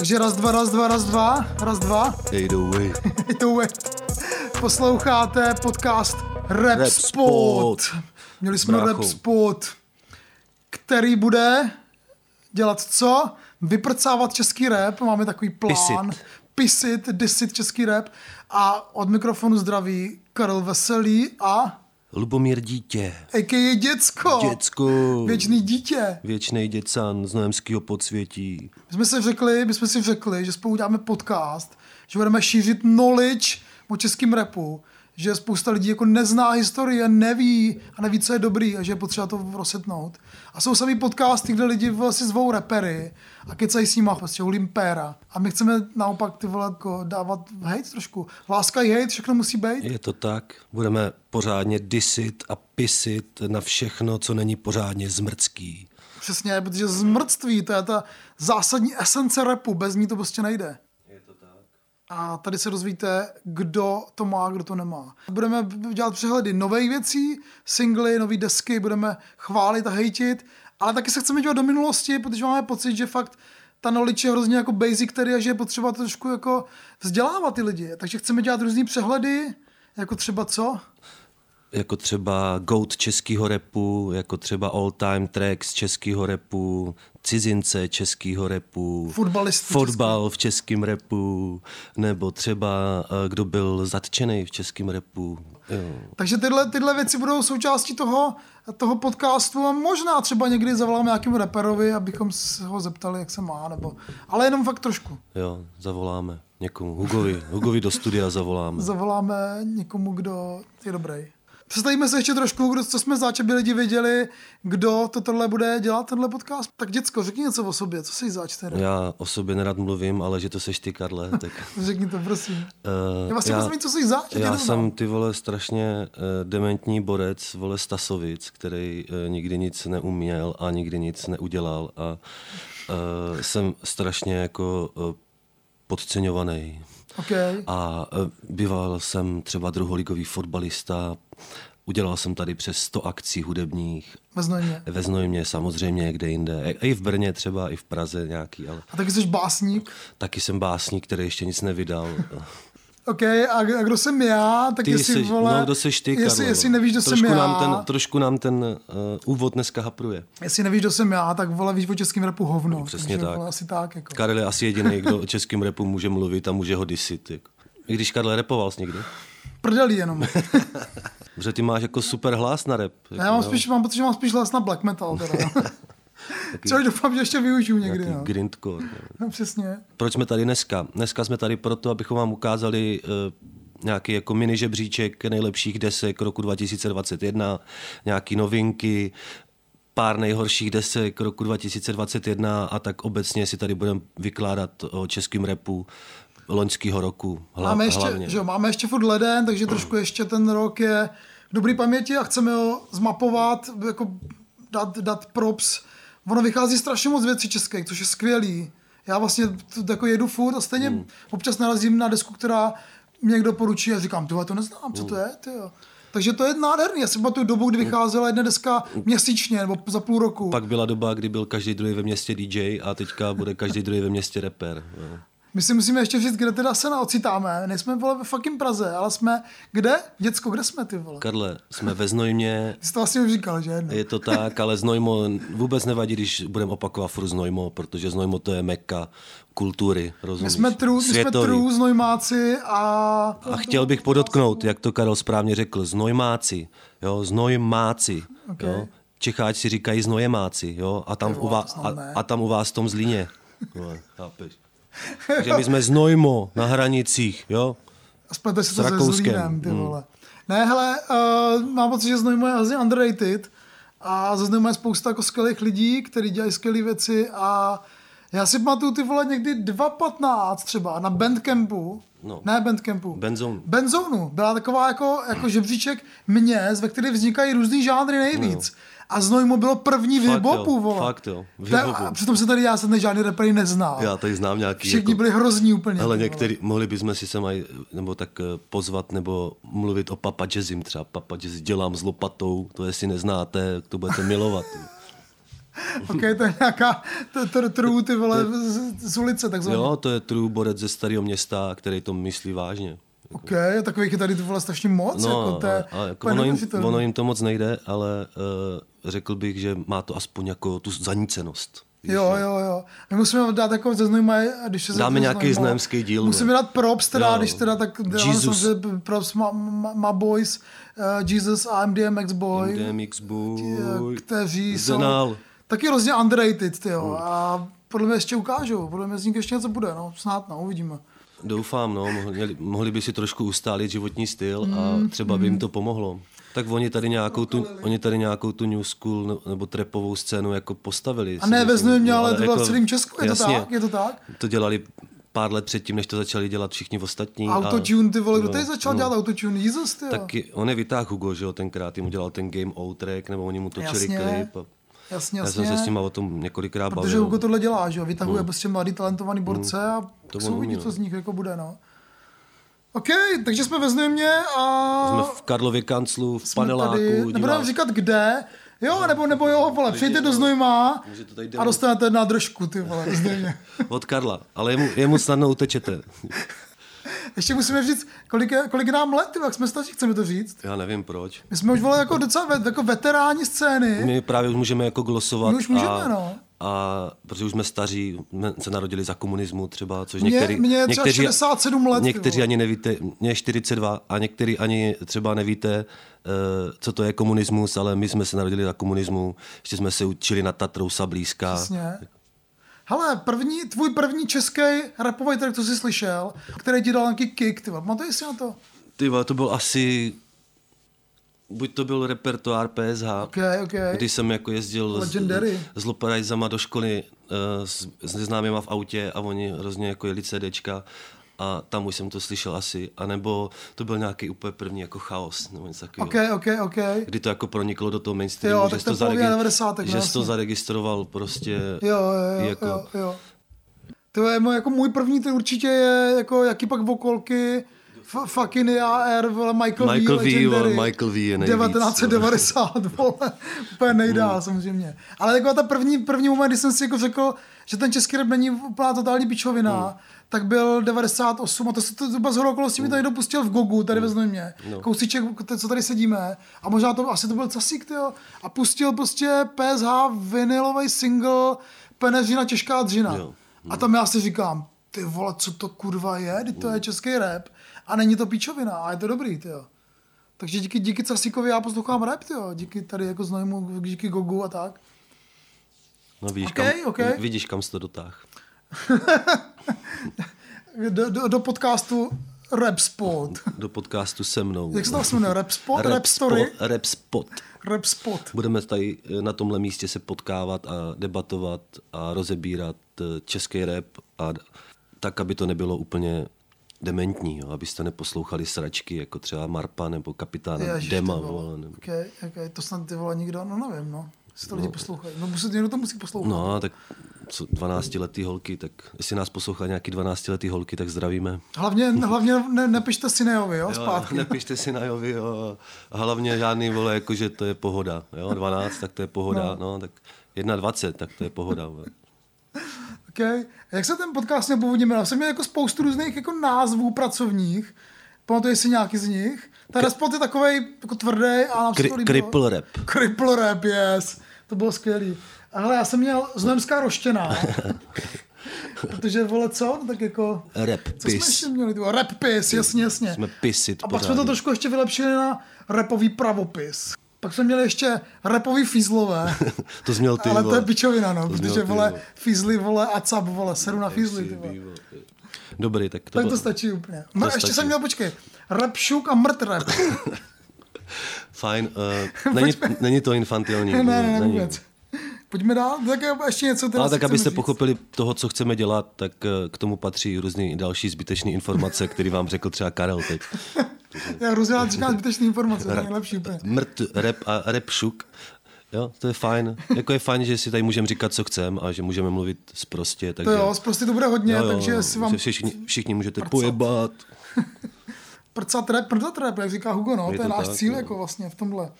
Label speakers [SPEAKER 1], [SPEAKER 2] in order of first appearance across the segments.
[SPEAKER 1] Takže raz, dva, raz, dva, raz, dva, raz, dva.
[SPEAKER 2] Hey,
[SPEAKER 1] Jdou Posloucháte podcast Rap,
[SPEAKER 2] Rap
[SPEAKER 1] Spot.
[SPEAKER 2] Spot.
[SPEAKER 1] Měli jsme
[SPEAKER 2] Brácho.
[SPEAKER 1] Rap Spot, který bude dělat co? Vyprcávat český rap. Máme takový plán.
[SPEAKER 2] Pisit.
[SPEAKER 1] Pisit, disit český rap. A od mikrofonu zdraví Karel Veselý a
[SPEAKER 2] Lubomír Dítě.
[SPEAKER 1] a.k.a. Děcko.
[SPEAKER 2] Děcko.
[SPEAKER 1] Věčný dítě.
[SPEAKER 2] Věčnej děcan z Noemského podsvětí.
[SPEAKER 1] My jsme si řekli, my jsme si řekli, že spolu uděláme podcast, že budeme šířit knowledge o českém rapu, že spousta lidí jako nezná historii a neví a neví, co je dobrý a že je potřeba to rozsetnout. A jsou samý podcasty, kde lidi vlastně zvou repery a kecají s nima, prostě hulím péra. A my chceme naopak ty vole jako dávat hate trošku. Láska i hate, všechno musí být.
[SPEAKER 2] Je to tak. Budeme pořádně disit a pisit na všechno, co není pořádně zmrcký.
[SPEAKER 1] Přesně, protože zmrtství, to je ta zásadní esence rapu, bez ní to prostě nejde. A tady se dozvíte, kdo to má, kdo to nemá. Budeme dělat přehledy nových věcí, singly, nové desky, budeme chválit a hejtit, ale taky se chceme dělat do minulosti, protože máme pocit, že fakt ta knowledge je hrozně jako basic, který a že je potřeba trošku jako vzdělávat ty lidi. Takže chceme dělat různý přehledy, jako třeba co?
[SPEAKER 2] Jako třeba GOAT českého repu, jako třeba all time tracks českého repu, cizince českého repu, fotbal v českém repu, nebo třeba eh, kdo byl zatčený v českém repu. Jo.
[SPEAKER 1] Takže tyhle, tyhle věci budou součástí toho, toho podcastu a možná třeba někdy zavoláme nějakému reperovi, abychom se ho zeptali, jak se má, nebo, ale jenom fakt trošku.
[SPEAKER 2] jo, zavoláme někomu. Hugovi, Hugovi do studia zavoláme.
[SPEAKER 1] zavoláme někomu, kdo je dobrý. Představíme se ještě trošku, kdo, co jsme zač, aby lidi věděli, kdo to tohle bude dělat, tenhle podcast. Tak děcko, řekni něco o sobě, co jsi zač teda?
[SPEAKER 2] Já o sobě nerad mluvím, ale že to seš ty, Karle, tak...
[SPEAKER 1] Řekni to, prosím.
[SPEAKER 2] Uh,
[SPEAKER 1] Já vlastně já, co jsi zač,
[SPEAKER 2] já
[SPEAKER 1] neznám.
[SPEAKER 2] jsem ty vole strašně uh, dementní borec, vole Stasovic, který uh, nikdy nic neuměl a nikdy nic neudělal a uh, jsem strašně jako uh, podceňovaný.
[SPEAKER 1] Okay.
[SPEAKER 2] A uh, býval jsem třeba druholigový fotbalista, udělal jsem tady přes 100 akcí hudebních,
[SPEAKER 1] Ve Znojmě.
[SPEAKER 2] ve Znojmě samozřejmě, kde jinde, i v Brně třeba, i v Praze nějaký, ale
[SPEAKER 1] A taky jsi básník.
[SPEAKER 2] taky jsem básník, který ještě nic nevydal.
[SPEAKER 1] OK, a, a kdo jsem já, tak
[SPEAKER 2] Ty
[SPEAKER 1] jestli,
[SPEAKER 2] jsi,
[SPEAKER 1] vole,
[SPEAKER 2] no, kdo seš ty,
[SPEAKER 1] jestli,
[SPEAKER 2] Karlo,
[SPEAKER 1] jestli
[SPEAKER 2] no.
[SPEAKER 1] nevíš, kdo
[SPEAKER 2] trošku
[SPEAKER 1] jsem
[SPEAKER 2] nám
[SPEAKER 1] já,
[SPEAKER 2] Ten, trošku nám ten uh, úvod dneska hapruje.
[SPEAKER 1] jestli nevíš, kdo jsem já, tak vole, víš o českém rapu hovno.
[SPEAKER 2] Přesně
[SPEAKER 1] Takže,
[SPEAKER 2] tak.
[SPEAKER 1] Vole, asi tak, jako.
[SPEAKER 2] Karel je asi jediný, kdo o českém repu může mluvit a může ho disit. Jako. I když Karel repoval jsi někdy.
[SPEAKER 1] Prdelí jenom.
[SPEAKER 2] Protože ty máš jako super hlas na rap. Jako,
[SPEAKER 1] Já mám
[SPEAKER 2] jo.
[SPEAKER 1] spíš, mám pocit, že mám spíš hlas na black metal, teda. Což doufám, že ještě využiju někdy, no.
[SPEAKER 2] grindcore.
[SPEAKER 1] no. přesně.
[SPEAKER 2] Proč jsme tady dneska? Dneska jsme tady proto, abychom vám ukázali uh, nějaký jako mini žebříček nejlepších desek roku 2021, nějaký novinky, pár nejhorších desek roku 2021 a tak obecně si tady budeme vykládat o českém repu loňského roku. Hla,
[SPEAKER 1] Máme ještě,
[SPEAKER 2] hlavně.
[SPEAKER 1] že jo, máme ještě furt leden, takže trošku ještě ten rok je v dobrý paměti a chceme ho zmapovat, jako dát, dát props. Ono vychází strašně moc věcí českých, což je skvělý. Já vlastně t- jako jedu furt a stejně
[SPEAKER 2] Hmm.
[SPEAKER 1] občas narazím na desku, která mě někdo poručí a říkám, ty to neznám, co to
[SPEAKER 2] Hmm.
[SPEAKER 1] je, ty jo. Takže to je nádherný. Já si pamatuju dobu, kdy vycházela jedna deska měsíčně nebo za půl roku.
[SPEAKER 2] Pak byla doba, kdy byl každý druhý ve městě DJ a teďka bude každý druhý ve městě rapper. Jo.
[SPEAKER 1] My si musíme ještě říct, kde teda se ocitáme. Nejsme vole ve fucking Praze, ale jsme kde? Děcko, kde jsme ty vole?
[SPEAKER 2] Karle, jsme ve Znojmě,
[SPEAKER 1] jsi to vlastně už říkal, že? No.
[SPEAKER 2] Je to tak, ale Znojmo vůbec nevadí, když budeme opakovat furt Znojmo, protože Znojmo to je meka kultury, rozumíš?
[SPEAKER 1] My jsme trů, my jsme trů, znojmáci a...
[SPEAKER 2] A chtěl bych podotknout, jak to Karel správně řekl, znojmáci, jo, znojmáci,
[SPEAKER 1] Okay.
[SPEAKER 2] jo. Čecháči si říkají znojemáci, jo, a tam, u vás, a, a tam u vás v tom zlíně. Chápeš? Takže my jsme znojmo na hranicích, jo.
[SPEAKER 1] A splete se
[SPEAKER 2] S
[SPEAKER 1] to se. Zlínem, ty
[SPEAKER 2] Hmm.
[SPEAKER 1] vole. Ne, hele, uh, mám pocit, že Znojmo je hrozně underrated a ze Znojmo je spousta jako skvělých lidí, kteří dělají skvělé věci a já si pamatuju ty vole někdy 2.15 třeba na Bandcampu,
[SPEAKER 2] No.
[SPEAKER 1] ne Bandcampu,
[SPEAKER 2] Benzone.
[SPEAKER 1] Benzonu byla taková jako, jako žebříček měst, ve kterých vznikají různý žánry nejvíc. A Znojmo bylo první v
[SPEAKER 2] jo,
[SPEAKER 1] vole.
[SPEAKER 2] fakt jo, v
[SPEAKER 1] To
[SPEAKER 2] hiphopu.
[SPEAKER 1] A přitom se tady já jsem žádný rapper neznal.
[SPEAKER 2] Já tady znám nějaký...
[SPEAKER 1] Všichni
[SPEAKER 2] jako...
[SPEAKER 1] byli hrozní úplně.
[SPEAKER 2] Ale některý, mohli bychom si sem aj, nebo tak eh, pozvat, nebo mluvit o Papa Jazzim třeba. Papa Jazz dělám s lopatou, to jestli neznáte, to budete milovat.
[SPEAKER 1] ok, to je nějaká t- t- trů, ty vole, z, z ulice, takzvaně.
[SPEAKER 2] Jo, to je true borec ze starého města, který to myslí vážně.
[SPEAKER 1] Ok, takových je tady to vole strašně moc,
[SPEAKER 2] No,
[SPEAKER 1] jako to je,
[SPEAKER 2] ale jako ono, jim, ono jim to moc nejde, ale uh, řekl bych, že má to aspoň jako tu zanícenost. víš,
[SPEAKER 1] Jo, jo, jo. My musíme dát jako ze znojma, když se
[SPEAKER 2] Dáme nějaký znojemský díl,
[SPEAKER 1] Musíme dát props teda,
[SPEAKER 2] Jo.
[SPEAKER 1] když teda tak
[SPEAKER 2] Jesus.
[SPEAKER 1] samozřejmě props ma, ma, ma boys, uh, Jesus a MDMX boy,
[SPEAKER 2] DMX boy,
[SPEAKER 1] kteří jsou
[SPEAKER 2] Zenal.
[SPEAKER 1] taky hrozně underrated, ty jo. A podle mě ještě ukážou, podle mě z nich ještě něco bude, no, snad, no, uvidíme.
[SPEAKER 2] Doufám, no, mohli, mohli by si trošku ustálit životní styl
[SPEAKER 1] Mm,
[SPEAKER 2] a třeba by jim to pomohlo. Tak oni tady nějakou tu, oni tady nějakou tu new school ne- nebo trapovou scénu jako postavili.
[SPEAKER 1] A ne ve Znojmě,
[SPEAKER 2] No,
[SPEAKER 1] ale to bylo
[SPEAKER 2] jako-
[SPEAKER 1] v celém Česku, je to
[SPEAKER 2] jasně,
[SPEAKER 1] tak? Je to tak?
[SPEAKER 2] To dělali pár let předtím, než to začali dělat všichni ostatní.
[SPEAKER 1] Autotune, ty vole, kdo
[SPEAKER 2] no,
[SPEAKER 1] tady začal
[SPEAKER 2] no.
[SPEAKER 1] dělat autotune? Jesus, ty jo.
[SPEAKER 2] Taky, on je vytáhl Hugo, že jo, tenkrát, jim udělal ten Game O track, nebo oni mu točili
[SPEAKER 1] Jasně.
[SPEAKER 2] klip. A
[SPEAKER 1] Jasně,
[SPEAKER 2] já
[SPEAKER 1] jasně.
[SPEAKER 2] jsem se s ním o tom několikrát
[SPEAKER 1] Protože
[SPEAKER 2] bavil.
[SPEAKER 1] Hugo tohle dělá, že jo, vytahuje prostě mladý talentovaný borce a
[SPEAKER 2] To on
[SPEAKER 1] uvidí, co z nich jako bude, no. OK, takže jsme ve Znojmě a
[SPEAKER 2] Jsme v Karlově kanclu, v
[SPEAKER 1] jsme
[SPEAKER 2] paneláku.
[SPEAKER 1] tady, nebudeme říkat kde, jo, nebo, nebo jo, vole, přijďte do Znojma a dostanete na držku, ty vole.
[SPEAKER 2] Od Karla, ale jemu, jemu snadno utečete.
[SPEAKER 1] Ještě musíme říct, kolik, je, kolik nám let, jak jsme staří, chceme to říct.
[SPEAKER 2] Já nevím proč.
[SPEAKER 1] My jsme už vole jako docela ve, jako veteráni scény.
[SPEAKER 2] My právě už můžeme jako glosovat.
[SPEAKER 1] My už můžeme,
[SPEAKER 2] a,
[SPEAKER 1] no.
[SPEAKER 2] A protože už jsme staří, jsme se narodili za komunismu třeba, což
[SPEAKER 1] Mně-
[SPEAKER 2] některý,
[SPEAKER 1] je třeba
[SPEAKER 2] někteří,
[SPEAKER 1] 67 let,
[SPEAKER 2] Někteří ani nevíte, mě je 42 a někteří ani třeba nevíte, eh, co to je komunismus, ale my jsme se narodili za komunismu, ještě jsme se učili na Tatrou Sablízka.
[SPEAKER 1] Přesně. Hele, první, tvůj první český rapový track, co jsi slyšel, který ti dal nějaký kick, ty pamatuješ si na to?
[SPEAKER 2] Ty to byl asi, buď to byl repertoár PSH,
[SPEAKER 1] OK, OK.
[SPEAKER 2] Když jsem jako jezdil s,
[SPEAKER 1] Legendary.
[SPEAKER 2] s loparajzama do školy uh, s, s neznámýma v autě a oni hrozně jako jeli CDčka a tam už jsem to slyšel asi, anebo to byl nějaký úplně první jako chaos, nebo něco takového.
[SPEAKER 1] OK, OK, OK.
[SPEAKER 2] Kdy to jako proniklo do toho mainstreamu,
[SPEAKER 1] Jo,
[SPEAKER 2] že,
[SPEAKER 1] to
[SPEAKER 2] zaregi-
[SPEAKER 1] 90, no
[SPEAKER 2] že jsi to zaregistroval prostě
[SPEAKER 1] Jo, jo, jo,
[SPEAKER 2] jako,
[SPEAKER 1] jo, jo. To je můj, jako můj první, to určitě je jako jaký pak vokolky, F- fucking AR, vole, Michael,
[SPEAKER 2] Michael
[SPEAKER 1] V,
[SPEAKER 2] V,
[SPEAKER 1] Legendary.
[SPEAKER 2] vole, Michael V je nejvíc,
[SPEAKER 1] 1990, vole, úplně nejdál
[SPEAKER 2] Hmm.
[SPEAKER 1] samozřejmě. Ale taková ta první, první moment, kdy jsem si jako řekl, že ten český rap není úplná totální pičovina,
[SPEAKER 2] Hmm.
[SPEAKER 1] tak byl 98 a to se to zhruba z okolností mi to někdo pustil v Gogu, tady ve Znojmě.
[SPEAKER 2] No.
[SPEAKER 1] Kousíček, co tady sedíme. A možná to, asi to byl Casík, tyjo. A pustil prostě PSH vinilový single Peneřina těžká dřina.
[SPEAKER 2] Jo.
[SPEAKER 1] A tam já si říkám, ty vole, co to kurva je, Vždyť to je český rap a není to píčovina a je to dobrý, tyjo. Takže díky, díky Casíkovi já poslouchám rap, tyjo. Díky tady jako Znojmu, díky Gogu a tak.
[SPEAKER 2] no víš,
[SPEAKER 1] Ok,
[SPEAKER 2] kam,
[SPEAKER 1] ok.
[SPEAKER 2] vidíš, kam jsi to dotáh.
[SPEAKER 1] Do, do, do podcastu Rap Spot.
[SPEAKER 2] Do podcastu se mnou.
[SPEAKER 1] Jak se to jmenuje? Rap Spot? Rap Story?
[SPEAKER 2] Spot, Rap Spot.
[SPEAKER 1] Rap Spot.
[SPEAKER 2] Budeme tady eh, na tomhle místě se potkávat a debatovat a rozebírat eh, český rap a tak, aby to nebylo úplně dementní, jo? abyste neposlouchali sračky jako třeba Marpa nebo Kapitána
[SPEAKER 1] Ježiš,
[SPEAKER 2] Dema.
[SPEAKER 1] ty vole.
[SPEAKER 2] Nebo...
[SPEAKER 1] Okay, okay. To snad ty vole nikdo, no nevím, no. Si to lidi poslouchají. No musí, někdo to musí poslouchat.
[SPEAKER 2] No, tak co 12-letý holky, tak jestli nás poslouchá nějaký 12-letý holky, tak zdravíme.
[SPEAKER 1] Hlavně, hlavně ne, nepište si Neovi, jo, zpátky.
[SPEAKER 2] Nepište si na Jovi, jo. A hlavně žádný vole, jako že to je pohoda. Jo? 12, tak to je pohoda. No, no tak 21, tak to je pohoda. Vole.
[SPEAKER 1] Okay. Jak se ten podcast měl původně jmenoval? Jsem měl jako spoustu různých jako názvů pracovních. Pamatuješ si nějaký z nich? Ten Respot je takovej jako tvrdý a nám
[SPEAKER 2] Kri- cripple rap.
[SPEAKER 1] Cripple rap, yes. To bylo skvělý. A hele, já jsem měl Znojemská roštěná. Protože, vole, co? No, tak jako...
[SPEAKER 2] Rap
[SPEAKER 1] Co jsme
[SPEAKER 2] pis.
[SPEAKER 1] ještě měli? Rap pis, jasně, jasně.
[SPEAKER 2] Jsme pisit
[SPEAKER 1] A pak jsme to trošku ještě vylepšili na rapový pravopis. Pak jsme měli ještě rapový fízlové.
[SPEAKER 2] to jsi měl ty,
[SPEAKER 1] ale to
[SPEAKER 2] vole.
[SPEAKER 1] je pičovina, no,
[SPEAKER 2] To
[SPEAKER 1] protože
[SPEAKER 2] měl ty,
[SPEAKER 1] vole, fízly, vole, a cap, vole, seru na fízly, ty vole.
[SPEAKER 2] Dobrý, tak to,
[SPEAKER 1] Tak
[SPEAKER 2] bylo
[SPEAKER 1] to stačí úplně. No, ještě
[SPEAKER 2] stačí.
[SPEAKER 1] jsem měl, počkej, rap šuk a mrt rap.
[SPEAKER 2] fajn. Uh, není, není to infantilní.
[SPEAKER 1] ne, ne, ne,
[SPEAKER 2] není.
[SPEAKER 1] vůbec. Pojďme dál, tak ještě něco teda
[SPEAKER 2] Ale tak, abyste
[SPEAKER 1] říct.
[SPEAKER 2] pochopili toho, co chceme dělat, tak eh, k tomu patří různé další zbytečné informace, které vám řekl třeba Karel teď.
[SPEAKER 1] Já hrozně rád říkám zbytečné informace, to je nejlepší úplně.
[SPEAKER 2] Mrt, rap a rap šuk. Jo, to je fajn. Jako je fajn, že si tady můžeme říkat, co chceme a že můžeme mluvit sprostě. Takže,
[SPEAKER 1] To jo, prostě to bude hodně,
[SPEAKER 2] jo, jo,
[SPEAKER 1] takže si vám
[SPEAKER 2] všichni, všichni můžete
[SPEAKER 1] prcat.
[SPEAKER 2] pojebat.
[SPEAKER 1] prcat rap, prcat rap, jak říká Hugo, no, to je
[SPEAKER 2] to
[SPEAKER 1] náš
[SPEAKER 2] tak,
[SPEAKER 1] cíl
[SPEAKER 2] no.
[SPEAKER 1] jako vlastně v tomhle.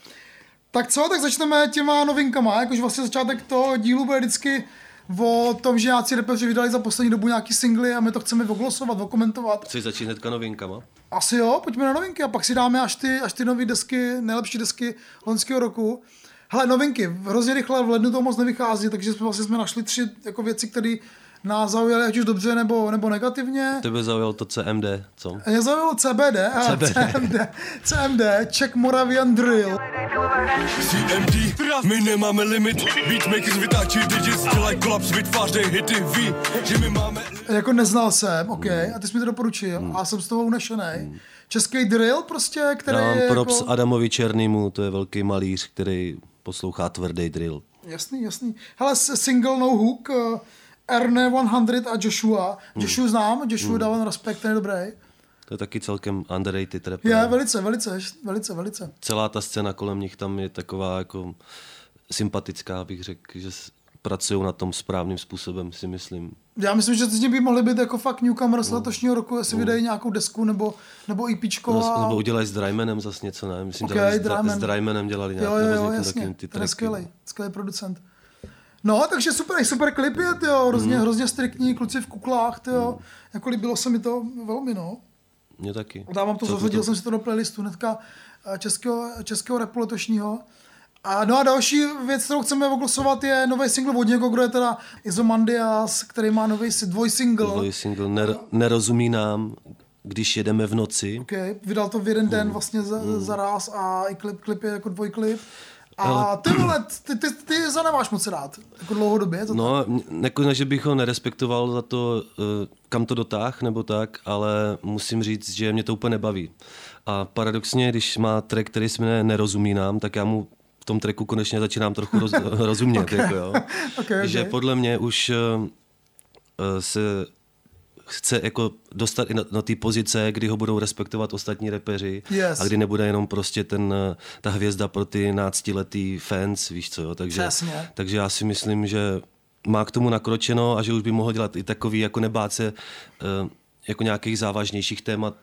[SPEAKER 1] Tak co, tak začneme těma novinkama, jakože vlastně začátek toho dílu bude vždycky o tom, že nějací repeři vydali za poslední dobu nějaký singly a my to chceme oglosovat, okomentovat.
[SPEAKER 2] Chceš začít hnedka novinkama?
[SPEAKER 1] Asi jo, pojďme na novinky a pak si dáme až ty, až ty nové desky, nejlepší desky loňského roku. Hele, novinky, hrozně rychle, v lednu to moc nevychází, takže jsme vlastně jsme našli tři jako věci, které nás zaujaly ať už dobře nebo, nebo negativně.
[SPEAKER 2] Tebe zaujalo to CMD, co?
[SPEAKER 1] Mě zaujalo CBD, a
[SPEAKER 2] CBD.
[SPEAKER 1] CMD, CMD, Czech Moravian Drill.
[SPEAKER 3] CMD, my nemáme limit Beatmakers vytáčí digits, dělají kolaps, vytvářejí hity Ví, že my máme
[SPEAKER 1] Jako neznal jsem, OK, a ty jsi mi to doporučil a jsem z toho unešený. Český drill prostě, který
[SPEAKER 2] Já mám
[SPEAKER 1] je
[SPEAKER 2] props
[SPEAKER 1] jako...
[SPEAKER 2] Adamovi Černýmu, to je velký malíř, který poslouchá tvrdý drill.
[SPEAKER 1] Jasný, jasný. Hele, single No Hook, uh, Erne 100 a Joshua. Joshua znám, Joshua dávám respekt, ten je dobrý.
[SPEAKER 2] To je taky celkem underrated rapper.
[SPEAKER 1] Je, velice, velice, velice, velice.
[SPEAKER 2] Celá ta scéna kolem nich tam je taková jako sympatická, bych řekl, že pracují na tom správným způsobem, si myslím.
[SPEAKER 1] Já myslím, že z nich by mohli být jako fakt newcomers
[SPEAKER 2] No.
[SPEAKER 1] letošního roku, jestli vydají nějakou desku nebo, nebo EPčko.
[SPEAKER 2] No,
[SPEAKER 1] a...
[SPEAKER 2] nebo udělají s Drymanem zase něco, ne? Myslím,
[SPEAKER 1] Ok,
[SPEAKER 2] dělali s,
[SPEAKER 1] Dryman.
[SPEAKER 2] s Drymanem dělali nějak,
[SPEAKER 1] Jo, jo,
[SPEAKER 2] nebo s
[SPEAKER 1] jo,
[SPEAKER 2] někým takovým ty tracky.
[SPEAKER 1] skvělý, skvělý producent. No, takže super, super klip je, tyjo, hrozně,
[SPEAKER 2] Mhm.
[SPEAKER 1] hrozně striktní, kluci v kuklách, tyjo. Jako líbilo se mi to velmi, no.
[SPEAKER 2] Mě taky.
[SPEAKER 1] Dávám to, zařadil jsem si to do playlistu hnedka eh, českého, českého repu letošního. A no a další věc, kterou chceme oglosovat, je nový single od někoho, kdo je teda Izomandias, který má nový si- dvojsingle.
[SPEAKER 2] Dvojí single Ner- Nerozumí nám, když jedeme v noci.
[SPEAKER 1] Okay. Vydal to v jeden
[SPEAKER 2] Hmm.
[SPEAKER 1] den vlastně za, za ráz a i klip, klip je jako dvojklip. A ty vole, ty, ty, ty za nemáš moc rád, jako dlouhodobě. To
[SPEAKER 2] No, jako ne, že bych ho nerespektoval za to, eh, kam to dotáh nebo tak, ale musím říct, že mě to úplně nebaví. A paradoxně, když má track, který se jmenuje Nerozumí nám, tak já mu v tom tracku konečně začínám trochu roz, rozumět. okay. Jako, jo.
[SPEAKER 1] Okay,
[SPEAKER 2] Že
[SPEAKER 1] okay.
[SPEAKER 2] podle mě už eh, eh, se chce jako dostat i na, na té pozice, kdy ho budou respektovat ostatní repeři
[SPEAKER 1] Yes.
[SPEAKER 2] a kdy nebude jenom prostě ten, eh, ta hvězda pro ty náctiletý fans, víš co, jo? Takže,
[SPEAKER 1] Přesně.
[SPEAKER 2] takže já si myslím, že má k tomu nakročeno a že už by mohl dělat i takový, jako nebát se uh, jako nějakých závažnějších témat,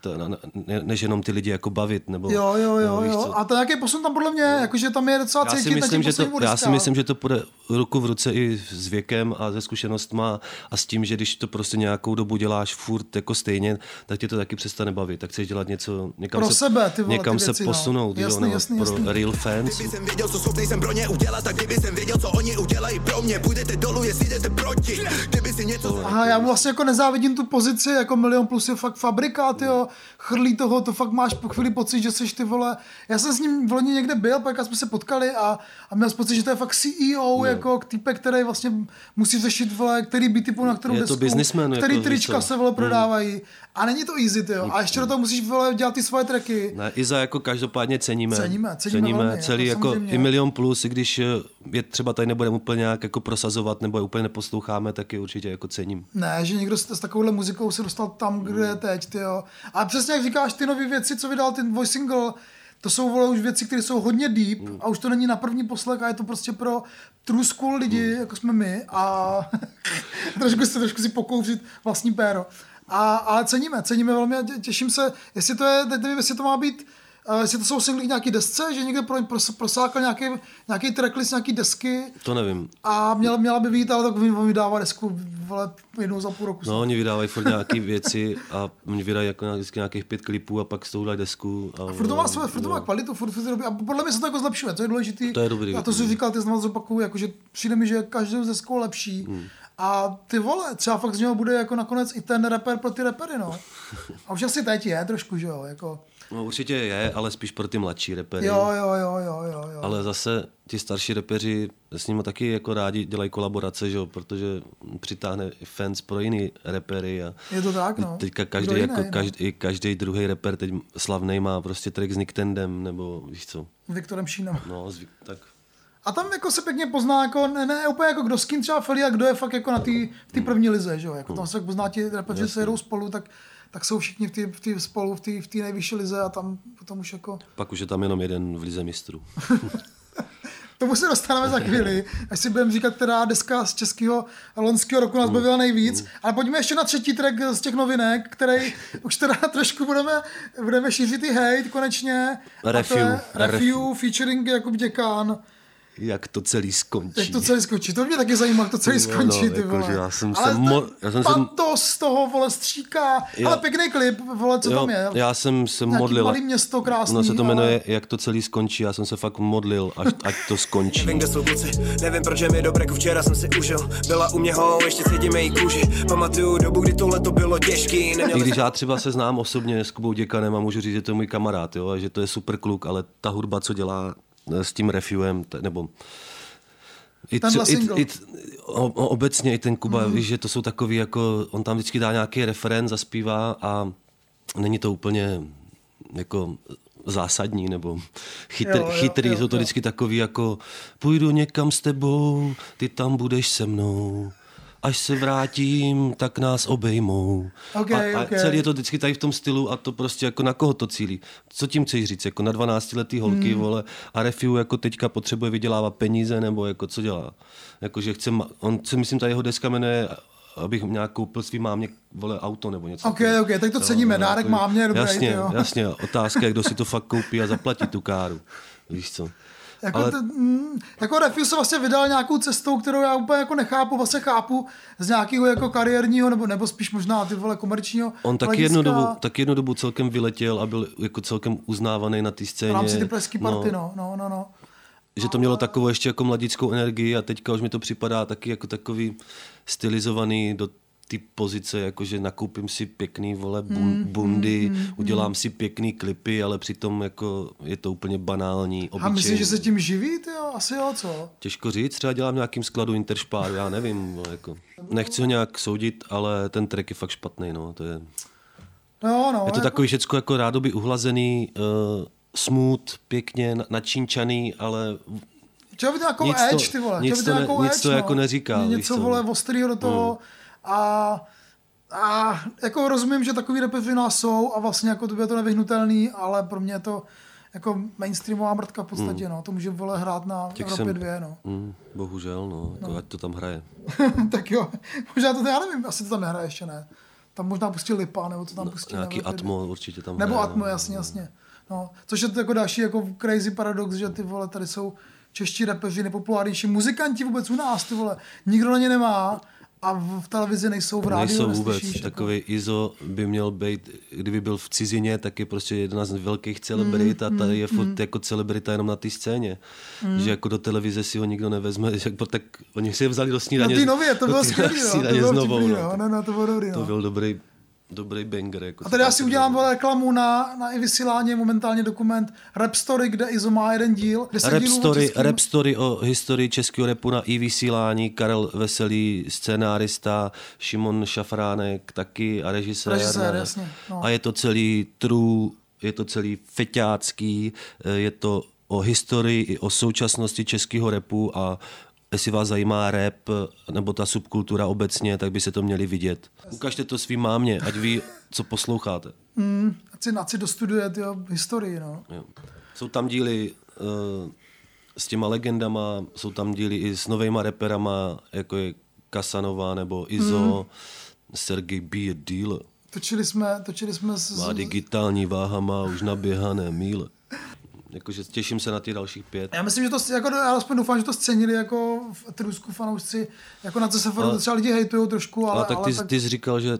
[SPEAKER 2] než jenom ty lidi jako bavit. Nebo,
[SPEAKER 1] Jo, jo,
[SPEAKER 2] nebo
[SPEAKER 1] jo,
[SPEAKER 2] víš
[SPEAKER 1] jo. A to nějaký posun tam podle mě, jakože tam je docela
[SPEAKER 2] Já
[SPEAKER 1] cítit
[SPEAKER 2] si,
[SPEAKER 1] na
[SPEAKER 2] myslím, že to, já si myslím, že to půjde ruku v ruce i s věkem a se zkušenostma a s tím, že když to prostě nějakou dobu děláš furt jako stejně, tak tě to taky přestane bavit. Tak chceš dělat něco, někam,
[SPEAKER 1] Pro
[SPEAKER 2] se,
[SPEAKER 1] sebe, ty vole,
[SPEAKER 2] někam
[SPEAKER 1] ty
[SPEAKER 2] se
[SPEAKER 1] věci, no.
[SPEAKER 2] posunout,
[SPEAKER 1] Jasný,
[SPEAKER 2] jo, nebo
[SPEAKER 1] jasný,
[SPEAKER 2] pro
[SPEAKER 1] jasný.
[SPEAKER 2] real fans.
[SPEAKER 3] Kdyby jsem věděl, co schopný jsem pro ně udělat Tak kdyby jsem věděl, co oni udělají pro mě Půjdete dolů, jestli jdete proti Kdyby si něco
[SPEAKER 1] Aha, já mu vlastně jako nezávidím tu pozici, jako Milion Plus je fakt fabrikát, jo, chrlí toho, to fakt máš po chvíli pocit, že jsi ty vole, já jsem s ním v loni někde byl, pak jsme se potkali a, a měl jsem pocit, že to je fakt CEO, jako týpek, který vlastně musí řešit, vole, který by typu na kterou
[SPEAKER 2] Je
[SPEAKER 1] desku, který
[SPEAKER 2] jako,
[SPEAKER 1] trička se vole prodávají. A není to easy, ty jo, a ještě do toho musíš vole dělat ty svoje tracky.
[SPEAKER 2] Ne, Iza jako každopádně ceníme.
[SPEAKER 1] Ceníme, ceníme velmi,
[SPEAKER 2] celý
[SPEAKER 1] jako
[SPEAKER 2] jako i milion plus, i když eh, je třeba tady nebudeme úplně nějak jako prosazovat nebo je úplně neposloucháme, tak je určitě jako cením.
[SPEAKER 1] Ne, že někdo s, s takovouhle muzikou se dostal tam, kde je teď, ty jo. A přesně jak říkáš, ty nové věci, co vydal ten voice single, to jsou vole už věci, které jsou hodně deep
[SPEAKER 2] Hmm.
[SPEAKER 1] a už to není na první poslech a je to prostě pro true school lidi,
[SPEAKER 2] Hmm.
[SPEAKER 1] jako jsme my a trošku si, trošku si pokouřit vlastní péro. A, a ceníme, ceníme velmi a tě- těším se, jestli to je, teď nevím, jestli to má být Uh, jestli to jsou singly k nějaký desce, že někde pro, pros, prosákl nějaký, nějaký tracklist, nějaký desky
[SPEAKER 2] To nevím.
[SPEAKER 1] a měla, měla by být, ale tak on vydává desku vole, jednou za půl roku.
[SPEAKER 2] No, oni vydávají furt nějaké věci a oni vydají jako vždycky nějakých pět klipů a pak s tou desku. A,
[SPEAKER 1] Furt to má, svoje, furt to má kvalitu, furt, furt to dobrý. A podle mě se to jako zlepšuje, to je důležitý.
[SPEAKER 2] To je dobrý,
[SPEAKER 1] A to si
[SPEAKER 2] dobrý.
[SPEAKER 1] říkal, ty znamená zopakuju, jakože přijde mi, že každou z deskou lepší.
[SPEAKER 2] Hmm.
[SPEAKER 1] A ty vole, třeba fakt z něho bude jako nakonec i ten rapper pro ty rappery, no. A už asi teď je trošku, že jo, jako.
[SPEAKER 2] No, určitě je, ale spíš pro ty mladší repery.
[SPEAKER 1] Jo, jo, jo, jo, jo, jo.
[SPEAKER 2] Ale zase ti starší repeři s nimi taky jako rádi dělají kolaborace, že jo, protože přitáhne fans pro jiný repery. A
[SPEAKER 1] Je to tak, no.
[SPEAKER 2] Teďka každý,
[SPEAKER 1] jiný,
[SPEAKER 2] jako,
[SPEAKER 1] no.
[SPEAKER 2] každý, každý druhý reper teď slavný má prostě track s Nick Tendem, nebo víš co.
[SPEAKER 1] Viktorem Šínem.
[SPEAKER 2] No, tak
[SPEAKER 1] A tam jako se pěkně pozná, jako, ne, ne úplně jako kdo s kým třeba Feli a kdo je fakt jako na té té první lize, že jo. Jako tam se pozná ti repeři, že se jedou spolu, tak, tak jsou všichni v té v té spolu v té v té nejvyšší lize a tam potom už jako...
[SPEAKER 2] pak už je tam jenom jeden v lize mistrů.
[SPEAKER 1] tomu se dostaneme za chvíli, až si budeme říkat, která deska z českého loňského roku nás bavila nejvíc. Ale pojďme ještě na třetí track z těch novinek, který už teda trošku budeme, budeme šířit i hate konečně.
[SPEAKER 2] Refiu.
[SPEAKER 1] Refiu featuring Jakub Děkán
[SPEAKER 2] jak to celý skončí.
[SPEAKER 1] Jak to celý skončí, to mě taky zajímá, jak to celý skončí, no, ty
[SPEAKER 2] jako,
[SPEAKER 1] vole.
[SPEAKER 2] Já jsem
[SPEAKER 1] Ale
[SPEAKER 2] se
[SPEAKER 1] to,
[SPEAKER 2] mo- já jsem
[SPEAKER 1] patos z toho, vole, stříká, jo. ale pěkný klip, vole, co
[SPEAKER 2] jo,
[SPEAKER 1] tam je?
[SPEAKER 2] Já jsem se
[SPEAKER 1] Nějaký
[SPEAKER 2] modlil.
[SPEAKER 1] malý město krásný.
[SPEAKER 2] No se to jmenuje,
[SPEAKER 1] ale...
[SPEAKER 2] jak to celý skončí, já jsem se fakt modlil, až, ať to skončí.
[SPEAKER 4] Nevím, kde jsou kluci, nevím, proč je mi dobré, včera jsem si užil. Byla u mě ho, ještě cítím její kůži. Pamatuju dobu, kdy tohle to bylo těžký.
[SPEAKER 2] Neměl I když já třeba se znám osobně s Kubou Děkanem a můžu říct, že to je můj kamarád, jo, a že to je super kluk, ale ta hudba, co dělá s tím refuem, nebo i,
[SPEAKER 1] tře,
[SPEAKER 2] i, i, o, obecně i ten Kuba, mm. víš, že to jsou takový jako, on tam vždycky dá nějaký referent, zaspívá a není to úplně jako zásadní nebo chytr, jo, jo, chytrý, jo, jsou to jo. vždycky takový jako půjdu někam s tebou, ty tam budeš se mnou až se vrátím, tak nás obejmou.
[SPEAKER 1] Okay,
[SPEAKER 2] a, a
[SPEAKER 1] okay.
[SPEAKER 2] celý je to vždycky tady v tom stylu a to prostě jako na koho to cílí. Co tím chceš říct? Jako na 12 letý holky, hmm. vole, a Refiu jako teďka potřebuje vydělávat peníze, nebo jako co dělá? Jako, že chce, on se myslím, ta jeho deska jmenuje abych nějak koupil svým mámě vole auto nebo něco.
[SPEAKER 1] Ok, ok, tak to ceníme, jo, dárek mámě, dobrý,
[SPEAKER 2] Jasně,
[SPEAKER 1] jo.
[SPEAKER 2] jasně, otázka je, kdo si to fakt koupí a zaplatí tu káru. Víš co?
[SPEAKER 1] Jako, ale... to, mm, jako Refuse se vlastně vydal nějakou cestou, kterou já úplně jako nechápu, vlastně chápu z nějakého jako kariérního, nebo, nebo spíš možná ty vole komerčního
[SPEAKER 2] On taky jednu, dobu, taky jednu dobu celkem vyletěl a byl jako celkem uznávaný na té scéně. V
[SPEAKER 1] rámci ty pleský party, no, no, no. no.
[SPEAKER 2] Že to mělo takovou ještě jako mladickou energii a teďka už mi to připadá taky jako takový stylizovaný do ty pozice, jakože nakoupím si pěkný vole bun, mm, bundy, mm, mm, udělám si pěkný klipy, ale přitom jako je to úplně banální, obyčejný.
[SPEAKER 1] A myslíš, že se tím živí, ty jo? Asi jo, co?
[SPEAKER 2] Těžko říct, třeba dělám nějakým skladu Interšpáru, já nevím, jako. Nechci ho nějak soudit, ale ten track je fakt špatný, no, to je...
[SPEAKER 1] No, no,
[SPEAKER 2] je to
[SPEAKER 1] jako...
[SPEAKER 2] takový všecko jako rádoby uhlazený, uh, smooth, pěkně načínčaný, ale
[SPEAKER 1] Chtěl by nějakou
[SPEAKER 2] nic
[SPEAKER 1] edge, ty vole.
[SPEAKER 2] Nic to, ne, nic
[SPEAKER 1] edge,
[SPEAKER 2] to
[SPEAKER 1] no.
[SPEAKER 2] jako neříká.
[SPEAKER 1] Něco, vole, ostrýho do toho. Hmm. A, a jako rozumím, že takový repeři nás jsou a vlastně jako to je to nevyhnutelný, ale pro mě je to jako mainstreamová mrtka v podstatě, mm. no. To může vole hrát na Těch Evropě jsem, dvě, no.
[SPEAKER 2] Mm, bohužel, no. Jako no. Ať to tam hraje.
[SPEAKER 1] tak jo. Možná to, já nevím, asi to tam nehraje ještě, ne. Tam možná pustí Lipa, nebo to tam pustí.
[SPEAKER 2] No, nějaký Atmo dvě. určitě tam
[SPEAKER 1] Nebo
[SPEAKER 2] hraje,
[SPEAKER 1] Atmo, no. jasně, jasně. No, což je to jako další jako crazy paradox, že ty vole tady jsou čeští repeři, nepopulárnější muzikanti vůbec u nás, ty vole. Nikdo na ně nemá a v, televizi nejsou v rádiu.
[SPEAKER 2] Nejsou vůbec. Jako. Takový Izo by měl být, kdyby byl v cizině, tak je prostě jedna z velkých celebrit mm, a tady mm, je furt mm. jako celebrita jenom na té scéně. Mm. Že jako do televize si ho nikdo nevezme, že jako, tak oni si je vzali do snídaně.
[SPEAKER 1] No ty nově, to bylo skvělý, no, to bylo
[SPEAKER 2] znovu,
[SPEAKER 1] no. no, no, to bylo dobrý,
[SPEAKER 2] no.
[SPEAKER 1] To
[SPEAKER 2] byl dobrý dobrý banger. Jako
[SPEAKER 1] a tady já si udělám vole reklamu na, na i vysílání, momentálně dokument Rap Story, kde Izo má jeden díl.
[SPEAKER 2] Rap Story, Rap Story o historii českého repu na i vysílání, Karel Veselý, scénárista, Šimon Šafránek taky a režisér.
[SPEAKER 1] Režisér, jasně. No.
[SPEAKER 2] A je to celý true, je to celý feťácký, je to o historii i o současnosti českého repu a jestli vás zajímá rap nebo ta subkultura obecně, tak by se to měli vidět. Ukažte to svým mámě, ať ví, co posloucháte.
[SPEAKER 1] Mm, ať si, ať si dostuduje tyjo, historii. No.
[SPEAKER 2] Jo. Jsou tam díly uh, s těma legendama, jsou tam díly i s novejma reperama, jako je Kasanova nebo Izo, mm. Sergej Be a Dealer.
[SPEAKER 1] Točili jsme, točili jsme s...
[SPEAKER 2] Má digitální váha, má už naběhané míle. Jakože těším se na ty dalších pět.
[SPEAKER 1] Já myslím, že to, jako, já aspoň doufám, že to scenili jako v Trusku fanoušci, jako na CSFR ale, třeba lidi hejtujou trošku, ale...
[SPEAKER 2] ale tak ty, ale tak... ty jsi říkal, že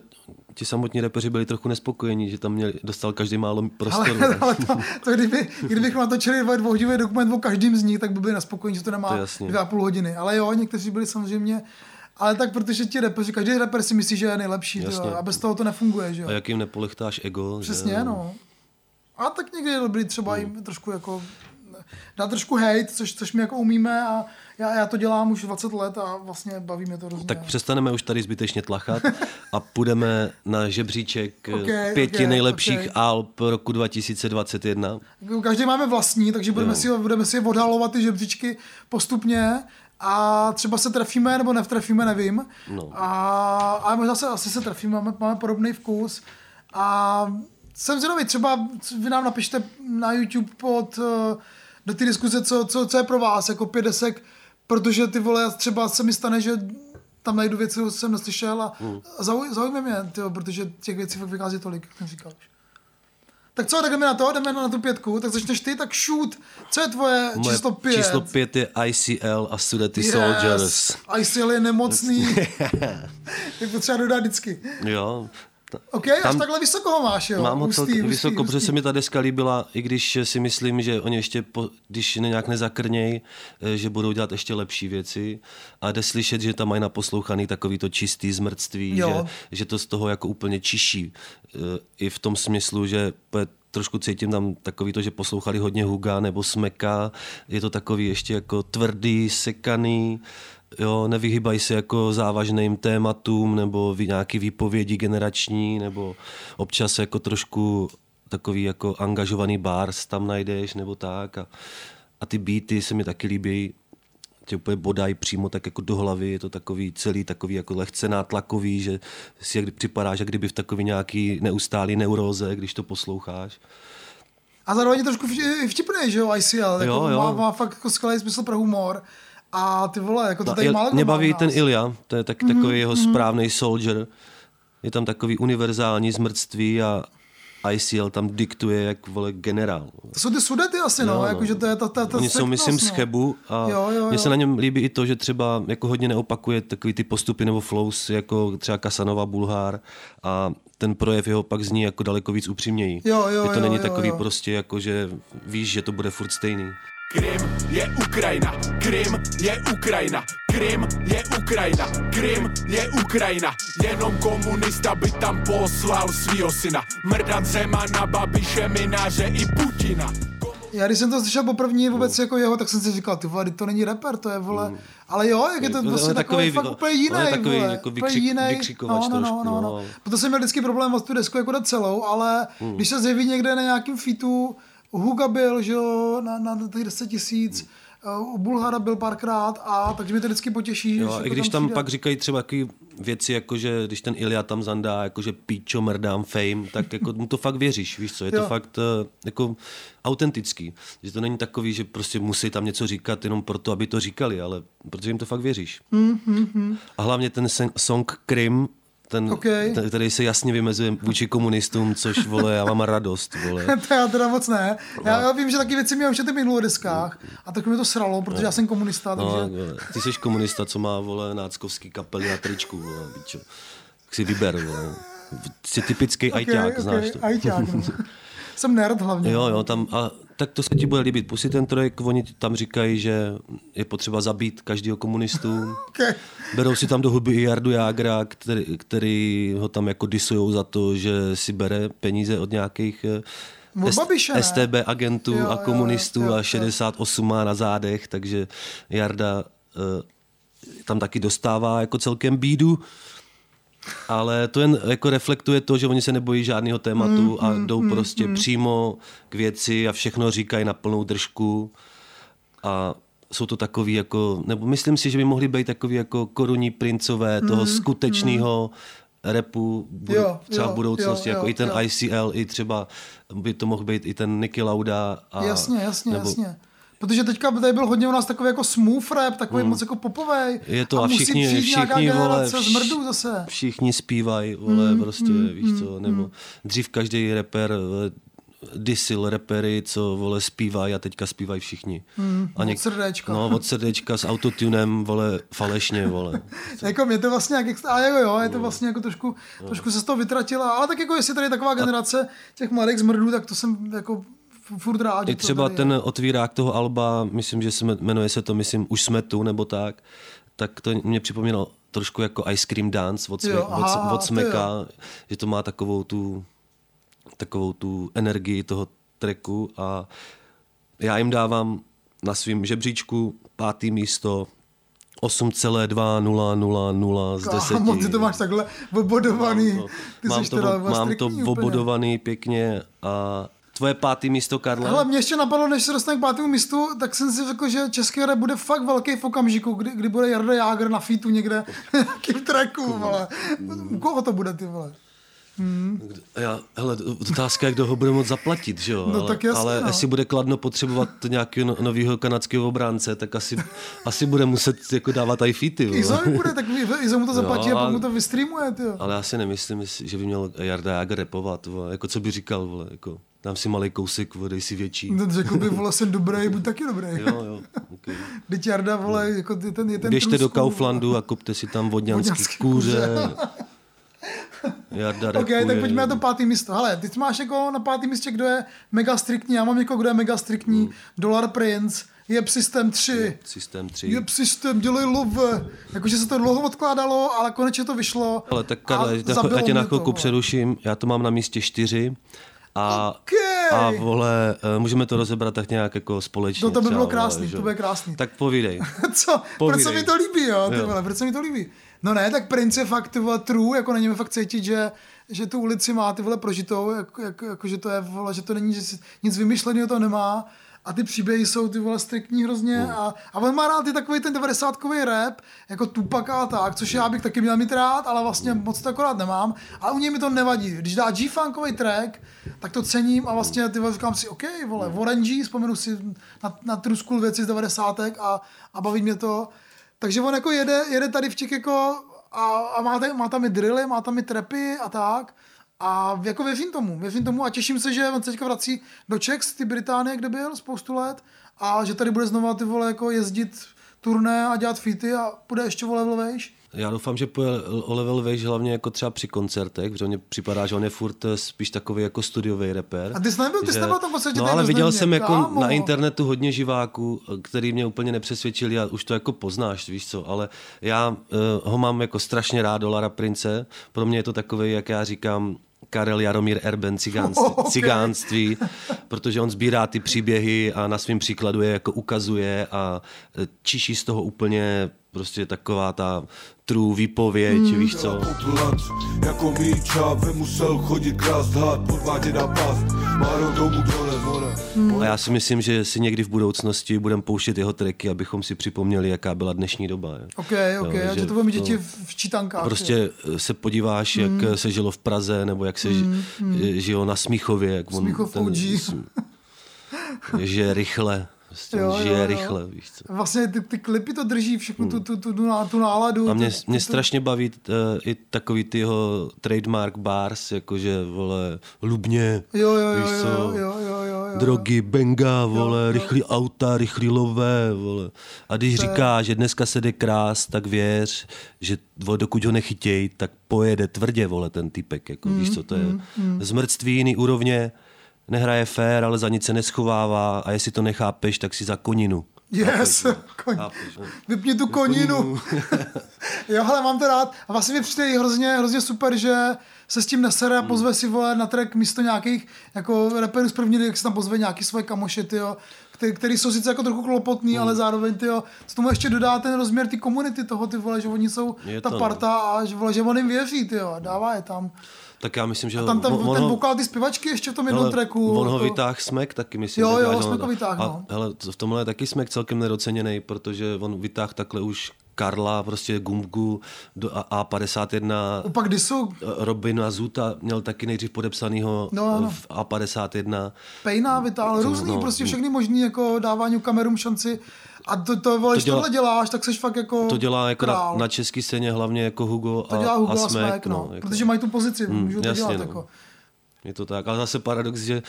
[SPEAKER 2] ti samotní repeři byli trochu nespokojení, že tam měli, dostal každý málo prostoru.
[SPEAKER 1] Ale, ale to, to, kdyby, kdybych natočili dvouhodivý dokument o každém z nich, tak by byli nespokojení, že to nemá to dvě a půl hodiny. Ale jo, někteří byli samozřejmě ale tak protože ti repeři, každý reper si myslí, že je nejlepší, to, a bez toho to nefunguje, že jo.
[SPEAKER 2] A jak jim nepolechtáš ego.
[SPEAKER 1] Přesně,
[SPEAKER 2] že...
[SPEAKER 1] no. A tak někdy je dobrý třeba hmm. jim trošku jako dá trošku hate, což, což my jako umíme a já, já to dělám už 20 let a vlastně baví mě to hrozně.
[SPEAKER 2] Tak přestaneme už tady zbytečně tlachat a půjdeme na žebříček okay, pěti okay, nejlepších okay. alb roku 2021.
[SPEAKER 1] Každý máme vlastní, takže budeme si, budeme si odhalovat ty žebříčky postupně a třeba se trefíme nebo netrefíme, nevím. No. A, ale možná se asi se trefíme, máme, máme podobný vkus. A jsem zvědavý, třeba vy nám napište na YouTube pod uh, do té diskuze, co, co, co, je pro vás, jako pět desek, protože ty vole, třeba se mi stane, že tam najdu věci, co jsem neslyšel a, hmm. a zauj, zaujme mě, tyjo, protože těch věcí fakt vychází tolik, jak jsem říkal. Tak co, tak jdeme na to, jdeme na tu pětku, tak začneš ty, tak shoot. Co je tvoje
[SPEAKER 2] Moje
[SPEAKER 1] číslo pět?
[SPEAKER 2] Číslo pět je ICL a Sudety yes. Soldiers.
[SPEAKER 1] ICL je nemocný. je potřeba dodat vždycky.
[SPEAKER 2] Jo,
[SPEAKER 1] OK, až tam, takhle vysoko ho máš, jo?
[SPEAKER 2] Mám ho celkem
[SPEAKER 1] hustý,
[SPEAKER 2] vysoko,
[SPEAKER 1] hustý.
[SPEAKER 2] protože se mi ta deska líbila, i když si myslím, že oni ještě, po, když nějak nezakrněj, eh, že budou dělat ještě lepší věci. A jde slyšet, že tam mají naposlouchaný takový to čistý zmrtství, že,
[SPEAKER 1] Jo.
[SPEAKER 2] že to z toho jako úplně čiší. Eh, I v tom smyslu, že trošku cítím tam takový to, že poslouchali hodně Huga nebo Smeka. Je to takový ještě jako tvrdý, sekaný, jo, nevyhýbají se jako závažným tématům nebo nějaký výpovědi generační, nebo občas jako trošku takový jako angažovaný bars tam najdeš, nebo tak. A, a ty beaty se mi taky líbí, tě úplně bodají přímo tak jako do hlavy, je to takový celý takový jako lehce nátlakový, že si jak připadáš, jak kdyby v takový nějaký neustálý neuróze, když to posloucháš.
[SPEAKER 1] A zároveň je trošku vti- vtipný, že jo, ICL. Jako
[SPEAKER 2] Jo, jo.
[SPEAKER 1] Má, má, fakt jako skvělý smysl pro humor. A ty vole, jako to
[SPEAKER 2] No,
[SPEAKER 1] tady málo
[SPEAKER 2] mě baví ten. Ilja, to je tak, takový jeho správný soldier. Je tam takový univerzální zmrtství a ICL tam diktuje jak vole generál.
[SPEAKER 1] To jsou ty sudety asi, no,
[SPEAKER 2] Jo, no.
[SPEAKER 1] jakože to je ta, ta, ta
[SPEAKER 2] Oni jsou, myslím, z
[SPEAKER 1] no.
[SPEAKER 2] Chebu a mně se na něm líbí i to, že třeba jako hodně neopakuje takový ty postupy nebo flows, jako třeba Kasanova Bulhár a ten projev jeho pak zní jako daleko víc upřímněji.
[SPEAKER 1] Jo, jo,
[SPEAKER 2] že to
[SPEAKER 1] jo,
[SPEAKER 2] není
[SPEAKER 1] jo,
[SPEAKER 2] takový
[SPEAKER 1] jo.
[SPEAKER 2] prostě jako, že víš, že to bude furt stejný.
[SPEAKER 5] Krym je Ukrajina, Krym je Ukrajina, Krym je Ukrajina, Krym je Ukrajina. Jenom komunista by tam poslal svýho syna. Mrdat Zemana, Babiše, Mináře i Putina.
[SPEAKER 1] Já když jsem to slyšel poprvé vůbec jako jeho, tak jsem si říkal, ty vole, to není rapper, to je vole. Ale jo, jak je to prostě takový,
[SPEAKER 2] takový-
[SPEAKER 1] fakt úplně jiný,
[SPEAKER 2] takový
[SPEAKER 1] vole.
[SPEAKER 2] jako
[SPEAKER 1] úplně
[SPEAKER 2] vykřik-
[SPEAKER 1] jiný.
[SPEAKER 2] vykřikovač
[SPEAKER 1] no, no, no,
[SPEAKER 2] trošku,
[SPEAKER 1] no, no.
[SPEAKER 2] no.
[SPEAKER 1] Proto jsem měl vždycky problém tu desku jako dát celou, ale
[SPEAKER 2] Hmm.
[SPEAKER 1] když se zjeví někde na nějakým featu, u Huga byl, že jo, na, na těch 10 tisíc, uh, u Bulhara byl párkrát a takže mi to vždycky potěší.
[SPEAKER 2] Jo,
[SPEAKER 1] že
[SPEAKER 2] a
[SPEAKER 1] jako
[SPEAKER 2] i když tam
[SPEAKER 1] přijde.
[SPEAKER 2] pak říkají třeba takové věci, jako že když ten Ilya tam zandá, jako že píčo, mrdám, fame, tak jako mu to fakt věříš, víš co, je
[SPEAKER 1] Jo.
[SPEAKER 2] to fakt eh, jako autentický. Že to není takový, že prostě musí tam něco říkat jenom proto, aby to říkali, ale protože jim to fakt věříš. A hlavně ten song Krim, ten,
[SPEAKER 1] Ok.
[SPEAKER 2] ten, který se jasně vymezuje vůči komunistům, což, vole, já mám radost, vole.
[SPEAKER 1] to já teda moc ne. Já, já vím, že taky věci měl už na těch minulodiskách a tak mi to sralo, protože já jsem komunista,
[SPEAKER 2] No,
[SPEAKER 1] takže...
[SPEAKER 2] vole, ty jsi komunista, co má, vole, náckovský kapely na tričku, vole, bičo. Tak si vyber, vole. Jsi typický okay, ajťák,
[SPEAKER 1] Ok,
[SPEAKER 2] znáš to.
[SPEAKER 1] Ajťák, no. jsem nerd hlavně.
[SPEAKER 2] Jo, jo, tam, a tak to se ti bude líbit. Pusy ten track, oni tam říkají, že je potřeba zabít každého komunistu.
[SPEAKER 1] Okay.
[SPEAKER 2] Berou si tam do huby i Jardu Jágra, který, který ho tam jako disujou za to, že si bere peníze od nějakých eh,
[SPEAKER 1] Od Babiše, ne?
[SPEAKER 2] STB agentů
[SPEAKER 1] Jo,
[SPEAKER 2] a komunistů
[SPEAKER 1] jo, jo,
[SPEAKER 2] a
[SPEAKER 1] jo.
[SPEAKER 2] 68 má na zádech, takže Jarda eh, tam taky dostává jako celkem bídu. Ale to jen jako reflektuje to, že oni se nebojí žádného tématu
[SPEAKER 1] Mm,
[SPEAKER 2] a jdou prostě přímo k věci a všechno říkají na plnou držku. A jsou to takový jako, nebo myslím si, že by mohli být takový jako korunní princové toho skutečného repu budu,
[SPEAKER 1] Mm, Jo,
[SPEAKER 2] třeba
[SPEAKER 1] jo,
[SPEAKER 2] v budoucnosti,
[SPEAKER 1] jo,
[SPEAKER 2] jako
[SPEAKER 1] jo,
[SPEAKER 2] i ten
[SPEAKER 1] jo.
[SPEAKER 2] ICL, i třeba by to mohl být i ten Nicky Lauda. A,
[SPEAKER 1] Jasně, jasně,
[SPEAKER 2] nebo,
[SPEAKER 1] jasně. Protože teďka tady byl hodně u nás takový jako smooth rap, takový moc jako popovej.
[SPEAKER 2] Je to a,
[SPEAKER 1] musí
[SPEAKER 2] všichni,
[SPEAKER 1] přijít nějaká
[SPEAKER 2] všichni vole,
[SPEAKER 1] generace zmrdů zase.
[SPEAKER 2] všichni zpívají, vole, mm, prostě, mm, víš co, nebo dřív každý rapper disil repery, co vole zpívají a teďka zpívají všichni. Mm, a
[SPEAKER 1] od srdéčka.
[SPEAKER 2] No, od srdéčka s autotunem, vole, falešně, vole.
[SPEAKER 1] Jako mě to vlastně, jak, a jo, jo, je to vlastně jako trošku, trošku se z toho vytratila, ale tak jako jestli tady je taková generace těch mladých zmrdů, tak to jsem jako furt rád. že
[SPEAKER 2] I třeba ten otvírák toho alba, myslím, že se jmen- jmenuje se to, myslím, Už jsme tu, nebo tak, tak to mě připomínalo trošku jako Ice Cream Dance od,
[SPEAKER 1] Jo, aha,
[SPEAKER 2] od, od Smeka, že to má takovou tu, takovou tu energii toho tracku a já jim dávám na svým žebříčku pátý místo 8,2000 z 10.
[SPEAKER 1] Kámo, ty to máš takhle obodovaný.
[SPEAKER 2] Mám to,
[SPEAKER 1] Ty
[SPEAKER 2] mám to,
[SPEAKER 1] teda
[SPEAKER 2] mám to obodovaný pěkně a tvoje pátý místo, Karla?
[SPEAKER 1] Hele, mě ještě napadlo, než se dostane k pátému místu, tak jsem si řekl, že český rap bude fakt velký v okamžiku, kdy, kdy bude Jarda Jágr na featu někde nějakým tracku, vole. U koho to bude, ty vole?
[SPEAKER 2] Kdo- Já, hele, otázka je, kdo ho bude moct zaplatit, že jo?
[SPEAKER 1] No,
[SPEAKER 2] ale,
[SPEAKER 1] tak jasně,
[SPEAKER 2] ale
[SPEAKER 1] no.
[SPEAKER 2] jestli bude Kladno potřebovat nějakého no, nového kanadského obránce, tak asi, asi bude muset jako dávat i feety, vole.
[SPEAKER 1] Izo bude, tak Izo mu to zaplatí
[SPEAKER 2] Jo,
[SPEAKER 1] a pak mu to vystreamuje, ty
[SPEAKER 2] Ale já si nemyslím, že by měl Jarda Jager repovat, vole. jako co by říkal, vole, jako dám si malý kousek, dej si větší.
[SPEAKER 1] Ten řekl by, vole, jsem dobrý, buď taky dobrý.
[SPEAKER 2] Jo, jo, okay.
[SPEAKER 1] Teď Jarda, vole, jako je ten, je ten
[SPEAKER 2] Běžte do
[SPEAKER 1] trusku,
[SPEAKER 2] Kauflandu a kupte si tam vodňanský
[SPEAKER 1] Vodňanský
[SPEAKER 2] kůře. Jarda
[SPEAKER 1] OK,
[SPEAKER 2] repuje.
[SPEAKER 1] tak pojďme na to pátý místo. Hele, ty máš jako na pátém místě, kdo je mega striktní, já mám někoho, kdo je mega striktní,
[SPEAKER 2] Hmm.
[SPEAKER 1] Dollar Prince, je System 3,
[SPEAKER 2] Systém 3.
[SPEAKER 1] je System, dělej love. Jakože se to dlouho odkládalo, ale konečně to vyšlo.
[SPEAKER 2] Ale tak Karle, já tě na chvilku přeruším, já to mám na místě čtyři. A,
[SPEAKER 1] OK.
[SPEAKER 2] a vole, eh, můžeme to rozebrat tak nějak jako společně.
[SPEAKER 1] No to by
[SPEAKER 2] třeba,
[SPEAKER 1] bylo
[SPEAKER 2] vole,
[SPEAKER 1] krásný,
[SPEAKER 2] že?
[SPEAKER 1] to bude krásný.
[SPEAKER 2] Tak povídej.
[SPEAKER 1] Co? Proč
[SPEAKER 2] Povídej.
[SPEAKER 1] se mi to líbí, jo?
[SPEAKER 2] Jo.
[SPEAKER 1] vole, proč se mi to líbí? No ne, tak Prince je fakt vole, true, jako na něm je fakt cítit, že, že tu ulici má ty vole prožitou, jako, jako, jako, že to je, vole, že to není, že nic vymyšleného to nemá a ty příběhy jsou ty vole striktní hrozně
[SPEAKER 2] Hmm.
[SPEAKER 1] a, a on má rád i takový ten 90 rap, jako Tupac a tak, což já bych taky měl mít rád, ale vlastně
[SPEAKER 2] Hmm.
[SPEAKER 1] moc to akorát nemám, ale u něj mi to nevadí. Když dá G-funkový track, tak to cením a vlastně ty vole, říkám si, OK, vole, v Orange, vzpomenu si na, na true school věci z 90. a, a baví mě to. Takže on jako jede, jede tady v těch jako a, a má, tam, má tam i drilly, má tam i trepy a tak. A jako věřím tomu, věřím tomu a těším se, že on se teďka vrací do Czech z ty Británie, kde byl spoustu let a že tady bude znova ty vole jako jezdit turné a dělat featy a bude ještě vole level vejš.
[SPEAKER 2] Já doufám, že poje o level vejš hlavně jako třeba při koncertech, protože mně připadá, že on je furt eh, spíš takový jako studiový rapper.
[SPEAKER 1] A ty jsi nebyl- ty jsi nebyl tom koncertě
[SPEAKER 2] No ale viděl jsem jako
[SPEAKER 1] kámo.
[SPEAKER 2] na internetu hodně živáků, eh, který mě úplně nepřesvědčili a už to jako poznáš, víš co, ale já uh, ho mám jako strašně rád, Dolara Prince. Pro mě je to takový, jak já říkám, Karel Jaromír Erben cigánství,
[SPEAKER 1] Okay.
[SPEAKER 2] cigánství, protože on sbírá ty příběhy a na svém příkladu je jako ukazuje a eh, čiší z toho úplně prostě taková ta true výpověď,
[SPEAKER 1] Hmm.
[SPEAKER 2] víš co.
[SPEAKER 3] Jako míča, musel chodit krást had, podvádět a past, domů dole, vole.
[SPEAKER 2] A já si myslím, že si někdy v budoucnosti budeme pouštět jeho tracky, abychom si připomněli, jaká byla dnešní doba. Jo.
[SPEAKER 1] OK, OK,
[SPEAKER 2] Jo,
[SPEAKER 1] jo, že to budou mít děti v, v čítankách.
[SPEAKER 2] Prostě eh, se podíváš, jak
[SPEAKER 1] Hmm.
[SPEAKER 2] se žilo v Praze, nebo jak se mm, žilo na Smíchově. Jak on,
[SPEAKER 1] Smíchov OG.
[SPEAKER 2] žije rychle. Prostě
[SPEAKER 1] Jo,
[SPEAKER 2] on
[SPEAKER 1] jo,
[SPEAKER 2] žije
[SPEAKER 1] jo.
[SPEAKER 2] rychle, víš co.
[SPEAKER 1] Vlastně ty, ty klipy to drží všechno, tu, tu, tu, tu, tu náladu.
[SPEAKER 2] A mě,
[SPEAKER 1] tu,
[SPEAKER 2] mě
[SPEAKER 1] tu,
[SPEAKER 2] strašně baví uh, i takový ty jeho trademark bars, jakože, vole, Lubně,
[SPEAKER 1] Jo, jo, jo,
[SPEAKER 2] víš
[SPEAKER 1] jo,
[SPEAKER 2] co,
[SPEAKER 1] jo, jo, jo, jo.
[SPEAKER 2] drogy, benga, vole,
[SPEAKER 1] jo.
[SPEAKER 2] rychlý auta, rychlý lové, vole. A když
[SPEAKER 1] To je-
[SPEAKER 2] říká, že dneska se jde krás, tak věř, že vole, dokud ho nechytěj, tak pojede tvrdě, vole, ten typek, jako, víš co, to je
[SPEAKER 1] Mm,
[SPEAKER 2] zmrtství jiný úrovně, nehraje fér, ale za nic se neschovává a jestli to nechápeš, tak si za koninu.
[SPEAKER 1] Yes, koň.
[SPEAKER 2] Chápeš, no.
[SPEAKER 1] Vypni tu koninu. jo, hele, mám to rád. A vlastně mi přijde hrozně, hrozně super, že se s tím nesere a pozve si vole na track místo nějakých jako rapperů z první jak se tam pozve nějaký svoje kamoše, tyjo, který, který jsou sice jako trochu klopotný, ale zároveň tyjo, co tomu ještě dodá ten rozměr ty komunity toho, ty vole, že oni jsou
[SPEAKER 2] Je
[SPEAKER 1] ta
[SPEAKER 2] to, no.
[SPEAKER 1] parta a že, vole, že on jim věří, tyjo, a dává je tam.
[SPEAKER 2] Tak já myslím, že
[SPEAKER 1] Tam, tam
[SPEAKER 2] on, on
[SPEAKER 1] ten vokál, ty zpěvačky ještě v tom jednom
[SPEAKER 2] Hele,
[SPEAKER 1] tracku.
[SPEAKER 2] On ho
[SPEAKER 1] jako-
[SPEAKER 2] vytáhl smek taky, myslím.
[SPEAKER 1] Jo, jo, Smek
[SPEAKER 2] on-
[SPEAKER 1] ho vytáhl, no.
[SPEAKER 2] A hele, v tomhle je taky smek celkem nedoceněný, protože on vytáhl takhle už Karla, prostě Gumgu do A- A51.
[SPEAKER 1] Opak, kdy jsou
[SPEAKER 2] Robina Zuta měl taky nejdřív podepsanýho
[SPEAKER 1] No, no.
[SPEAKER 2] v A51.
[SPEAKER 1] Pejna vytáhl, různý,
[SPEAKER 2] no,
[SPEAKER 1] prostě
[SPEAKER 2] no.
[SPEAKER 1] všechny možný, jako dávání kamerům šanci. A to, to, vole,
[SPEAKER 2] To
[SPEAKER 1] když
[SPEAKER 2] dělá-
[SPEAKER 1] tohle děláš, tak seš fakt jako
[SPEAKER 2] To dělá jako na,
[SPEAKER 1] král.
[SPEAKER 2] na české scéně hlavně jako Hugo
[SPEAKER 1] to
[SPEAKER 2] a,
[SPEAKER 1] dělá Hugo
[SPEAKER 2] a
[SPEAKER 1] a
[SPEAKER 2] Smek.
[SPEAKER 1] Smek, no,
[SPEAKER 2] jako.
[SPEAKER 1] protože mají tu pozici, můžou to
[SPEAKER 2] jasně,
[SPEAKER 1] dělat.
[SPEAKER 2] no.
[SPEAKER 1] Jako.
[SPEAKER 2] Je to tak, ale zase paradox, že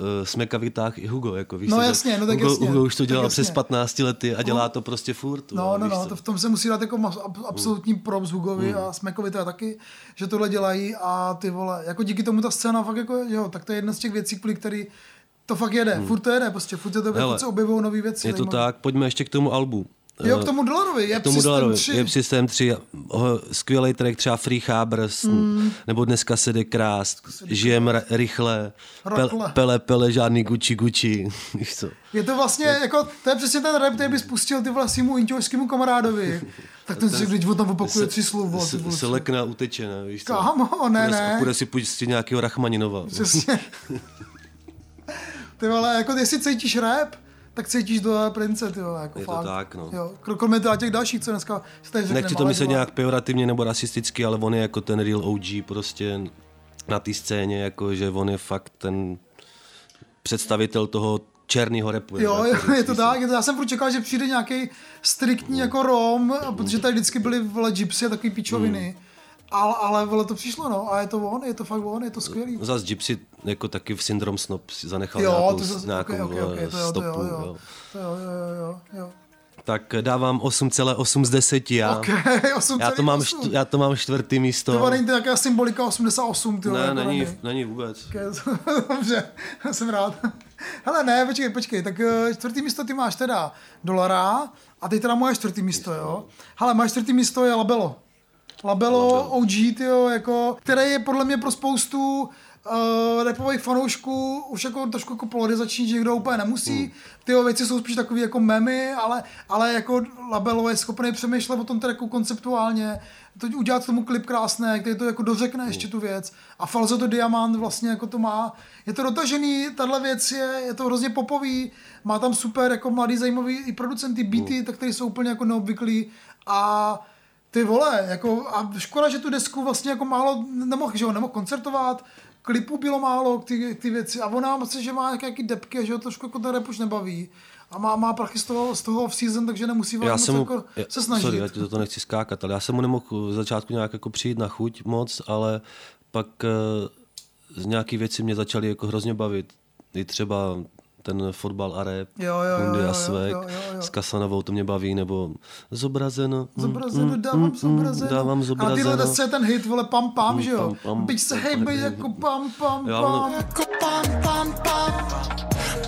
[SPEAKER 2] uh, Smeka vytáhl i Hugo, jako víš
[SPEAKER 1] No
[SPEAKER 2] co, že
[SPEAKER 1] jasně, no tak
[SPEAKER 2] Hugo,
[SPEAKER 1] jasně,
[SPEAKER 2] Hugo už to dělal přes 15 lety a dělá to prostě furt.
[SPEAKER 1] No, no, no, to v tom se musí dát jako ab- absolutní props Hugovi a Smekovi to je taky, že tohle dělají a ty vole, jako díky tomu ta scéna fakt jako, jo, tak to je jedna z těch věcí, kvůli který to fakt jede, furt to jede, prostě furt, se to,
[SPEAKER 2] Hele,
[SPEAKER 1] furt se objevují nové věci.
[SPEAKER 2] Je to
[SPEAKER 1] zajímavé.
[SPEAKER 2] tak, pojďme ještě k tomu albu.
[SPEAKER 1] Jo,
[SPEAKER 2] Eh,
[SPEAKER 1] k tomu dolarovi, je
[SPEAKER 2] k tomu
[SPEAKER 1] System
[SPEAKER 2] dolarovi.
[SPEAKER 1] 3.
[SPEAKER 2] Je System 3, skvělý track, třeba Free Chabers,
[SPEAKER 1] Mm.
[SPEAKER 2] nebo Dneska se jde krást, Žijem r- rychle,
[SPEAKER 1] Rakle.
[SPEAKER 2] Pel, Pele Pele, žádný Gucci Gucci, co.
[SPEAKER 1] Je to vlastně, jako, to je přesně ten rap, který by spustil ty vole svýmu inťovskému kamarádovi. Tak ten si, když tam opakuje tři slova. ty
[SPEAKER 2] Se, se lekne a uteče, ne, víš co.
[SPEAKER 1] Kámo, ne, ne.
[SPEAKER 2] Půjde si pustit nějakého Rachmaninova.
[SPEAKER 1] Přesně. Ty vole, jako jestli cítíš rap, tak cítíš do prince, ty vole, jako
[SPEAKER 2] Je to
[SPEAKER 1] fakt.
[SPEAKER 2] tak, no.
[SPEAKER 1] Jo, kro- kromě těch dalších, co dneska si tady řekneme.
[SPEAKER 2] Nechci to myslet nějak pejorativně nebo rasisticky, ale on je jako ten real OG prostě na té scéně, jako že on je fakt ten představitel toho černého repu.
[SPEAKER 1] Jo, jo, je to tak. je to- Já jsem furt čekal, že přijde nějaký striktní jako Rom, protože tady vždycky byly vole gypsy a takový pičoviny. Ale, ale vole to přišlo, no. A je to on, je to fakt on, je to skvělý.
[SPEAKER 2] No zas Gypsy jako taky v Syndrom Snob si zanechal
[SPEAKER 1] Jo,
[SPEAKER 2] nějakou,
[SPEAKER 1] to zase,
[SPEAKER 2] nějakou
[SPEAKER 1] okay, okay, okay, to jo, to
[SPEAKER 2] stopu.
[SPEAKER 1] jo,
[SPEAKER 2] jo.
[SPEAKER 1] jo. To jo, jo, jo, jo.
[SPEAKER 2] Tak dávám 8,8 z 10 já.
[SPEAKER 1] OK, 8,
[SPEAKER 2] já, to mám št- já to mám čtvrtý místo.
[SPEAKER 1] To není to nějaká symbolika 88, ty
[SPEAKER 2] ne,
[SPEAKER 1] jako
[SPEAKER 2] není,
[SPEAKER 1] není.
[SPEAKER 2] není vůbec.
[SPEAKER 1] Ok, Dobře, jsem rád. Hele, ne, počkej, počkej, tak eh, čtvrtý místo ty máš teda dolara a teď teda moje čtvrtý místo, jo. Hele, moje čtvrtý místo je Labelo. Labelo, OG, tyjo, jako, který je podle mě pro spoustu uh, repových fanoušků už jako trošku jako polarizační, že někdo úplně nemusí. Ty věci jsou spíš takový jako memy, ale, ale jako Labelo je schopný přemýšlet o tom tracku konceptuálně, to udělat tomu klip krásné, který to jako dořekne ještě tu věc. A Falzo to Diamant vlastně jako to má. Je to dotažený, tahle věc je, je to hrozně popový, má tam super jako mladý zajímavý i producenty, beaty, tak které jsou úplně jako neobvyklý a ty vole, jako a škoda, že tu desku vlastně jako málo nemohl, že jo, nemohl koncertovat, klipů bylo málo, ty, ty věci a ona myslím, že má nějaké, nějaký depky že ho trošku jako ten rap už nebaví a má, má prachy z toho, z toho off-season, takže nemusí
[SPEAKER 2] Já
[SPEAKER 1] moc
[SPEAKER 2] jsem mu,
[SPEAKER 1] jako
[SPEAKER 2] já-
[SPEAKER 1] se snažit.
[SPEAKER 2] Sorry, já ti do toho nechci skákat, ale já jsem mu nemohl z začátku nějak jako přijít na chuť moc, ale pak uh, z nějaký věci mě začaly jako hrozně bavit. I třeba ten fotbal a rap,
[SPEAKER 1] Jo, jo, jo,
[SPEAKER 2] a Svek,
[SPEAKER 1] jo, jo, jo.
[SPEAKER 2] s Kasanovou to mě baví, nebo zobrazeno. mm,
[SPEAKER 1] Zobrazeno,
[SPEAKER 2] mm,
[SPEAKER 1] dávám
[SPEAKER 2] mm,
[SPEAKER 1] zobrazeno.
[SPEAKER 2] Dávám
[SPEAKER 1] A
[SPEAKER 2] zobrazeno.
[SPEAKER 1] tyhle desce je ten hit, vole, pam pam, že jo?
[SPEAKER 2] pam, pam,
[SPEAKER 1] Byť se
[SPEAKER 2] pam,
[SPEAKER 1] hejbe
[SPEAKER 2] pam,
[SPEAKER 1] jako pam pam
[SPEAKER 2] Jo, ono-
[SPEAKER 1] pam. Jako pam pam pam.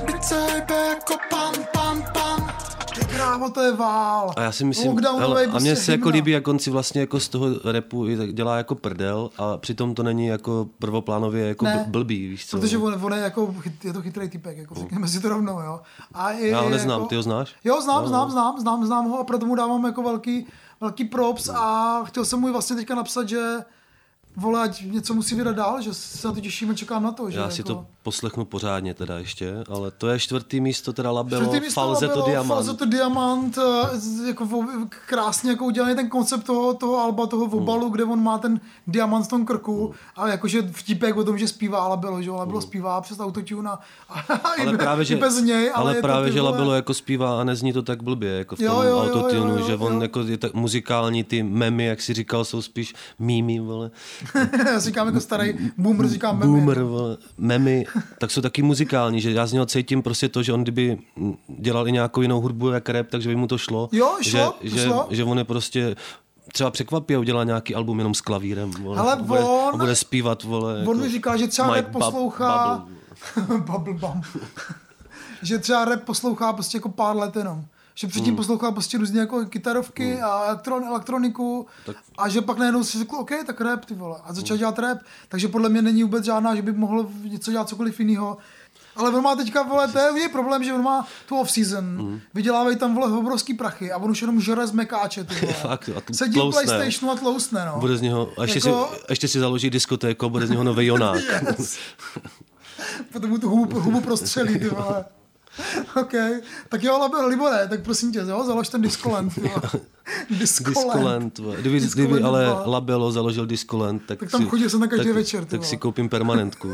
[SPEAKER 1] Byť se hejbe jako pam pam pam. Ty krávo, to je vál.
[SPEAKER 2] A já si myslím, hele, a
[SPEAKER 1] prostě
[SPEAKER 2] mně se jako líbí, jak on si vlastně jako z toho repu dělá jako prdel a přitom to není jako prvoplánově jako
[SPEAKER 1] Ne.
[SPEAKER 2] bl- blbý, víš co?
[SPEAKER 1] Protože on, on je jako, je to chytrý typek, jako řekněme si to rovnou, jo. A je,
[SPEAKER 2] Já ho neznám,
[SPEAKER 1] jako,
[SPEAKER 2] ty ho znáš?
[SPEAKER 1] Jo, znám, znám, znám, znám, znám ho a proto mu dávám jako velký, velký props a chtěl jsem mu vlastně teďka napsat, že vole, ať něco musí vydat dál, že se na to těším a čekám na to. Že
[SPEAKER 2] Já si
[SPEAKER 1] jako...
[SPEAKER 2] to poslechnu pořádně teda ještě, ale to je čtvrtý místo, teda Labelo,
[SPEAKER 1] Čtvrtý místo
[SPEAKER 2] Falze to
[SPEAKER 1] bylo
[SPEAKER 2] Diamant.
[SPEAKER 1] Falze to Diamant, jako krásně jako udělaný ten koncept toho, toho alba, toho
[SPEAKER 2] Hmm.
[SPEAKER 1] obalu, kde on má ten diamant v tom krku, a jakože vtipek o tom, že zpívá Labelo, že jo, Labelo zpívá přes autotune a, a i,
[SPEAKER 2] Hmm. ale
[SPEAKER 1] be-
[SPEAKER 2] právě, že,
[SPEAKER 1] i bez něj, ale,
[SPEAKER 2] ale
[SPEAKER 1] to
[SPEAKER 2] právě, že
[SPEAKER 1] vole-
[SPEAKER 2] Labelo jako zpívá a nezní to tak blbě, jako v
[SPEAKER 1] Jo,
[SPEAKER 2] tom
[SPEAKER 1] jo, jo,
[SPEAKER 2] autotunu,
[SPEAKER 1] jo, jo,
[SPEAKER 2] že on
[SPEAKER 1] jo.
[SPEAKER 2] jako je tak muzikální, ty memy, jak si říkal, jsou spíš mýmy, vole.
[SPEAKER 1] Říkám jako starý boomer, říkám memy.
[SPEAKER 2] Boomer, vole, memy, tak jsou taky muzikální, že já z něho cítím prostě to, že on kdyby dělal i nějakou jinou hudbu jak rap, takže by mu to šlo.
[SPEAKER 1] Jo, šlo,
[SPEAKER 2] že,
[SPEAKER 1] to
[SPEAKER 2] že,
[SPEAKER 1] šlo.
[SPEAKER 2] že on je prostě třeba překvapí a udělá nějaký album jenom s klavírem. Vole,
[SPEAKER 1] Hele,
[SPEAKER 2] a bude,
[SPEAKER 1] on-
[SPEAKER 2] bude zpívat, vole.
[SPEAKER 1] On
[SPEAKER 2] jako
[SPEAKER 1] mi říká, že třeba
[SPEAKER 2] Mike
[SPEAKER 1] rap poslouchá...
[SPEAKER 2] Bub-
[SPEAKER 1] Bubble Bum. že třeba rap poslouchá prostě jako pár let jenom. Že předtím
[SPEAKER 2] Hmm.
[SPEAKER 1] poslouchal prostě různě jako kytarovky a elektron, elektroniku a že pak najednou si řekl, OK, tak rap ty vole. A
[SPEAKER 2] Hmm.
[SPEAKER 1] začal dělat rap. Takže podle mě není vůbec žádná, že by mohl něco dělat cokoliv jiného. Ale on má teďka, vole, to je problém, že on má tu off-season,
[SPEAKER 2] Hmm.
[SPEAKER 1] vydělávají tam, vole, obrovský prachy a on už jenom žere z mekáče, ty vole.
[SPEAKER 2] Fakt, a
[SPEAKER 1] Sedí
[SPEAKER 2] tloustne.
[SPEAKER 1] PlayStationu a tloustne, no.
[SPEAKER 2] Bude z něho, a ještě,
[SPEAKER 1] Jako-
[SPEAKER 2] si, ještě si založí diskotéku a bude z něho nový Jonák.
[SPEAKER 1] Yes. Potom mu tu hubu, hubu prostřelí, ty vole. OK, tak jo, ale Libore, tak prosím tě, jo, založ ten Discoland. Discoland.
[SPEAKER 2] Kdyby,
[SPEAKER 1] Discoland
[SPEAKER 2] kdyby ale. Labelo založil Discoland, tak,
[SPEAKER 1] Tak tam
[SPEAKER 2] si,
[SPEAKER 1] chodil jsem na každý
[SPEAKER 2] tak,
[SPEAKER 1] večer,
[SPEAKER 2] Tak si koupím permanentku.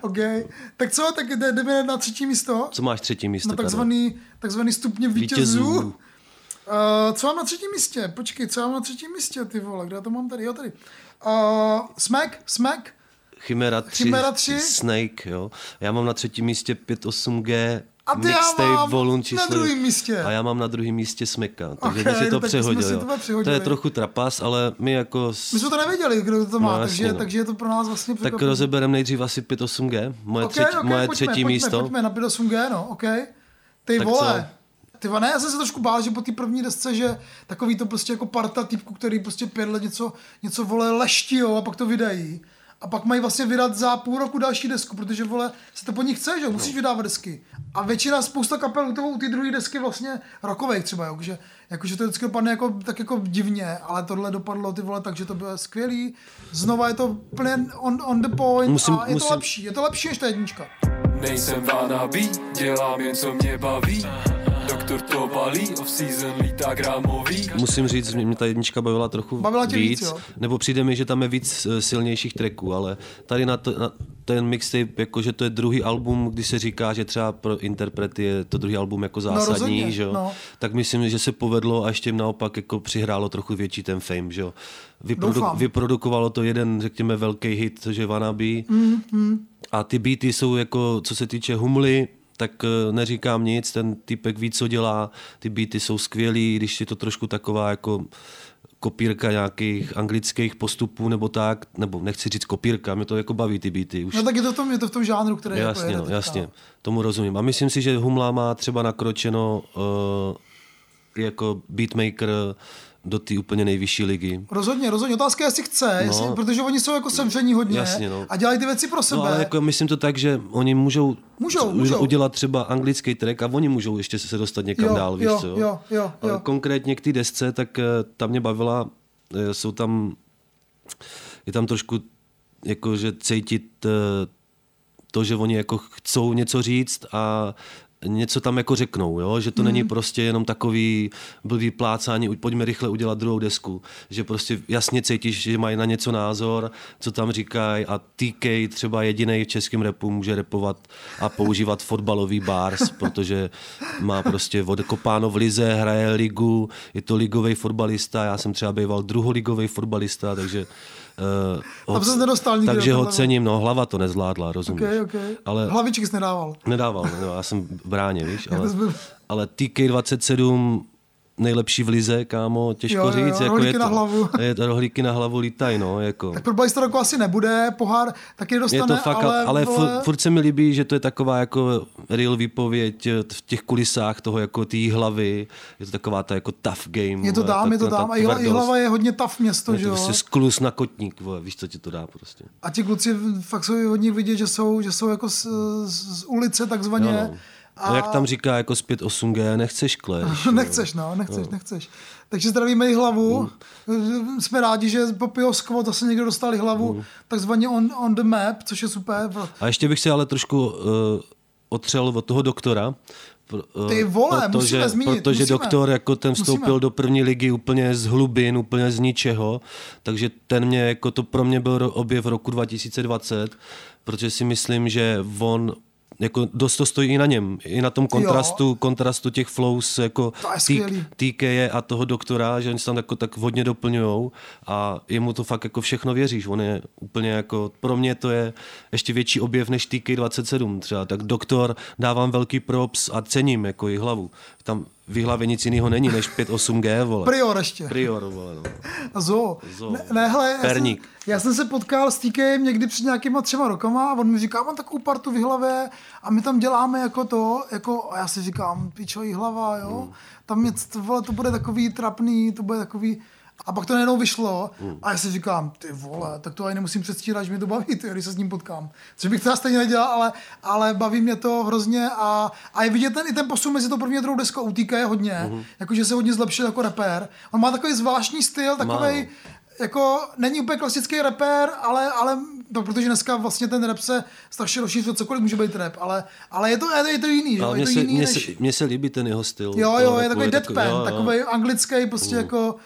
[SPEAKER 1] OK, tak co, tak jde- jdeme na třetí místo,
[SPEAKER 2] Co máš třetí místo?
[SPEAKER 1] na takzvaný, takzvaný stupně vítězů.
[SPEAKER 2] Vítězů.
[SPEAKER 1] Uh, co mám na třetím místě? Počkej, co mám na třetím místě, ty vole, kde já to mám tady? Jo, tady. Uh, Smack, Smack,
[SPEAKER 2] Chimera 3,
[SPEAKER 1] Chimera 3.
[SPEAKER 2] Snake, jo. Já mám na třetím místě 58G
[SPEAKER 1] A ty já
[SPEAKER 2] mixtape
[SPEAKER 1] mám
[SPEAKER 2] volume
[SPEAKER 1] na
[SPEAKER 2] číslo.
[SPEAKER 1] druhém místě.
[SPEAKER 2] A já mám na druhém místě Smeka. Takže
[SPEAKER 1] Ok,
[SPEAKER 2] okay, si to
[SPEAKER 1] tak jsme
[SPEAKER 2] přehodil.
[SPEAKER 1] si to
[SPEAKER 2] To je trochu trapas, ale my jako... s-
[SPEAKER 1] my jsme to nevěděli, kdo to má,
[SPEAKER 2] No, jasně,
[SPEAKER 1] takže,
[SPEAKER 2] no.
[SPEAKER 1] takže je to pro nás vlastně
[SPEAKER 2] tak
[SPEAKER 1] překvapení.
[SPEAKER 2] rozebereme nejdřív asi 58G, moje,
[SPEAKER 1] Ok,
[SPEAKER 2] třetí,
[SPEAKER 1] ok,
[SPEAKER 2] moje
[SPEAKER 1] pojďme,
[SPEAKER 2] třetí
[SPEAKER 1] pojďme,
[SPEAKER 2] místo.
[SPEAKER 1] Pojďme na 58G, no, ok. Ty
[SPEAKER 2] Tak
[SPEAKER 1] vole. Ty vole, ne, já jsem se trošku bál, že po té první desce, že takový to prostě jako parta typku, který prostě pět let něco, něco vole leští, jo, a pak to vydají. A pak mají vlastně vydat za půl roku další desku, protože vole, se to po nich chce, že musíš
[SPEAKER 2] No.
[SPEAKER 1] vydávat desky. A většina, spousta kapel u toho, u té druhé desky vlastně rokových třeba, jo, že, jakože to vždycky dopadne jako, tak jako divně, ale tohle dopadlo ty vole, takže to bylo skvělý. Znova je to plně on, on the point
[SPEAKER 2] Musím-
[SPEAKER 1] a je to
[SPEAKER 2] musím-
[SPEAKER 1] lepší, je to lepší než ta jednička.
[SPEAKER 6] Nejsem vanabí, dělám jen co mě baví
[SPEAKER 3] Doktor to balí, off-season lítá grámový.
[SPEAKER 2] Musím říct, že mě ta jednička bavila trochu
[SPEAKER 1] Bavila tě víc,
[SPEAKER 2] víc,
[SPEAKER 1] jo?
[SPEAKER 2] nebo přijde mi, že tam je víc eh, silnějších tracků, ale tady na, to, na ten mixtape, jakože to je druhý album, kdy se říká, že třeba pro interprety je to druhý album jako zásadní,
[SPEAKER 1] rozhodně,
[SPEAKER 2] že jo?
[SPEAKER 1] no.
[SPEAKER 2] tak myslím, že se povedlo a ještě jim naopak jako přihrálo trochu větší ten fame, že jo?
[SPEAKER 1] Doufám.
[SPEAKER 2] vyprodukovalo to jeden, řekněme, velký hit, což je Wannabe.
[SPEAKER 1] Mm-hmm.
[SPEAKER 2] A ty beaty jsou jako, co se týče humly, tak eh, neříkám nic, ten typek ví, co dělá, ty beaty jsou skvělý, když je to trošku taková jako kopírka nějakých anglických postupů nebo tak, nebo nechci říct kopírka, mě to jako baví ty beaty už.
[SPEAKER 1] No tak je to v tom, je to v tom žánru, který jako
[SPEAKER 2] jasně,
[SPEAKER 1] jede
[SPEAKER 2] no, jasně, tomu rozumím. A myslím si, že Humla má třeba nakročeno uh, jako beatmaker do té úplně nejvyšší ligy.
[SPEAKER 1] Rozhodně, rozhodně. Otázka je, jestli chce,
[SPEAKER 2] No.
[SPEAKER 1] jestli, protože oni jsou jako sevření hodně
[SPEAKER 2] Jasně, no.
[SPEAKER 1] a dělají ty věci pro sebe.
[SPEAKER 2] No ale jako myslím to tak, že oni můžou,
[SPEAKER 1] Můžou, můžou.
[SPEAKER 2] udělat třeba anglický track a oni můžou ještě se dostat někam
[SPEAKER 1] Jo,
[SPEAKER 2] dál, víš
[SPEAKER 1] jo,
[SPEAKER 2] co?
[SPEAKER 1] jo, jo,
[SPEAKER 2] Ale
[SPEAKER 1] jo.
[SPEAKER 2] konkrétně k té desce, tak eh, ta mě bavila, eh, jsou tam, je tam trošku jako, že cítit eh, to, že oni jako chcou něco říct a něco tam jako řeknou, jo? že to
[SPEAKER 1] Mhm.
[SPEAKER 2] není prostě jenom takový blbý plácání, "Uj, pojďme rychle udělat druhou desku, že prostě jasně cítíš, že mají na něco názor, co tam říkají a TK třeba jediný v českém repu může repovat a používat fotbalový bars, protože má prostě odkopáno v lize, hraje ligu, je to ligový fotbalista, já jsem třeba býval druholigový fotbalista, takže uh,
[SPEAKER 1] Tam ses nedostal nikdy
[SPEAKER 2] takže ho
[SPEAKER 1] tohle.
[SPEAKER 2] cením, no hlava to nezvládla, rozumíš.
[SPEAKER 1] Okay, okay.
[SPEAKER 2] Ale
[SPEAKER 1] Hlaviček jsi nedával.
[SPEAKER 2] Nedával, no, já jsem v bráně, víš, ale, ale TK27 nejlepší v lize, kámo, těžko
[SPEAKER 1] Jo, jo, jo,
[SPEAKER 2] říct. jako
[SPEAKER 1] rohlíky
[SPEAKER 2] je to,
[SPEAKER 1] na hlavu.
[SPEAKER 2] Je to rohlíky na hlavu lítaj, no, jako.
[SPEAKER 1] Tak pro Balista roku asi nebude, pohár taky dostane,
[SPEAKER 2] Je to fakt,
[SPEAKER 1] ale,
[SPEAKER 2] ale,
[SPEAKER 1] vole,
[SPEAKER 2] furt, furt se mi líbí, že to je taková jako real výpověď eh, v těch kulisách toho jako té hlavy. Je to taková ta jako tough game.
[SPEAKER 1] je to dám, je to
[SPEAKER 2] ta- ta
[SPEAKER 1] dám. A
[SPEAKER 2] tvrdost.
[SPEAKER 1] Jihlava je hodně tough město,
[SPEAKER 2] Je
[SPEAKER 1] že
[SPEAKER 2] to
[SPEAKER 1] jo?
[SPEAKER 2] prostě sklus na kotník, vole, víš, co ti to dá prostě.
[SPEAKER 1] A ti kluci fakt jsou od nich vidět, že jsou, že jsou jako z, z ulice takzvaně.
[SPEAKER 2] Jo, no. A... jak tam říká jako zpět 8G, nechceš kleš.
[SPEAKER 1] nechceš, no, nechceš, nechceš. Takže zdravíme i hlavu. Jsme rádi, že po Pio Squad zase někdo dostali hlavu, takzvaně on, on the map, což je super.
[SPEAKER 2] A ještě bych se ale trošku uh, otřel od toho doktora. Uh,
[SPEAKER 1] Ty vole,
[SPEAKER 2] protože,
[SPEAKER 1] musíme zmínit,
[SPEAKER 2] Protože
[SPEAKER 1] musíme.
[SPEAKER 2] doktor jako ten vstoupil
[SPEAKER 1] Musíme.
[SPEAKER 2] do první ligy úplně z hlubin, úplně z ničeho, takže ten mě, jako to pro mě byl objev roku 2020, protože si myslím, že on jako dost to stojí i na něm, i na tom kontrastu, kontrastu těch flows jako
[SPEAKER 1] To je skvělý.
[SPEAKER 2] TK a toho doktora, že oni se tam jako tak hodně doplňují a jemu to fakt jako všechno věříš. On je úplně jako, pro mě to je ještě větší objev než TK27 třeba. Tak doktor dávám velký props a cením jako i hlavu. Tam v hlavě nic jiného není než 5-8G, vole.
[SPEAKER 1] Prior ještě.
[SPEAKER 2] Prior, vole, no.
[SPEAKER 1] A zoo.
[SPEAKER 2] Zoo.
[SPEAKER 1] Ne, ne hele, já jsem,
[SPEAKER 2] Perník.
[SPEAKER 1] já jsem se potkal s TKem někdy před nějakýma třema rokama a on mi říká, mám takovou partu v hlavě a my tam děláme jako to, jako, a já si říkám, pičo, hlava, jo.
[SPEAKER 2] Hmm.
[SPEAKER 1] Tam je, to, vole, to bude takový trapný, to bude takový, a pak to najednou vyšlo
[SPEAKER 2] Hmm.
[SPEAKER 1] a já si říkám, ty vole, tak to ani nemusím předstírat, že mi to baví, ty, když se s ním potkám. Což bych teda stejně nedělal, ale, ale baví mě to hrozně a, a je vidět ten, i ten posun mezi tou první a druhou deskou u TK je hodně,
[SPEAKER 2] Mhm.
[SPEAKER 1] jakože se hodně zlepšil jako rapper. On má takový zvláštní styl, takový. Jako není úplně klasický rapper, ale, ale to, protože dneska vlastně ten rap se strašně rozšířil, cokoliv může být rap, ale, ale je to, je to, je to jiný,
[SPEAKER 2] Ale mně se,
[SPEAKER 1] jiný než...
[SPEAKER 2] se, mně se líbí ten jeho styl.
[SPEAKER 1] Jo, jo, je takový deadpan, takový anglický, prostě jako...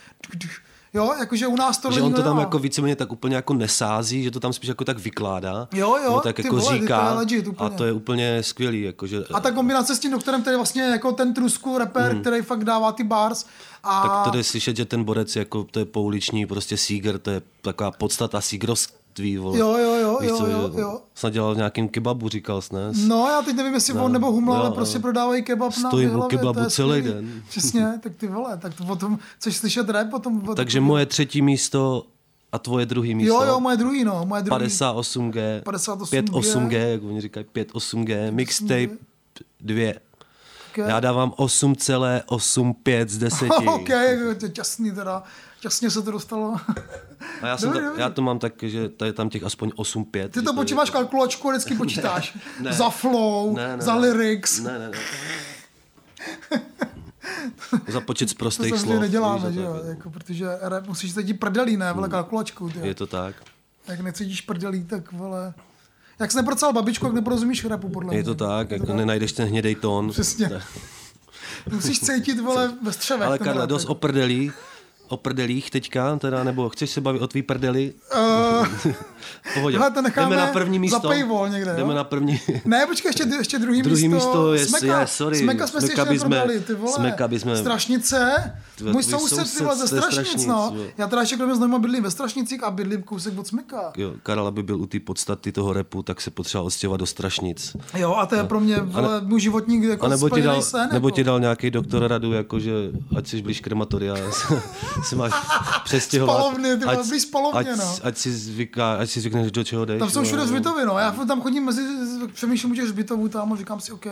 [SPEAKER 1] Jo, jakože u nás to
[SPEAKER 2] že on to tam
[SPEAKER 1] nemá.
[SPEAKER 2] jako víceméně tak úplně jako nesází, že to tam spíš jako tak vykládá.
[SPEAKER 1] Jo, jo,
[SPEAKER 2] nebo tak
[SPEAKER 1] ty
[SPEAKER 2] jako
[SPEAKER 1] vole,
[SPEAKER 2] říká
[SPEAKER 1] to je legit úplně.
[SPEAKER 2] a to je úplně skvělý. Jako, že,
[SPEAKER 1] A ta kombinace s tím doktorem, který vlastně jako ten trusku rapper, který fakt dává ty bars. A...
[SPEAKER 2] Tak tady slyšet, že ten borec jako to je pouliční prostě síger, to je taková podstata sígroství. Vole.
[SPEAKER 1] Jo, jo, jo,
[SPEAKER 2] Víš
[SPEAKER 1] jo,
[SPEAKER 2] co,
[SPEAKER 1] jo,
[SPEAKER 2] že
[SPEAKER 1] jo.
[SPEAKER 2] Snad dělal v nějakým kebabu, říkal jsi, ne?
[SPEAKER 1] No, já teď nevím, jestli on nebo Humla,
[SPEAKER 2] jo,
[SPEAKER 1] ale
[SPEAKER 2] jo.
[SPEAKER 1] prostě prodávají kebab na
[SPEAKER 2] u
[SPEAKER 1] Vyhlavě,
[SPEAKER 2] kebabu celý
[SPEAKER 1] skvělý.
[SPEAKER 2] den.
[SPEAKER 1] Přesně, tak ty vole, tak to potom, chceš slyšet rap, potom... potom
[SPEAKER 2] Takže moje třetí místo a tvoje druhý místo.
[SPEAKER 1] Jo, jo, moje druhý, no, moje druhý.
[SPEAKER 2] 58G,
[SPEAKER 1] 58G.
[SPEAKER 2] 58G, jak oni říkají, 58G, mixtape 2.
[SPEAKER 1] Okay.
[SPEAKER 2] Já dávám 8,85 z 10.
[SPEAKER 1] OK, to je těsný teda. Těsně se to dostalo.
[SPEAKER 2] A já, jsem
[SPEAKER 1] Dobrý,
[SPEAKER 2] to,
[SPEAKER 1] dobrý.
[SPEAKER 2] já to mám tak, že tady tam těch aspoň 8-5.
[SPEAKER 1] Ty to počítáš
[SPEAKER 2] jako-
[SPEAKER 1] kalkulačku a vždycky počítáš.
[SPEAKER 2] Ne.
[SPEAKER 1] Za flow,
[SPEAKER 2] Ne, ne,
[SPEAKER 1] za
[SPEAKER 2] ne.
[SPEAKER 1] lyrics.
[SPEAKER 2] Ne, ne, ne. Za počet z
[SPEAKER 1] To
[SPEAKER 2] prostých
[SPEAKER 1] samozřejmě
[SPEAKER 2] slov.
[SPEAKER 1] neděláme,
[SPEAKER 2] víš,
[SPEAKER 1] že jo,
[SPEAKER 2] tak.
[SPEAKER 1] jako, protože rap musíš cítit prdelí, ne, vole, kalkulačku, ty.
[SPEAKER 2] Je to tak.
[SPEAKER 1] Jak necítíš prdelí, tak vole... Jak jsi neprocal babičku, jak neporozumíš rapu, podle mě.
[SPEAKER 2] Je to tak, jako nenajdeš ten hnědej tón.
[SPEAKER 1] Přesně. musíš cítit, vole, ve střevech.
[SPEAKER 2] Ale Karla, dost
[SPEAKER 1] jako.
[SPEAKER 2] O prdelích, teďka, teda, nebo chceš se bavit o tvý prdeli?
[SPEAKER 1] Uh,
[SPEAKER 2] Pohodě.
[SPEAKER 1] Hele, to necháme
[SPEAKER 2] Jdeme na první
[SPEAKER 1] za
[SPEAKER 2] místo.
[SPEAKER 1] paywall někde, jo?
[SPEAKER 2] Jdeme na první.
[SPEAKER 1] ne, počkej, ještě, ještě druhý,
[SPEAKER 2] Druhý místo je-
[SPEAKER 1] Smeka,
[SPEAKER 2] je, sorry,
[SPEAKER 1] Smeka jsme si
[SPEAKER 2] Smeka
[SPEAKER 1] ještě
[SPEAKER 2] bychom-
[SPEAKER 1] neprodali, ty vole.
[SPEAKER 2] Smeka bychom-
[SPEAKER 1] Strašnice,
[SPEAKER 2] Ty-
[SPEAKER 1] můj
[SPEAKER 2] tvůj
[SPEAKER 1] soused, ty
[SPEAKER 2] soused
[SPEAKER 1] vole, ze Strašnic,
[SPEAKER 2] Strašnic,
[SPEAKER 1] no.
[SPEAKER 2] jo.
[SPEAKER 1] Já teda ještě kromě znojma bydlím ve Strašnicích a bydlím kousek od Smeka.
[SPEAKER 2] Jo, Karel, aby byl u té podstaty toho repu, tak se potřeboval odstěhovat do Strašnic.
[SPEAKER 1] Jo, a to je pro mě, vole, můj životní jako
[SPEAKER 2] A nebo ti, dal,
[SPEAKER 1] sen,
[SPEAKER 2] nebo
[SPEAKER 1] jako.
[SPEAKER 2] ti dal nějaký doktor radu, jako že ať jsi blíž krematoria, se máš přestěhovat.
[SPEAKER 1] Spalovny, ty
[SPEAKER 2] ať,
[SPEAKER 1] blíž spalovně,
[SPEAKER 2] ať,
[SPEAKER 1] no.
[SPEAKER 2] ať, si zvyká, ať si zvykneš, do čeho jdeš.
[SPEAKER 1] Tam jsou všude zbytovy, no. Já tam chodím mezi, přemýšlím těch zbytovů tam a říkám si, OK.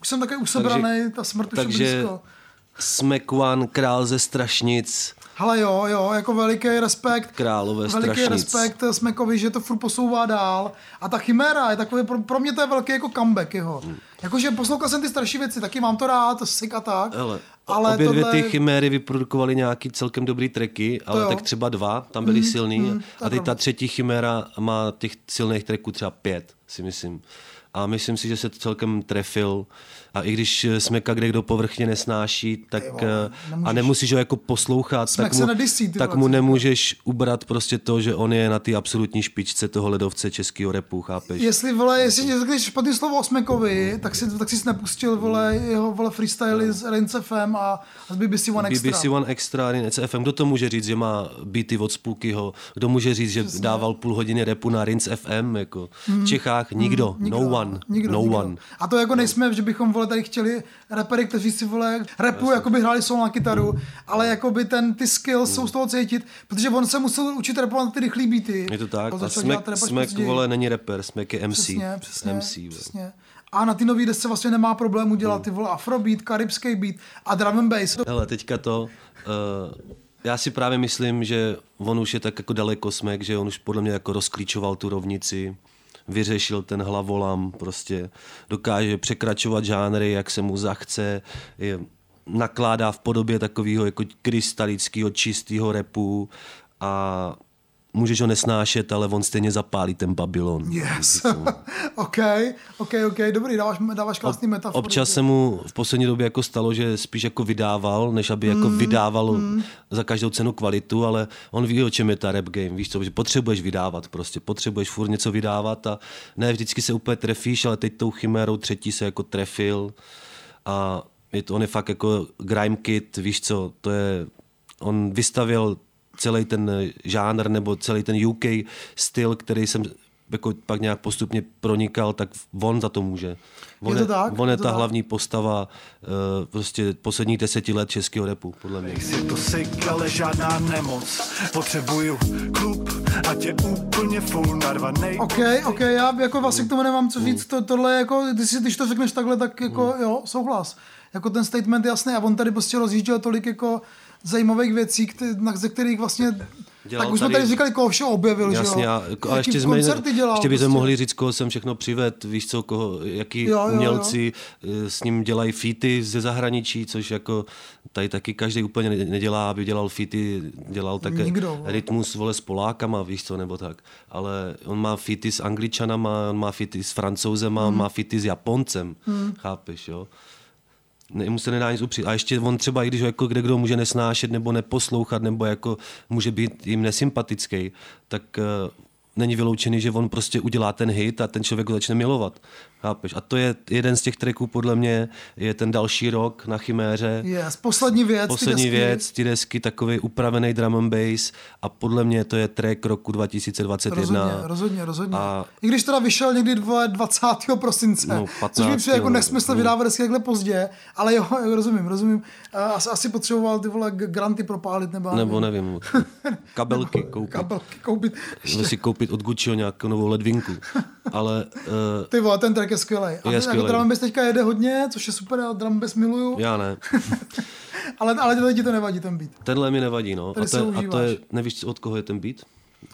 [SPEAKER 1] Už jsem takový usebraný, ta smrt už je blízko.
[SPEAKER 2] One, král ze Strašnic,
[SPEAKER 1] Hele jo, jo, jako veliký respekt.
[SPEAKER 2] Králové
[SPEAKER 1] Veliký
[SPEAKER 2] Strašnic.
[SPEAKER 1] respekt Smekovi, že to furt posouvá dál. A ta chiméra je takový, pro, pro mě to je velký jako comeback jeho. Jakože poslouchal jsem ty starší věci, taky mám to rád, sick a tak.
[SPEAKER 2] Hele,
[SPEAKER 1] ale
[SPEAKER 2] obě
[SPEAKER 1] tohle...
[SPEAKER 2] dvě ty chiméry vyprodukovaly nějaký celkem dobrý tracky, ale tak třeba dva, tam byly silný.
[SPEAKER 1] to je
[SPEAKER 2] a teď ta třetí chiméra má těch silných tracků třeba pět, si myslím. A myslím si, že se to celkem trefil. A i když Smeka kde kdo povrchně nesnáší, tak
[SPEAKER 1] vole,
[SPEAKER 2] eh,
[SPEAKER 1] nemůžeš-
[SPEAKER 2] a nemusíš ho jako poslouchat,
[SPEAKER 1] Smek
[SPEAKER 2] tak mu,
[SPEAKER 1] nedysí, ty
[SPEAKER 2] tak mu nemůžeš ubrat prostě to, že on je na té absolutní špičce toho ledovce českého repu, chápeš?
[SPEAKER 1] Jestli, vole, jestli řekneš špatný slovo o Smekovi, tak si, tak jsi nepustil, vole, jeho, vole, freestyly z Rince FM a, a z BBC One Extra.
[SPEAKER 2] BBC One Extra, Rinec FM. Kdo to může říct, že má beaty od Spookyho? Kdo může říct, že dával půl hodiny repu na Rinc FM? Jako? V Čechách nikdo,
[SPEAKER 1] Nikdo,
[SPEAKER 2] no one,
[SPEAKER 1] nikdo,
[SPEAKER 2] no
[SPEAKER 1] nikdo.
[SPEAKER 2] one.
[SPEAKER 1] A to jako nejsme, že bychom vole tady chtěli repery, kteří si vole repu, jako by hráli solo na kytaru, ale jako by ten, ty skills jsou z toho cítit, protože on se musel učit repovat na ty rychlý beaty.
[SPEAKER 2] Je to tak? A Smek, Smek vole, není rapper, Smek je MC.
[SPEAKER 1] Přesně, přesně,
[SPEAKER 2] MC, vole.
[SPEAKER 1] přesně. A na ty nový desce vlastně nemá problému dělat ty vole afrobeat, karibský beat a drum and bass.
[SPEAKER 2] Hele, teďka to... Uh, já si právě myslím, že on už je tak jako daleko smek, že on už podle mě jako rozklíčoval tu rovnici, vyřešil ten hlavolam, prostě dokáže překračovat žánry, jak se mu zachce, je, nakládá v podobě takového jako krystalického, čistého repu a můžeš ho nesnášet, ale on stejně zapálí ten Babylon.
[SPEAKER 1] Yes. OK, OK, OK, dobrý, dáváš, dáváš krásný metafory.
[SPEAKER 2] Občas se mu v poslední době jako stalo, že spíš jako vydával, než aby jako vydával za každou cenu kvalitu, ale on ví, o čem je ta rap game. Víš co, že potřebuješ vydávat prostě, potřebuješ furt něco vydávat a ne vždycky se úplně trefíš, ale teď tou chimérou třetí se jako trefil a je to, on je fakt jako grime kid, víš co, to je, on vystavil celý ten žánr nebo celý ten UK styl, který jsem jako pak nějak postupně pronikal, tak on za to může. On
[SPEAKER 1] Je to tak,
[SPEAKER 2] on je
[SPEAKER 1] je to
[SPEAKER 2] ta
[SPEAKER 1] tak.
[SPEAKER 2] hlavní postava uh, prostě posledních deseti let českého repu, podle mě.
[SPEAKER 6] Je to sik, ale žádná nemoc Potřebuju klub, ať je úplně full narvanej
[SPEAKER 1] OK, OK, já jako vlastně k tomu nemám co říct, to, tohle je jako, když, si, když to řekneš takhle, tak jako jo, souhlas. Jako ten statement je jasný a on tady prostě rozjížděl tolik jako zajímavých věcí, ze kterých vlastně,
[SPEAKER 2] Dělal
[SPEAKER 1] tak už jsme
[SPEAKER 2] tady-
[SPEAKER 1] tady říkali, koho všeho objevil,
[SPEAKER 2] Jasně,
[SPEAKER 1] že jo?
[SPEAKER 2] a, a ještě, jsme,
[SPEAKER 1] koncerty dělal.
[SPEAKER 2] ještě bychom
[SPEAKER 1] prostě.
[SPEAKER 2] mohli říct, koho jsem všechno přived, víš co, koho, jaký
[SPEAKER 1] Jo, jo, jo.
[SPEAKER 2] umělci eh, s ním dělají featy ze zahraničí, což jako tady taky každý úplně ne- nedělá, aby dělal featy, dělal také
[SPEAKER 1] Nikdo, vole.
[SPEAKER 2] rytmus vole s Polákama, víš co, nebo tak. Ale on má featy s Angličanama, on má featy s Francouzema,
[SPEAKER 1] Hmm.
[SPEAKER 2] on má featy s Japoncem, chápeš, jo? Mu se nedá nic upřít. A ještě on třeba, i když ho jako kde kdo může nesnášet nebo neposlouchat, nebo jako může být jim nesympatický, tak uh, není vyloučený, že on prostě udělá ten hit a ten člověk ho začne milovat. Chápeš? A to je jeden z těch tracků, podle mě, je ten další rok na Chiméře.
[SPEAKER 1] Yes, poslední věc. ty
[SPEAKER 2] Poslední
[SPEAKER 1] desky.
[SPEAKER 2] věc, ty desky, takový upravený drum and bass a podle mě to je track roku 2021.
[SPEAKER 1] Rozhodně, rozhodně, rozhodně.
[SPEAKER 2] A-
[SPEAKER 1] I když teda vyšel někdy dvole 20. prosince,
[SPEAKER 2] No,
[SPEAKER 1] což mi
[SPEAKER 2] 15.,
[SPEAKER 1] přijde jako
[SPEAKER 2] no.
[SPEAKER 1] nesmysl vydávat desky takhle pozdě, ale jo, rozumím, rozumím. A Asi, asi potřeboval ty vole granty propálit, nebo,
[SPEAKER 2] Nebo nevím, kabelky koupit.
[SPEAKER 1] kabelky koupit.
[SPEAKER 2] Nebo si koupit od Gucciho nějakou novou ledvinku. Ale uh,
[SPEAKER 1] Ty vole, ten track je skvělý. A
[SPEAKER 2] Je
[SPEAKER 1] ten, jako drum teďka jede hodně, což je super, já drum and bass miluju,
[SPEAKER 2] já ne.
[SPEAKER 1] ale, ale tady ti to nevadí, ten beat.
[SPEAKER 2] Tenhle mi nevadí, no.
[SPEAKER 1] Tady
[SPEAKER 2] A to, je, a to je, nevíš, od koho je ten beat?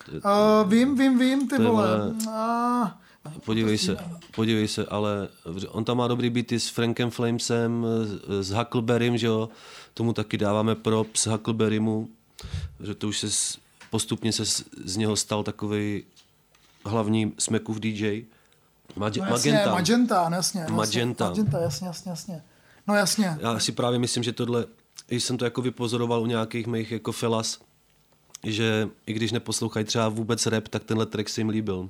[SPEAKER 1] Uh, vím, vím, vím, ty
[SPEAKER 2] To
[SPEAKER 1] vole.
[SPEAKER 2] vole,
[SPEAKER 1] A,
[SPEAKER 2] Podívej se, podívej se, ale on tam má dobrý beaty s Frankem Flamesem, s Huckleberrym, že jo, tomu taky dáváme props Huckleberrymu, že to už se postupně se z, z něho stal takový hlavní smekův DJ. Magi-
[SPEAKER 1] no jasně,
[SPEAKER 2] Magenta.
[SPEAKER 1] Magenta, no jasně. jasně.
[SPEAKER 2] Magenta.
[SPEAKER 1] Magenta, jasně, jasně, jasně. No jasně.
[SPEAKER 2] Já si právě myslím, že tohle, když jsem to jako vypozoroval u nějakých mých jako felas, že i když neposlouchají třeba vůbec rap, tak tenhle track se jim líbil.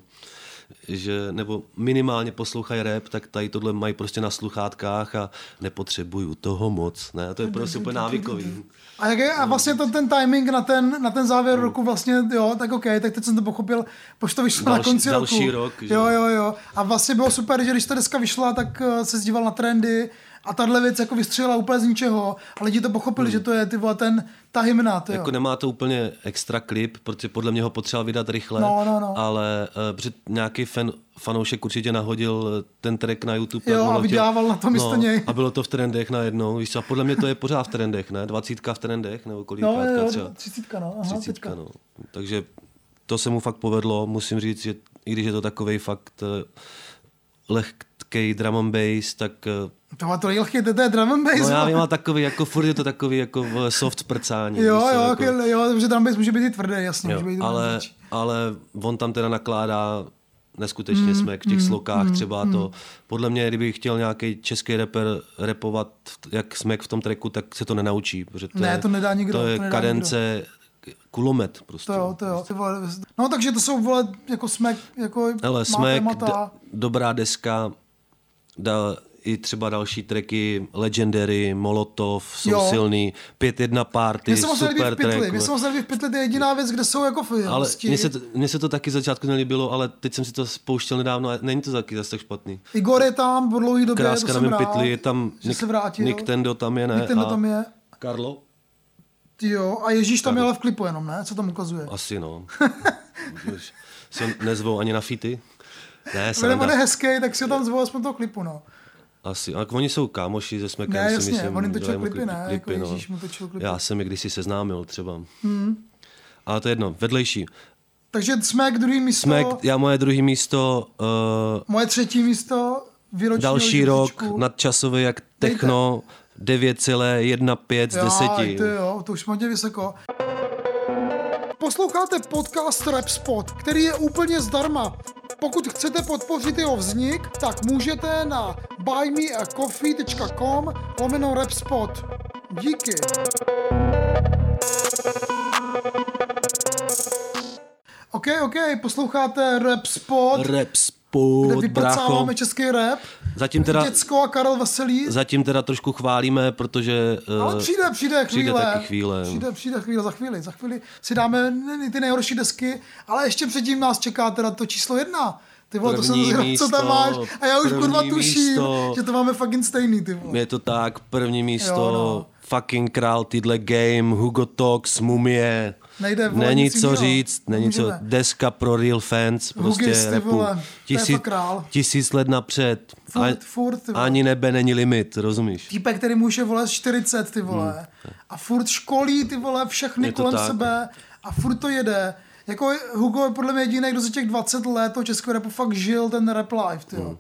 [SPEAKER 2] Že, nebo minimálně poslouchají rap, tak tady tohle mají prostě na sluchátkách a nepotřebuju toho moc. Ne, to je prostě úplně návykový.
[SPEAKER 1] A, jak je, a vlastně to, ten timing na ten, na ten závěr roku vlastně, jo, tak OK, tak teď jsem to pochopil, proč to vyšlo na
[SPEAKER 2] Další-
[SPEAKER 1] konci
[SPEAKER 2] další
[SPEAKER 1] roku.
[SPEAKER 2] rok, že?
[SPEAKER 1] jo, jo, jo. A vlastně bylo super, že když ta deska vyšla, tak uh, se zdíval na trendy a tahle věc jako vystřelila úplně z ničeho a lidi to pochopili, že to je ty vole, ten, ta hymna, ty jo.
[SPEAKER 2] Hmm. Jako nemá to úplně extra klip, protože podle mě ho potřeboval vydat rychle,
[SPEAKER 1] No, no, no.
[SPEAKER 2] ale uh, před nějaký fan, fanoušek určitě nahodil eh, ten track na YouTube.
[SPEAKER 1] Jo, a vydělával na to místo něj.
[SPEAKER 2] A bylo to v trendech najednou, víš co, a podle mě to je pořád v trendech, ne? Dvacítka v trendech, nebo
[SPEAKER 1] No,
[SPEAKER 2] kolikátka
[SPEAKER 1] jo,
[SPEAKER 2] třeba?
[SPEAKER 1] jo, třicítka, no. Aha,
[SPEAKER 2] Třicítka,
[SPEAKER 1] teďka.
[SPEAKER 2] no. Takže to se mu fakt povedlo, musím říct, že i když je to takovej fakt eh, lehký drum and bass, tak eh,
[SPEAKER 1] To má to lehký, to je drum and bass.
[SPEAKER 2] no já vím, ale takový, jako furt je to takový jako v soft prcání.
[SPEAKER 1] Jo, jo,
[SPEAKER 2] jako,
[SPEAKER 1] jo, protože drum bass může být i tvrdý, jasně,
[SPEAKER 2] jo,
[SPEAKER 1] může být
[SPEAKER 2] ale, ale on tam teda nakládá neskutečně mm, smek v těch mm, slokách mm, třeba to. Podle mě, kdyby chtěl nějaký český rapper repovat jak smek v tom tracku, tak se to nenaučí. Protože to
[SPEAKER 1] Ne,
[SPEAKER 2] je,
[SPEAKER 1] to nedá nikdo,
[SPEAKER 2] To je
[SPEAKER 1] to
[SPEAKER 2] kadence kulomet prostě.
[SPEAKER 1] To jo, to jo. No takže to jsou vole, jako smek, jako má
[SPEAKER 2] Smek,
[SPEAKER 1] témata.
[SPEAKER 2] d- dobrá deska, da, i třeba další tracky, Legendary, Molotov, jsou
[SPEAKER 1] Jo.
[SPEAKER 2] silný, 5-1 Party,
[SPEAKER 1] Mně se
[SPEAKER 2] super track.
[SPEAKER 1] mně se moc nelíbí v pytli, to je jediná věc, kde jsou jako
[SPEAKER 2] ale
[SPEAKER 1] hosti.
[SPEAKER 2] mně se, to, mně se to taky začátku nelíbilo, ale teď jsem si to spouštěl nedávno a není to taky zase tak špatný.
[SPEAKER 1] Igor je tam po dlouhý době,
[SPEAKER 2] Kráska
[SPEAKER 1] to jsem rád,
[SPEAKER 2] pytli, je tam Nick,
[SPEAKER 1] se vrátil.
[SPEAKER 2] Nick Tendo tam je, ne?
[SPEAKER 1] Nick Tendo tam je.
[SPEAKER 2] Karlo?
[SPEAKER 1] Jo, a Ježíš tam je ale v klipu jenom, ne? Co tam ukazuje?
[SPEAKER 2] Asi no. Se nezvou ani na fity. Ne, sranda.
[SPEAKER 1] on je hezký, tak si ho tam zvou aspoň toho klipu, no.
[SPEAKER 2] Asi, ale oni jsou kámoši ze Smekem,
[SPEAKER 1] Ne,
[SPEAKER 2] si
[SPEAKER 1] jasně,
[SPEAKER 2] myslím.
[SPEAKER 1] on točil
[SPEAKER 2] mu
[SPEAKER 1] klipy, ne? Jako Ježíš mu točil klipy.
[SPEAKER 2] Já jsem je kdysi seznámil třeba. Hmm. Ale to je jedno, vedlejší.
[SPEAKER 1] Takže Smek, druhý místo,
[SPEAKER 2] Smek, já moje druhý místo, uh,
[SPEAKER 1] moje třetí místo, výroční
[SPEAKER 2] další rok, nadčasový jak techno, 9,15 z 10.
[SPEAKER 1] Jo, jo, to už tě vysoko. Posloucháte podcast Rap Spot, který je úplně zdarma. Pokud chcete podpořit jeho vznik, tak můžete na buymeacoffee.com lomeno Rapspot. Díky. OK, OK, posloucháte Rap Spot,
[SPEAKER 2] Rap
[SPEAKER 1] kde
[SPEAKER 2] spot, brácho.
[SPEAKER 1] vypracáváme český rap.
[SPEAKER 2] Zatím teda,
[SPEAKER 1] Děcko a Karel Veselý.
[SPEAKER 2] zatím teda trošku chválíme, protože...
[SPEAKER 1] Ale
[SPEAKER 2] eh,
[SPEAKER 1] přijde, přijde chvíle.
[SPEAKER 2] přijde taky chvíle.
[SPEAKER 1] Přijde, přijde chvíle, za chvíli. Za chvíli si dáme ty nejhorší desky, ale ještě předtím nás čeká teda to číslo jedna. Ty vole, to jsem
[SPEAKER 2] První
[SPEAKER 1] zvědav, co tam máš.
[SPEAKER 2] místo,
[SPEAKER 1] A já už
[SPEAKER 2] první
[SPEAKER 1] kurva tuším,
[SPEAKER 2] místo.
[SPEAKER 1] že to máme fucking stejný, ty vole.
[SPEAKER 2] Je to tak, první místo,
[SPEAKER 1] Jo, no.
[SPEAKER 2] fucking král týdle game, Hugo Talks, Mumie.
[SPEAKER 1] Nejde, vole,
[SPEAKER 2] Není co
[SPEAKER 1] jinýho.
[SPEAKER 2] říct, není co,
[SPEAKER 1] Nemůžeme.
[SPEAKER 2] deska pro real fans, prostě
[SPEAKER 1] Hugis,
[SPEAKER 2] repu.
[SPEAKER 1] vole, je fakt král.
[SPEAKER 2] tisíc let napřed.
[SPEAKER 1] Furt,
[SPEAKER 2] A-
[SPEAKER 1] furt, ty vole.
[SPEAKER 2] ani nebe není limit, rozumíš?
[SPEAKER 1] Týpek, který mu už je, vole, 40, ty vole. A furt školí, ty vole, všechny
[SPEAKER 2] Hmm.
[SPEAKER 1] Kolem
[SPEAKER 2] tak.
[SPEAKER 1] sebe a furt to jede. Jako Hugo je podle mě jediný, kdo za těch 20 let toho českého rapu fakt žil ten rap life, ty jo.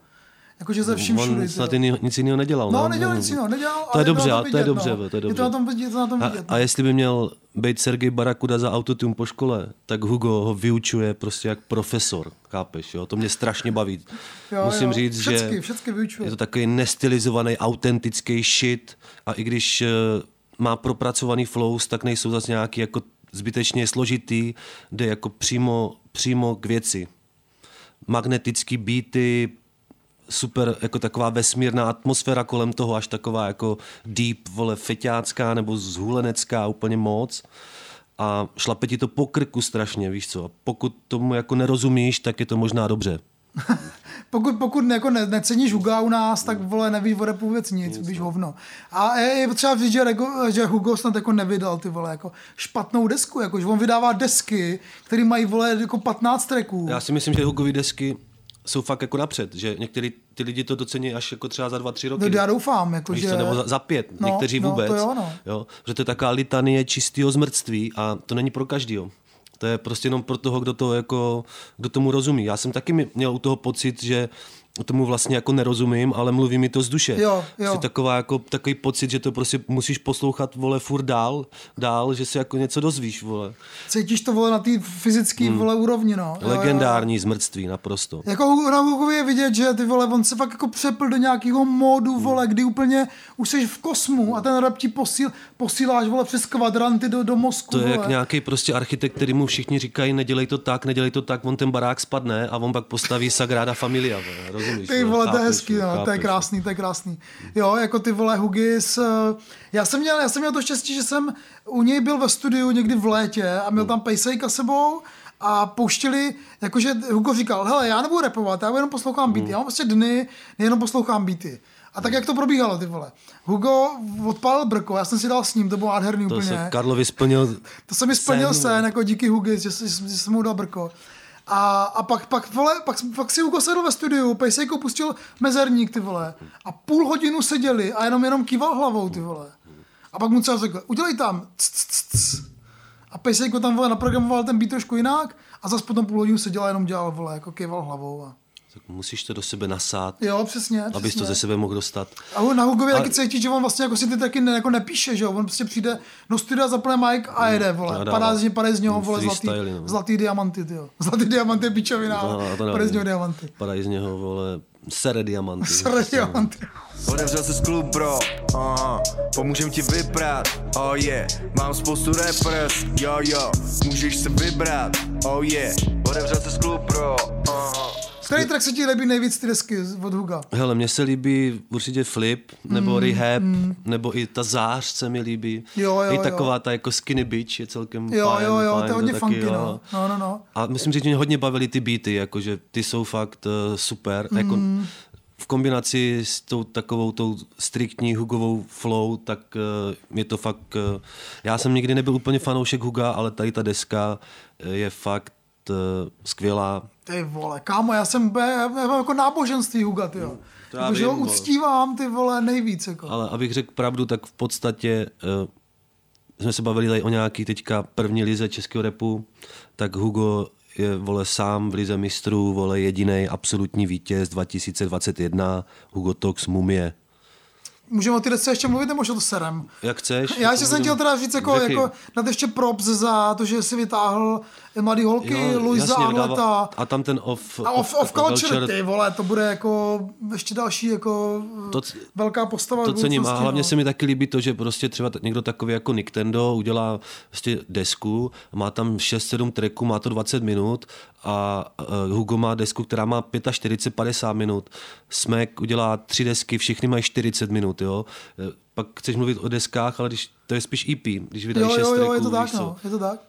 [SPEAKER 1] Jakože ze vším všude.
[SPEAKER 2] On snad jiný, nic jiného nedělal.
[SPEAKER 1] No,
[SPEAKER 2] ne?
[SPEAKER 1] nedělal nic jiného, nedělal,
[SPEAKER 2] To je dobře,
[SPEAKER 1] to
[SPEAKER 2] je dobře,
[SPEAKER 1] no.
[SPEAKER 2] to je
[SPEAKER 1] Je to na tom vidět, to na tom
[SPEAKER 2] A,
[SPEAKER 1] vidět.
[SPEAKER 2] a jestli by měl být Sergej Barakuda za autotune po škole, tak Hugo ho vyučuje prostě jak profesor, chápeš, jo? To mě strašně baví.
[SPEAKER 1] Jo,
[SPEAKER 2] Musím
[SPEAKER 1] jo.
[SPEAKER 2] říct,
[SPEAKER 1] Všecky,
[SPEAKER 2] že
[SPEAKER 1] všecky vyučuje.
[SPEAKER 2] je to takový nestylizovaný, autentický shit a i když eh, má propracovaný flows, tak nejsou zase nějaký jako zbytečně složitý, jde jako přímo, přímo k věci. Magnetický beaty, super jako taková vesmírná atmosféra kolem toho, až taková jako deep, vole, feťácká nebo zhulenecká úplně moc. A šlape ti to po krku strašně, víš co. A pokud tomu jako nerozumíš, tak je to možná dobře.
[SPEAKER 1] Pokud, pokud jako ne, neceníš Huga u nás, tak vole, nevíš o rapu vůbec nic, víš hovno. A je, je potřeba říct, že, Rego, že Hugo snad jako nevydal ty vole, jako špatnou desku, jako, že on vydává desky, které mají vole jako 15 tracků.
[SPEAKER 2] Já si myslím, že Hugovy desky jsou fakt jako napřed, že některý ty lidi to docení až jako třeba za dva, tři roky.
[SPEAKER 1] No, já doufám, jako, že...
[SPEAKER 2] nebo za, za pět,
[SPEAKER 1] No,
[SPEAKER 2] někteří
[SPEAKER 1] no,
[SPEAKER 2] vůbec.
[SPEAKER 1] to jo, no.
[SPEAKER 2] jo, že to je taková litanie čistého zmrtství a to není pro každýho. To je prostě jenom pro toho, kdo, to jako, kdo tomu rozumí. Já jsem taky měl u toho pocit, že tomu vlastně jako nerozumím, ale mluví mi to z duše.
[SPEAKER 1] Jo, jo.
[SPEAKER 2] Jsi taková jako, takový pocit, že to prostě musíš poslouchat, vole, furt dál, dál, že si jako něco dozvíš, vole.
[SPEAKER 1] Cítíš to, vole, na té fyzické, vole, úrovni, no. Jo, jo, jo.
[SPEAKER 2] Legendární zmrtství, naprosto.
[SPEAKER 1] Jako na je vidět, že ty vole, on se fakt jako přepl do nějakého módu, vole, kdy úplně už jsi v kosmu a ten rap ti posíl, posíláš, vole, přes kvadranty do, do mozku,
[SPEAKER 2] To je
[SPEAKER 1] vole.
[SPEAKER 2] jak nějaký prostě architekt, který mu všichni říkají, nedělej to tak, nedělej to tak, on ten barák spadne a on pak postaví Sagrada Familia, vole, rozumíš?
[SPEAKER 1] Ty vole, to je hezký, no, to je krásný, to je krásný. Jo, jako ty vole Hugis, eh, já jsem měl, já jsem měl to štěstí, že jsem u něj byl ve studiu někdy v létě a měl tam pejsejka sebou a pouštěli, jakože Hugo říkal, hele, já nebudu repovat, já jenom poslouchám beaty, já mám prostě dny, jenom poslouchám beaty. A tak jak to probíhalo, ty vole. Hugo odpálil brko, já jsem si dal s ním, to bylo nádherný
[SPEAKER 2] To
[SPEAKER 1] úplně.
[SPEAKER 2] se Karlovi splnil
[SPEAKER 1] To se mi splnil
[SPEAKER 2] sen,
[SPEAKER 1] sen, jako díky Hugis, že, že, že jsem mu dal brko. A, a pak, pak, vole, pak, pak si Hugo sedl ve studiu, Pejsejko pustil mezerník, ty vole. A půl hodinu seděli a jenom jenom kýval hlavou, ty vole. A pak mu třeba řekl, udělej tam. c, c, c, c. A Pejsejko tam, vole, naprogramoval ten beat trošku jinak a zase potom půl hodinu seděl a jenom dělal, vole, jako kýval hlavou. A...
[SPEAKER 2] tak musíš to do sebe nasát,
[SPEAKER 1] Jo, přesně, přesně.
[SPEAKER 2] abys to ze sebe mohl dostat.
[SPEAKER 1] A on- na Hugově
[SPEAKER 2] A-
[SPEAKER 1] taky cítí, že on vlastně jako si ty taky ne, jako nepíše, že jo? On prostě přijde do studia, zapne mic a jede, vole.
[SPEAKER 2] A dává.
[SPEAKER 1] Padá z, něj- padají z něho, vole, zlatý,
[SPEAKER 2] no.
[SPEAKER 1] zlatý diamanty, ty jo. Zlatý diamanty je pičovina,
[SPEAKER 2] No,
[SPEAKER 1] ale
[SPEAKER 2] to
[SPEAKER 1] padají z něho diamanty.
[SPEAKER 2] Padají z něho, vole, sere diamanty.
[SPEAKER 1] Sere diamanty.
[SPEAKER 7] Otevřel se klub, bro, aha, pomůžem ti vybrat, oh yeah, mám spoustu rappers, jo jo, můžeš se vybrat, oh yeah, otevřel se klub, bro, aha.
[SPEAKER 1] Který track se ti líbí nejvíc ty desky od Huga?
[SPEAKER 2] Hele, mně se líbí určitě Flip, nebo mm, Rehab, mm. nebo i ta zář se mi líbí.
[SPEAKER 1] Jo, jo,
[SPEAKER 2] I
[SPEAKER 1] jo.
[SPEAKER 2] taková ta jako Skinny Bitch je celkem
[SPEAKER 1] Jo,
[SPEAKER 2] fajn,
[SPEAKER 1] jo, jo,
[SPEAKER 2] fajn,
[SPEAKER 1] to je hodně
[SPEAKER 2] taky,
[SPEAKER 1] funky,
[SPEAKER 2] jo.
[SPEAKER 1] no. No, no, no.
[SPEAKER 2] A myslím si, že mě hodně bavily ty beaty, jakože ty jsou fakt uh, super. Mm. Jako v kombinaci s tou takovou tou striktní Hugovou flow, tak uh, je to fakt... Uh, já jsem nikdy nebyl úplně fanoušek Huga, ale tady ta deska je fakt uh, skvělá.
[SPEAKER 1] Ty vole, kámo, já jsem, já mám jako náboženství Huga, ty jo.
[SPEAKER 2] To já
[SPEAKER 1] Jako, ho
[SPEAKER 2] vím, vole.
[SPEAKER 1] uctívám, ty vole, nejvíc, jako.
[SPEAKER 2] Ale abych řekl pravdu, tak v podstatě uh, jsme se bavili tady o nějaký teďka první lize českého repu, tak Hugo je vole sám v lize mistrů, vole jediný absolutní vítěz 2021, Hugo Tox Mumie.
[SPEAKER 1] Můžeme o ty desce ještě mluvit, nebo to serem?
[SPEAKER 2] Jak chceš?
[SPEAKER 1] Já ještě jsem chtěl teda říct, jako, jako dát ještě props za to, že si vytáhl mladý holky,
[SPEAKER 2] Jo,
[SPEAKER 1] Luisa
[SPEAKER 2] jasně,
[SPEAKER 1] Arleta.
[SPEAKER 2] A tam ten off,
[SPEAKER 1] A off, off culture, ty vole, to bude jako ještě další jako
[SPEAKER 2] To
[SPEAKER 1] to, velká postava.
[SPEAKER 2] To cením a hlavně
[SPEAKER 1] no.
[SPEAKER 2] se mi taky líbí to, že prostě třeba někdo takový jako Nintendo udělá prostě desku, má tam 6-7 tracků, má to 20 minut a uh, Hugo má desku, která má 45-50 minut. Smek udělá tři desky, všechny mají 40 minut, jo. Eh, Pak chceš mluvit o deskách, ale když to je spíš EP, když vydají
[SPEAKER 1] Jo,
[SPEAKER 2] 6
[SPEAKER 1] jo, jo,
[SPEAKER 2] tracků,
[SPEAKER 1] je to tak, no, je to tak.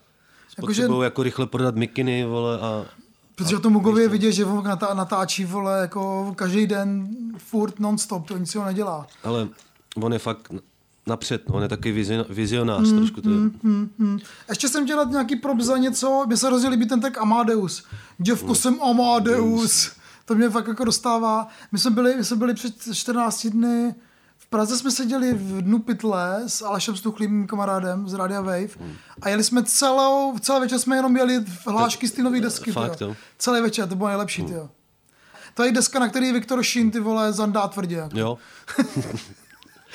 [SPEAKER 2] Potřebují jako rychle prodat mikiny, vole, a
[SPEAKER 1] protože o tom Hugovi je vidět, že on natá, natáčí, vole, jako každý den furt non-stop, to nic ho nedělá.
[SPEAKER 2] ale on je fakt napřed, no, on je takový vizion- vizionář
[SPEAKER 1] Mm,
[SPEAKER 2] trošku. To je.
[SPEAKER 1] Ještě jsem dát nějaký prop za něco, mně se hrozně líbí ten tak Amadeus. Děvko jsem Amadeus. To mě fakt jako dostává. My jsme byli, my jsme byli před 14 dny v Praze jsme seděli v dnu pytle s Alešem Stuchlým, mým kamarádem z Radia Wave a jeli jsme celou, celý večer jsme jenom jeli v hlášky z té nové desky.
[SPEAKER 2] Fakt,
[SPEAKER 1] tyjo.
[SPEAKER 2] jo.
[SPEAKER 1] Celý večer, to bylo nejlepší, ty To je deska, na který Viktor Šín, ty vole, zandá tvrdě. Jako.
[SPEAKER 2] Jo,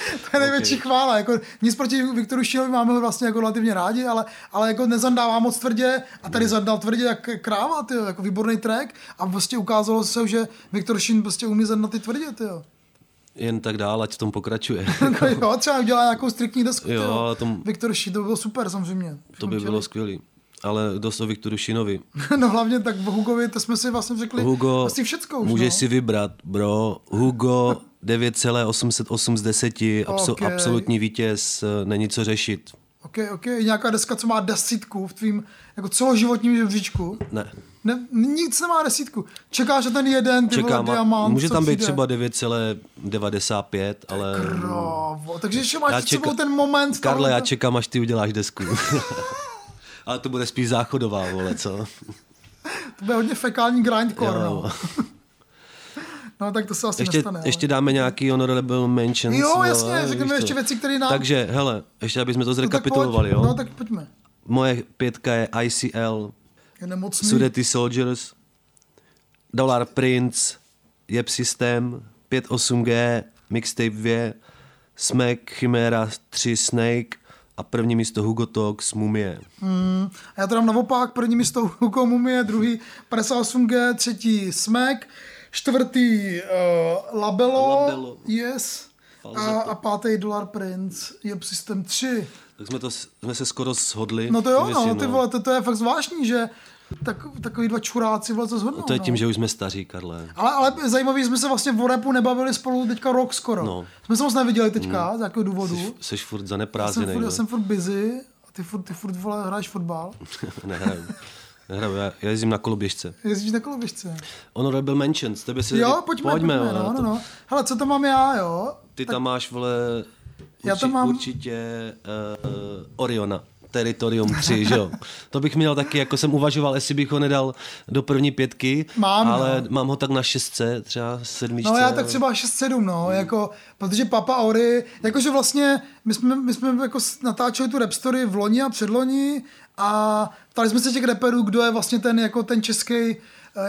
[SPEAKER 1] To je největší okay. chvála. Jako, nic proti Viktoru Šílovi máme ho vlastně jako relativně rádi, ale, ale jako nezandává moc tvrdě a tady zandal tvrdě jak kráva, tyjo, jako výborný track a prostě ukázalo se, že Viktor Šín prostě umí zandat ty tvrdě, tyjo.
[SPEAKER 2] Jen tak dál, ať v tom pokračuje.
[SPEAKER 1] Jako jo, třeba udělá nějakou striktní desku,
[SPEAKER 2] Jo, tom-
[SPEAKER 1] Viktor Šín, to by bylo super samozřejmě.
[SPEAKER 2] To by bylo skvělý. Ale dost o Viktoru Šinovi.
[SPEAKER 1] no hlavně tak v Hugovi, to jsme si vlastně řekli
[SPEAKER 2] Hugo,
[SPEAKER 1] asi všecko už,
[SPEAKER 2] můžeš
[SPEAKER 1] no.
[SPEAKER 2] si vybrat, bro. Hugo 9,808 z 10, absol,
[SPEAKER 1] Ok.
[SPEAKER 2] absolutní vítěz, není co řešit.
[SPEAKER 1] Ok, ok, nějaká deska, co má desítku v tvým jako celoživotním žebříčku.
[SPEAKER 2] Ne.
[SPEAKER 1] Ne, nic nemá desítku. Čekáš na ten jeden, ty
[SPEAKER 2] Čekám,
[SPEAKER 1] vole, diamant,
[SPEAKER 2] může tam být
[SPEAKER 1] přijde.
[SPEAKER 2] třeba 9,95, ale...
[SPEAKER 1] Krávo, takže ještě máš
[SPEAKER 2] Já čeka-
[SPEAKER 1] ten moment.
[SPEAKER 2] Karle,
[SPEAKER 1] tohle-
[SPEAKER 2] já čekám, až ty uděláš desku. ale to bude spíš záchodová, vole, co?
[SPEAKER 1] To bude hodně fekální grindcore,
[SPEAKER 2] Jo.
[SPEAKER 1] no. No, tak to se asi
[SPEAKER 2] Ještě,
[SPEAKER 1] nestane.
[SPEAKER 2] ještě
[SPEAKER 1] ale.
[SPEAKER 2] dáme nějaký honorable mentions.
[SPEAKER 1] Jo, jasně,
[SPEAKER 2] víš
[SPEAKER 1] řekneme ještě věci, které nám...
[SPEAKER 2] Takže, hele, ještě abychom to
[SPEAKER 1] no,
[SPEAKER 2] zrekapitulovali,
[SPEAKER 1] pojď.
[SPEAKER 2] jo?
[SPEAKER 1] No, tak pojďme.
[SPEAKER 2] Moje pětka je ICL,
[SPEAKER 1] Je nemocný.
[SPEAKER 2] Sudety Soldiers, Dollar Prince, Jeb System, 5.8G, Mixtape 2, Smack, Chimera 3, Snake a první místo Hugo Talks, Mumie.
[SPEAKER 1] A já to dám naopak, první místo Hugo Mumie, druhý 58G, třetí Smack, čtvrtý uh, Labelo,
[SPEAKER 2] Labelo.
[SPEAKER 1] yes, a, a pátý Dollar Prince, Jeb System 3.
[SPEAKER 2] Tak jsme, to, jsme se skoro shodli.
[SPEAKER 1] No to jo, no, ty vole, to, to je fakt zvláštní, že tak, takový dva čuráci vole to zhodnou.
[SPEAKER 2] To je tím,
[SPEAKER 1] no.
[SPEAKER 2] že už jsme staří, Karle.
[SPEAKER 1] Ale, ale zajímavý, jsme se vlastně v repu nebavili spolu teďka rok skoro.
[SPEAKER 2] No.
[SPEAKER 1] Jsme se moc neviděli teďka, z jakého důvodu.
[SPEAKER 2] Jsi, jsi furt
[SPEAKER 1] Já jsem
[SPEAKER 2] zaneprázdněný.
[SPEAKER 1] furt, já
[SPEAKER 2] no.
[SPEAKER 1] jsem furt busy a ty furt, ty furt vole, hraješ fotbal.
[SPEAKER 2] Nehraju. Nehraju, já, já jezdím na koloběžce.
[SPEAKER 1] Jezdíš na koloběžce.
[SPEAKER 2] Honorable Mentions, tebe si...
[SPEAKER 1] Jo, pojďme,
[SPEAKER 2] pojďme,
[SPEAKER 1] pojďme, no, no, no. Hele, co to mám já, jo?
[SPEAKER 2] Ty tam máš, vole,
[SPEAKER 1] Já
[SPEAKER 2] urči,
[SPEAKER 1] tam mám-
[SPEAKER 2] určitě uh, Oriona. Territorium 3, že jo? To bych měl taky, jako jsem uvažoval, jestli bych ho nedal do první pětky,
[SPEAKER 1] Mám,
[SPEAKER 2] ale
[SPEAKER 1] no.
[SPEAKER 2] mám ho tak na šestce, třeba sedmičce.
[SPEAKER 1] No já tak třeba 6-7, no,
[SPEAKER 2] Hmm.
[SPEAKER 1] jako, protože Papa Ori, jakože vlastně my jsme, my jsme jako natáčeli tu rap story v loni a předloni a ptali jsme se těch reperů, kdo je vlastně ten, jako ten český,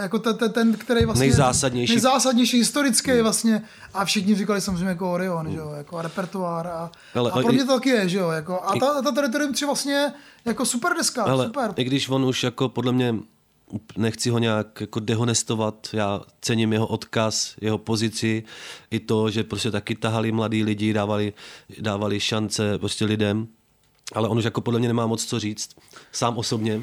[SPEAKER 1] jako ten, ten, ten, který vlastně...
[SPEAKER 2] Nejzásadnější.
[SPEAKER 1] Nejzásadnější, historický vlastně. A všichni říkali samozřejmě jako Orion, že jo, jako a repertoár a, a pro mě to taky je, že jo, jako. A ta, ta Territorium 3 vlastně jako super deska,
[SPEAKER 2] Ale
[SPEAKER 1] super.
[SPEAKER 2] i když on už jako podle mě nechci ho nějak jako dehonestovat, já cením jeho odkaz, jeho pozici, i to, že prostě taky tahali mladí lidi, dávali, dávali šance prostě lidem, ale on už jako podle mě nemá moc co říct, sám osobně,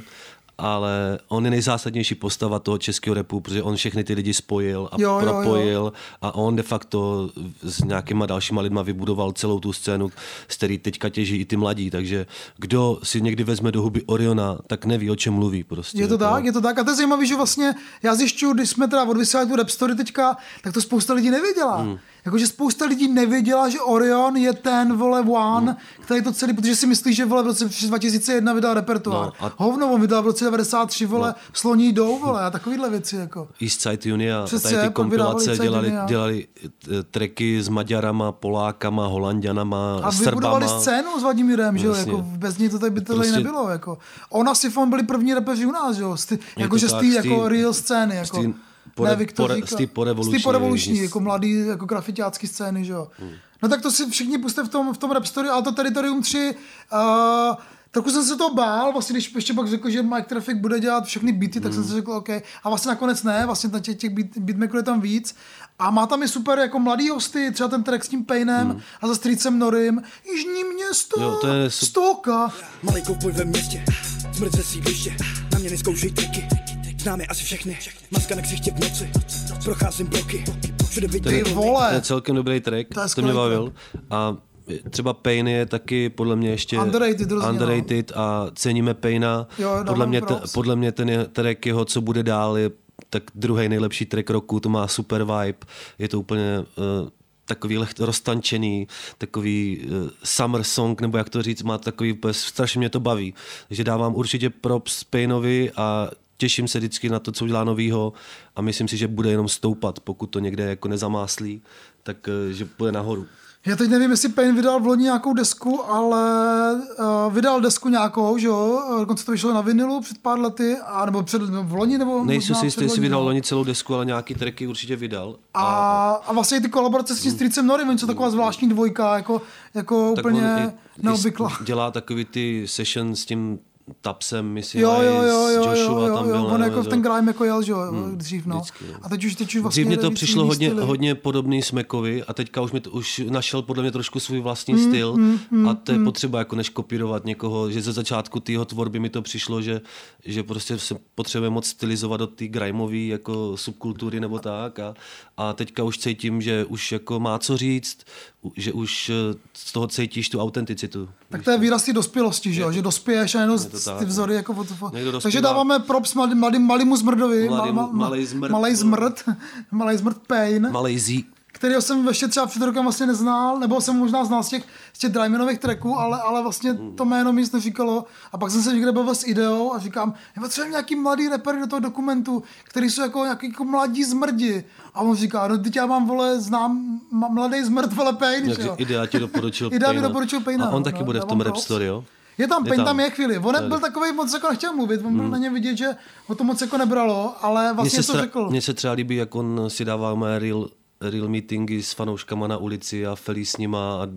[SPEAKER 2] ale on je nejzásadnější postava toho českého repu, protože on všechny ty lidi spojil a
[SPEAKER 1] Jo, jo, jo.
[SPEAKER 2] propojil a on de facto s nějakýma dalšíma lidma vybudoval celou tu scénu, z který teďka těží i ty mladí, takže kdo si někdy vezme do huby Oriona, tak neví, o čem mluví prostě.
[SPEAKER 1] Je to
[SPEAKER 2] jako.
[SPEAKER 1] tak, je to tak. A to je zajímavé, že vlastně já zjišťuju, když jsme teda odvysílali tu rap story teďka, tak to spousta lidí nevěděla. Hmm. Jakože spousta lidí nevěděla, že Orion je ten, vole, one, hmm. který to celý, protože si myslí, že, vole, v roce 2001 vydal repertoár.
[SPEAKER 2] No,
[SPEAKER 1] No,
[SPEAKER 2] a-
[SPEAKER 1] Hovno, on vydal v roce 93, vole, no. Sloní jdou, vole, a takovýhle věci, jako.
[SPEAKER 2] East Side Unia,
[SPEAKER 1] Přesně,
[SPEAKER 2] tady ty kompilace dělali, dělali eh, tracky s Maďarama, Polákama, Holandianama,
[SPEAKER 1] A vybudovali
[SPEAKER 2] Srbama.
[SPEAKER 1] scénu s Vladimírem, že jo, jako bez něj to tady by to
[SPEAKER 2] Prostě-
[SPEAKER 1] nebylo, jako. On a Sifon byli první rapeři u nás, že jo, jakože z
[SPEAKER 2] tak,
[SPEAKER 1] té jako real scény, jako.
[SPEAKER 2] z pore-
[SPEAKER 1] ne, Viktor
[SPEAKER 2] pore-
[SPEAKER 1] říká-
[SPEAKER 2] z té porevoluční-
[SPEAKER 1] z té porevoluční,
[SPEAKER 2] z-
[SPEAKER 1] jako mladý, jako grafitácký scény, že jo.
[SPEAKER 2] Hmm.
[SPEAKER 1] No tak to si všichni puste v tom, v tom rap story, ale to Territorium 3, uh, Trochu jsem se to bál, vlastně když ještě pak řekl, že Mike Traffic bude dělat všechny beaty, tak jsem
[SPEAKER 2] Hmm.
[SPEAKER 1] si řekl, OK. A vlastně nakonec ne, vlastně těch, těch beat, beatmakerů je tam víc. A má tam i super jako mladý hosty, třeba ten track s tím Painem a za Streetsem Norim. Jižní město,
[SPEAKER 2] Hmm. Jo, to je
[SPEAKER 1] Stoka.
[SPEAKER 8] Malý koupoj ve městě, smrt ze sídliště, na mě neskoušej triky, známe asi všechny, maska na ksichtě v noci, procházím bloky, všude
[SPEAKER 1] Ty
[SPEAKER 8] vidím,
[SPEAKER 2] To je
[SPEAKER 1] vole,
[SPEAKER 2] celkem dobrý track,
[SPEAKER 1] To
[SPEAKER 2] to,
[SPEAKER 1] je
[SPEAKER 2] mě bavil. A třeba Pain je taky podle mě ještě
[SPEAKER 1] Underrated no.
[SPEAKER 2] underrated a ceníme Paina.
[SPEAKER 1] Jo,
[SPEAKER 2] podle, mě podle mě ten je- track jeho, co bude dál, je tak druhý nejlepší track roku, to má super vibe, je to úplně uh, takový lecht, roztančený, takový uh, summer song, nebo jak to říct, má takový, strašně mě to baví. Takže dávám určitě props Painovi a těším se vždycky na to, co udělá novýho a myslím si, že bude jenom stoupat, pokud to někde jako nezamáslí, tak eh, že bude nahoru.
[SPEAKER 1] Já teď nevím, jestli Pain vydal v loni nějakou desku, ale uh, vydal desku nějakou, že jo, dokonce to vyšlo na vinilu před pár lety, a nebo před, no, v loni, nebo
[SPEAKER 2] Nejsem si jistý, jestli vydal
[SPEAKER 1] no.
[SPEAKER 2] loni celou desku, ale nějaký tracky určitě vydal.
[SPEAKER 1] A, a vlastně i ty kolaborace s tím Streetsem Norim, oni jsou taková zvláštní dvojka, jako, jako
[SPEAKER 2] tak
[SPEAKER 1] úplně neobvyklá.
[SPEAKER 2] Dělá takový ty session s tím Tapsem, myslím,
[SPEAKER 1] Jo, jo, jo,
[SPEAKER 2] s
[SPEAKER 1] jo,
[SPEAKER 2] Joshua
[SPEAKER 1] jo,
[SPEAKER 2] tam
[SPEAKER 1] jo,
[SPEAKER 2] byl.
[SPEAKER 1] on jako ten grime jako jel, že jo, dřív, no.
[SPEAKER 2] vždycky, no.
[SPEAKER 1] A teď už, teď už vlastně
[SPEAKER 2] Dřív mě to přišlo hodně,
[SPEAKER 1] styly.
[SPEAKER 2] hodně podobný Smekovi a teďka už mi to, už našel podle mě trošku svůj vlastní
[SPEAKER 1] Mm,
[SPEAKER 2] styl a to je potřeba jako než kopírovat někoho, že ze začátku té jeho tvorby mi to přišlo, že, že prostě se potřebuje moc stylizovat do té grimeové jako subkultury nebo tak a, a teďka už cítím, že už jako má co říct, že už eh, z toho cítíš tu autenticitu.
[SPEAKER 1] Tak to je výraz té dospělosti, že jo, že dospěješ a jenom
[SPEAKER 2] tak,
[SPEAKER 1] ty
[SPEAKER 2] no.
[SPEAKER 1] vzory jako fuck.
[SPEAKER 2] Někdo dospívá.
[SPEAKER 1] Takže dáváme props mladý, malýmu zmrdovi,
[SPEAKER 2] Mladýmu- malej zmrd.
[SPEAKER 1] malej zmrd, malej zmrd Pain,
[SPEAKER 2] Malej zí.
[SPEAKER 1] Kterého jsem ještě třeba před rokem vlastně neznal, nebo jsem možná znal z těch, z těch Drymanových tracků, ale, ale vlastně to jméno mi nic neříkalo. A pak jsem se někde bavil s ideou a říkám, já potřebujeme nějaký mladý repery do toho dokumentu, který jsou jako nějaký jako mladí zmrdi. A on říká, no teď já mám, vole, znám mladý zmrd, vole, Pain, že
[SPEAKER 2] Takže. Idea ti doporučil
[SPEAKER 1] Idea mi doporučil Paina,
[SPEAKER 2] A on
[SPEAKER 1] no,
[SPEAKER 2] taky
[SPEAKER 1] no,
[SPEAKER 2] bude v tom rap story, jo?
[SPEAKER 1] Je tam,
[SPEAKER 2] Je
[SPEAKER 1] Pain
[SPEAKER 2] tam.
[SPEAKER 1] je chvíli. On
[SPEAKER 2] je-
[SPEAKER 1] byl takový moc jako nechtěl mluvit, on byl na ně vidět, že ho to moc jako nebralo, ale vlastně to řekl.
[SPEAKER 2] mně se třeba líbí, jak on si dává mé real, meetingy s fanouškama na ulici a felí s nima a,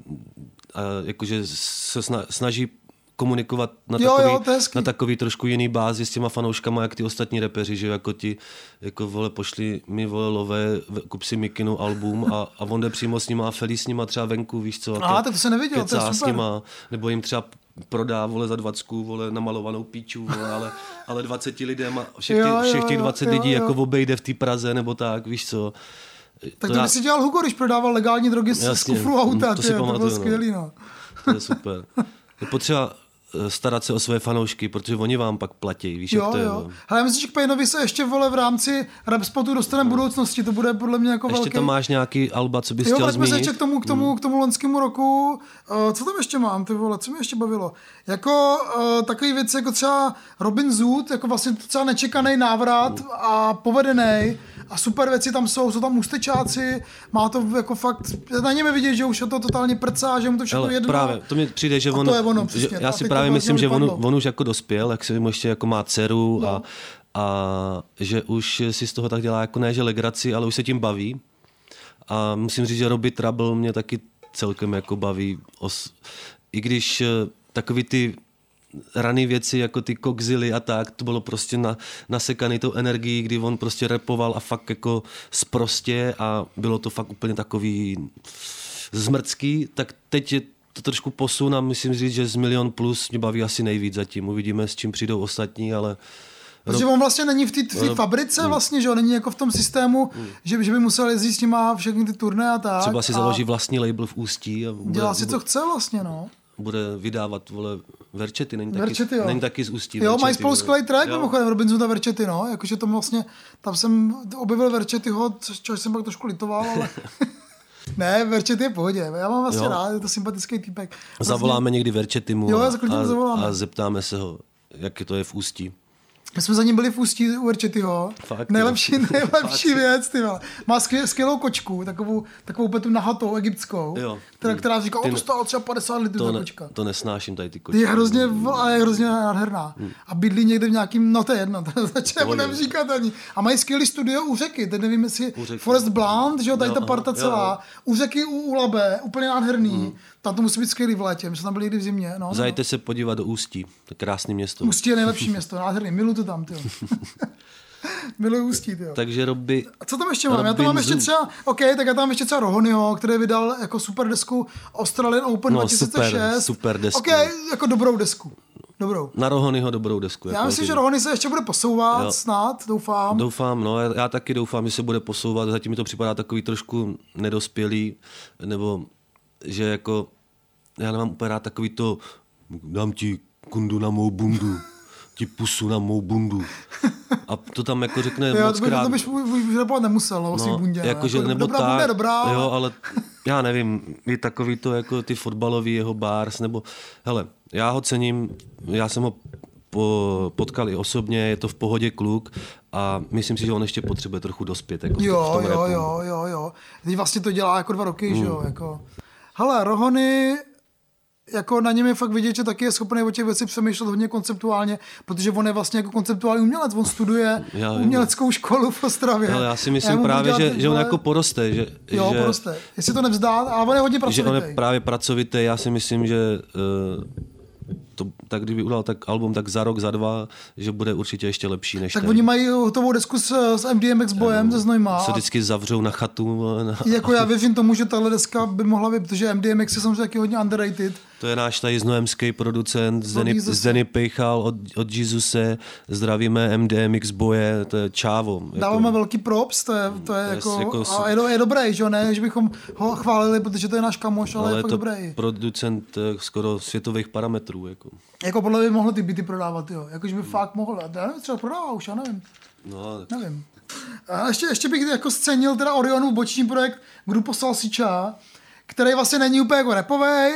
[SPEAKER 2] a jakože se sna- snaží komunikovat na
[SPEAKER 1] Jo,
[SPEAKER 2] takový,
[SPEAKER 1] jo,
[SPEAKER 2] na takový trošku jiný bázi s těma fanouškama, jak ty ostatní repeři, že jako ti, jako vole, pošli mi vole lové, kup si Mikinu album a, a on jde přímo s nima a felí s nima třeba venku, víš co. a
[SPEAKER 1] Aha, tak to jsem neviděl, to je
[SPEAKER 2] kecá s
[SPEAKER 1] super.
[SPEAKER 2] nima, nebo jim třeba prodá, vole, za dvacku, vole, namalovanou píču, vole, ale, ale 20 lidem a všech,
[SPEAKER 1] Jo, jo,
[SPEAKER 2] všech těch
[SPEAKER 1] jo,
[SPEAKER 2] 20
[SPEAKER 1] jo,
[SPEAKER 2] lidí
[SPEAKER 1] jo.
[SPEAKER 2] jako obejde v té Praze nebo tak, víš co.
[SPEAKER 1] Tak to, by si dělal Hugo, když prodával legální drogy z, z
[SPEAKER 2] Jasně,
[SPEAKER 1] kufru auta,
[SPEAKER 2] to si
[SPEAKER 1] to bylo
[SPEAKER 2] pamatuju, no.
[SPEAKER 1] skvělý, no.
[SPEAKER 2] To je super. Je potřeba eh, starat se o své fanoušky, protože oni vám pak platí, víš, jak
[SPEAKER 1] Jo,
[SPEAKER 2] to je.
[SPEAKER 1] jo.
[SPEAKER 2] no.
[SPEAKER 1] Ale já myslím, že k Paynovi se ještě vole v rámci rap spotu dostaneme v budoucnosti, to bude podle mě jako
[SPEAKER 2] Ještě
[SPEAKER 1] velký...
[SPEAKER 2] tam máš nějaký alba, co bys
[SPEAKER 1] Jo,
[SPEAKER 2] chtěl zmínit?
[SPEAKER 1] ještě k tomu, k tomu, k tomu loňskému roku. Uh, co tam ještě mám, ty vole, co mě ještě bavilo? Jako uh, takové věci, jako třeba Robin Zoot, jako vlastně docela nečekaný návrat a povedený a super věci tam jsou, jsou tam ústečáci, má to jako fakt, na něm vidět, že už je to totálně prcá, že mu to všechno
[SPEAKER 2] Ale
[SPEAKER 1] jedno.
[SPEAKER 2] právě, to mi přijde, že on,
[SPEAKER 1] to je ono,
[SPEAKER 2] že,
[SPEAKER 1] přesně,
[SPEAKER 2] já
[SPEAKER 1] a
[SPEAKER 2] si právě myslím, že on, on už jako dospěl, jak se mu ještě jako má dceru
[SPEAKER 1] No.
[SPEAKER 2] a, a že už si z toho tak dělá jako ne, že legraci, ale už se tím baví. A musím říct, že Robbie Trouble mě taky celkem jako baví. Os, I když eh, takový ty raný věci, jako ty kokzily a tak, to bylo prostě na, nasekaný tou energií, kdy on prostě repoval a fakt jako sprostě a bylo to fakt úplně takový zmrcký, tak teď je to trošku posun a myslím říct, že z milion plus mě baví asi nejvíc zatím. Uvidíme, s čím přijdou ostatní, ale
[SPEAKER 1] Protože on vlastně není v té
[SPEAKER 2] No.
[SPEAKER 1] fabrice vlastně, že jo, není jako v tom systému, že, že by musel jezdit s nima všechny ty turné a tak.
[SPEAKER 2] třeba si
[SPEAKER 1] a
[SPEAKER 2] založí vlastní label v Ústí a bude,
[SPEAKER 1] Dělá si, co chce vlastně, no.
[SPEAKER 2] Bude vydávat vole, verčety, není,
[SPEAKER 1] Verčety,
[SPEAKER 2] taky,
[SPEAKER 1] jo.
[SPEAKER 2] není taky z Ústí.
[SPEAKER 1] Jo, mají
[SPEAKER 2] Verčety,
[SPEAKER 1] spolu skvělý track,
[SPEAKER 2] Jo.
[SPEAKER 1] mimochodem Robinson a Verčety, no, jakože to vlastně, tam jsem objevil Verčetyho, což, jsem pak trošku litoval, ale... ne, Verčety je v pohodě, já mám vlastně
[SPEAKER 2] Jo.
[SPEAKER 1] rád, je to sympatický týpek. Vlastně-
[SPEAKER 2] Zavoláme někdy Verčetimu
[SPEAKER 1] Jo,
[SPEAKER 2] a, a, a zeptáme se ho, jak je to je v Ústí.
[SPEAKER 1] My jsme za ním byli v Ústí u.
[SPEAKER 2] Fakt,
[SPEAKER 1] nejlepší,
[SPEAKER 2] jo.
[SPEAKER 1] nejlepší
[SPEAKER 2] Fakt.
[SPEAKER 1] věc, ty vole. Má skvěl, skvělou kočku, takovou, takovou úplně tu nahatou egyptskou,
[SPEAKER 2] Jo.
[SPEAKER 1] která, která říká, o to stálo třeba 50 litrů
[SPEAKER 2] To,
[SPEAKER 1] ta
[SPEAKER 2] ne,
[SPEAKER 1] kočka.
[SPEAKER 2] to nesnáším tady ty
[SPEAKER 1] Ty
[SPEAKER 2] kočky.
[SPEAKER 1] je hrozně, ale je hrozně nádherná. A bydlí někde v nějakým, no to je jedno, to začne
[SPEAKER 2] To
[SPEAKER 1] budem
[SPEAKER 2] je.
[SPEAKER 1] říkat ani. A mají skvělý studio u řeky, teď nevím, jestli. Forest Blonde, že jo, tady
[SPEAKER 2] Jo,
[SPEAKER 1] ta
[SPEAKER 2] aha,
[SPEAKER 1] parta
[SPEAKER 2] jo,
[SPEAKER 1] celá. U řeky, u, u Labe, úplně nádherný.
[SPEAKER 2] Mhm.
[SPEAKER 1] Tam to musí být skvělý v létě, my jsme tam byli někdy v zimě. No, no.
[SPEAKER 2] Zajďte se podívat do Ústí, to je krásné město.
[SPEAKER 1] Ústí je nejlepší město, nádherný, miluji to tam, ty. Miluji Ústí, ty.
[SPEAKER 2] Takže Robby,
[SPEAKER 1] A co tam ještě mám? Já tam mám ještě
[SPEAKER 2] Robin
[SPEAKER 1] třeba, OK, tak já tam mám ještě třeba Rohonyho, který vydal jako super desku Australian Open
[SPEAKER 2] No,
[SPEAKER 1] 2006.
[SPEAKER 2] super, super desku.
[SPEAKER 1] OK, jako dobrou desku. Dobrou.
[SPEAKER 2] na Rohonyho dobrou desku.
[SPEAKER 1] Já
[SPEAKER 2] jako
[SPEAKER 1] myslím, že Rohony se ještě bude posouvat,
[SPEAKER 2] Jo.
[SPEAKER 1] snad, doufám.
[SPEAKER 2] Doufám, no, já, já taky doufám, že se bude posouvat, zatím mi to připadá takový trošku nedospělý, nebo že jako, já nemám úplně rád takový to, dám ti kundu na mou bundu, ti pusu na mou bundu. A to tam jako řekne
[SPEAKER 1] jo,
[SPEAKER 2] moc
[SPEAKER 1] to, by,
[SPEAKER 2] krát.
[SPEAKER 1] to byš už nemusel, no, o svý bundě. no.
[SPEAKER 2] jakože,
[SPEAKER 1] jako,
[SPEAKER 2] nebo
[SPEAKER 1] dobrá
[SPEAKER 2] tak,
[SPEAKER 1] bunda dobrá.
[SPEAKER 2] jo, ale já nevím, je takový to jako ty fotbalový jeho bars, nebo, hele, já ho cením, já jsem ho po, potkal i osobně, je to v pohodě kluk a myslím si, že on ještě potřebuje trochu dospět jako to- v
[SPEAKER 1] Jo,
[SPEAKER 2] tom
[SPEAKER 1] jo,
[SPEAKER 2] rapu.
[SPEAKER 1] jo, jo, jo. Teď vlastně to dělá jako dva roky, že
[SPEAKER 2] Hmm.
[SPEAKER 1] jo, jako. Hele, Rohony, jako na něm je fakt vidět, že taky je schopný o těch věcí přemýšlet hodně konceptuálně, protože on je vlastně jako konceptuální umělec, on studuje
[SPEAKER 2] Já
[SPEAKER 1] uměleckou školu v Ostravě.
[SPEAKER 2] Ale já si myslím
[SPEAKER 1] budu
[SPEAKER 2] právě, že, že on jako poroste, že,
[SPEAKER 1] Jo,
[SPEAKER 2] že,
[SPEAKER 1] poroste. Jestli to nevzdá, ale on je hodně
[SPEAKER 2] že
[SPEAKER 1] pracovitý.
[SPEAKER 2] on je právě pracovitý, já si myslím, že uh, to, tak kdyby udělal tak album, tak za rok, za dva, že bude určitě ještě lepší než
[SPEAKER 1] Tak
[SPEAKER 2] ten.
[SPEAKER 1] oni mají hotovou desku s, s MDMX bojem ze Znojma.
[SPEAKER 2] se vždycky zavřou na chatu. Na,
[SPEAKER 1] Jako já věřím tomu, že tahle deska by mohla být, protože MDMX je samozřejmě taky hodně underrated.
[SPEAKER 2] To je náš tady znojemský producent Zdeny. Zdeny Pejchal od, od Jezuse. Zdravíme MDMX boje, to je čávo.
[SPEAKER 1] Dáváme velký props, to je, to je
[SPEAKER 2] Yes,
[SPEAKER 1] jako,
[SPEAKER 2] jako
[SPEAKER 1] a je, do- je dobrý, že jo, ne, že bychom ho chválili, protože to je náš kamoš, ale,
[SPEAKER 2] ale
[SPEAKER 1] je
[SPEAKER 2] je to
[SPEAKER 1] dobrý.
[SPEAKER 2] producent eh, skoro světových parametrů. Jako.
[SPEAKER 1] Jako podle mě by mohl ty byty prodávat, jo, jakože by fakt mohl, já nevím, třeba prodává už, já nevím,
[SPEAKER 2] No, tak
[SPEAKER 1] nevím. A ještě, ještě bych jako scenil teda Orionův boční projekt Kdo poslal Siča, který vlastně není úplně jako repovej,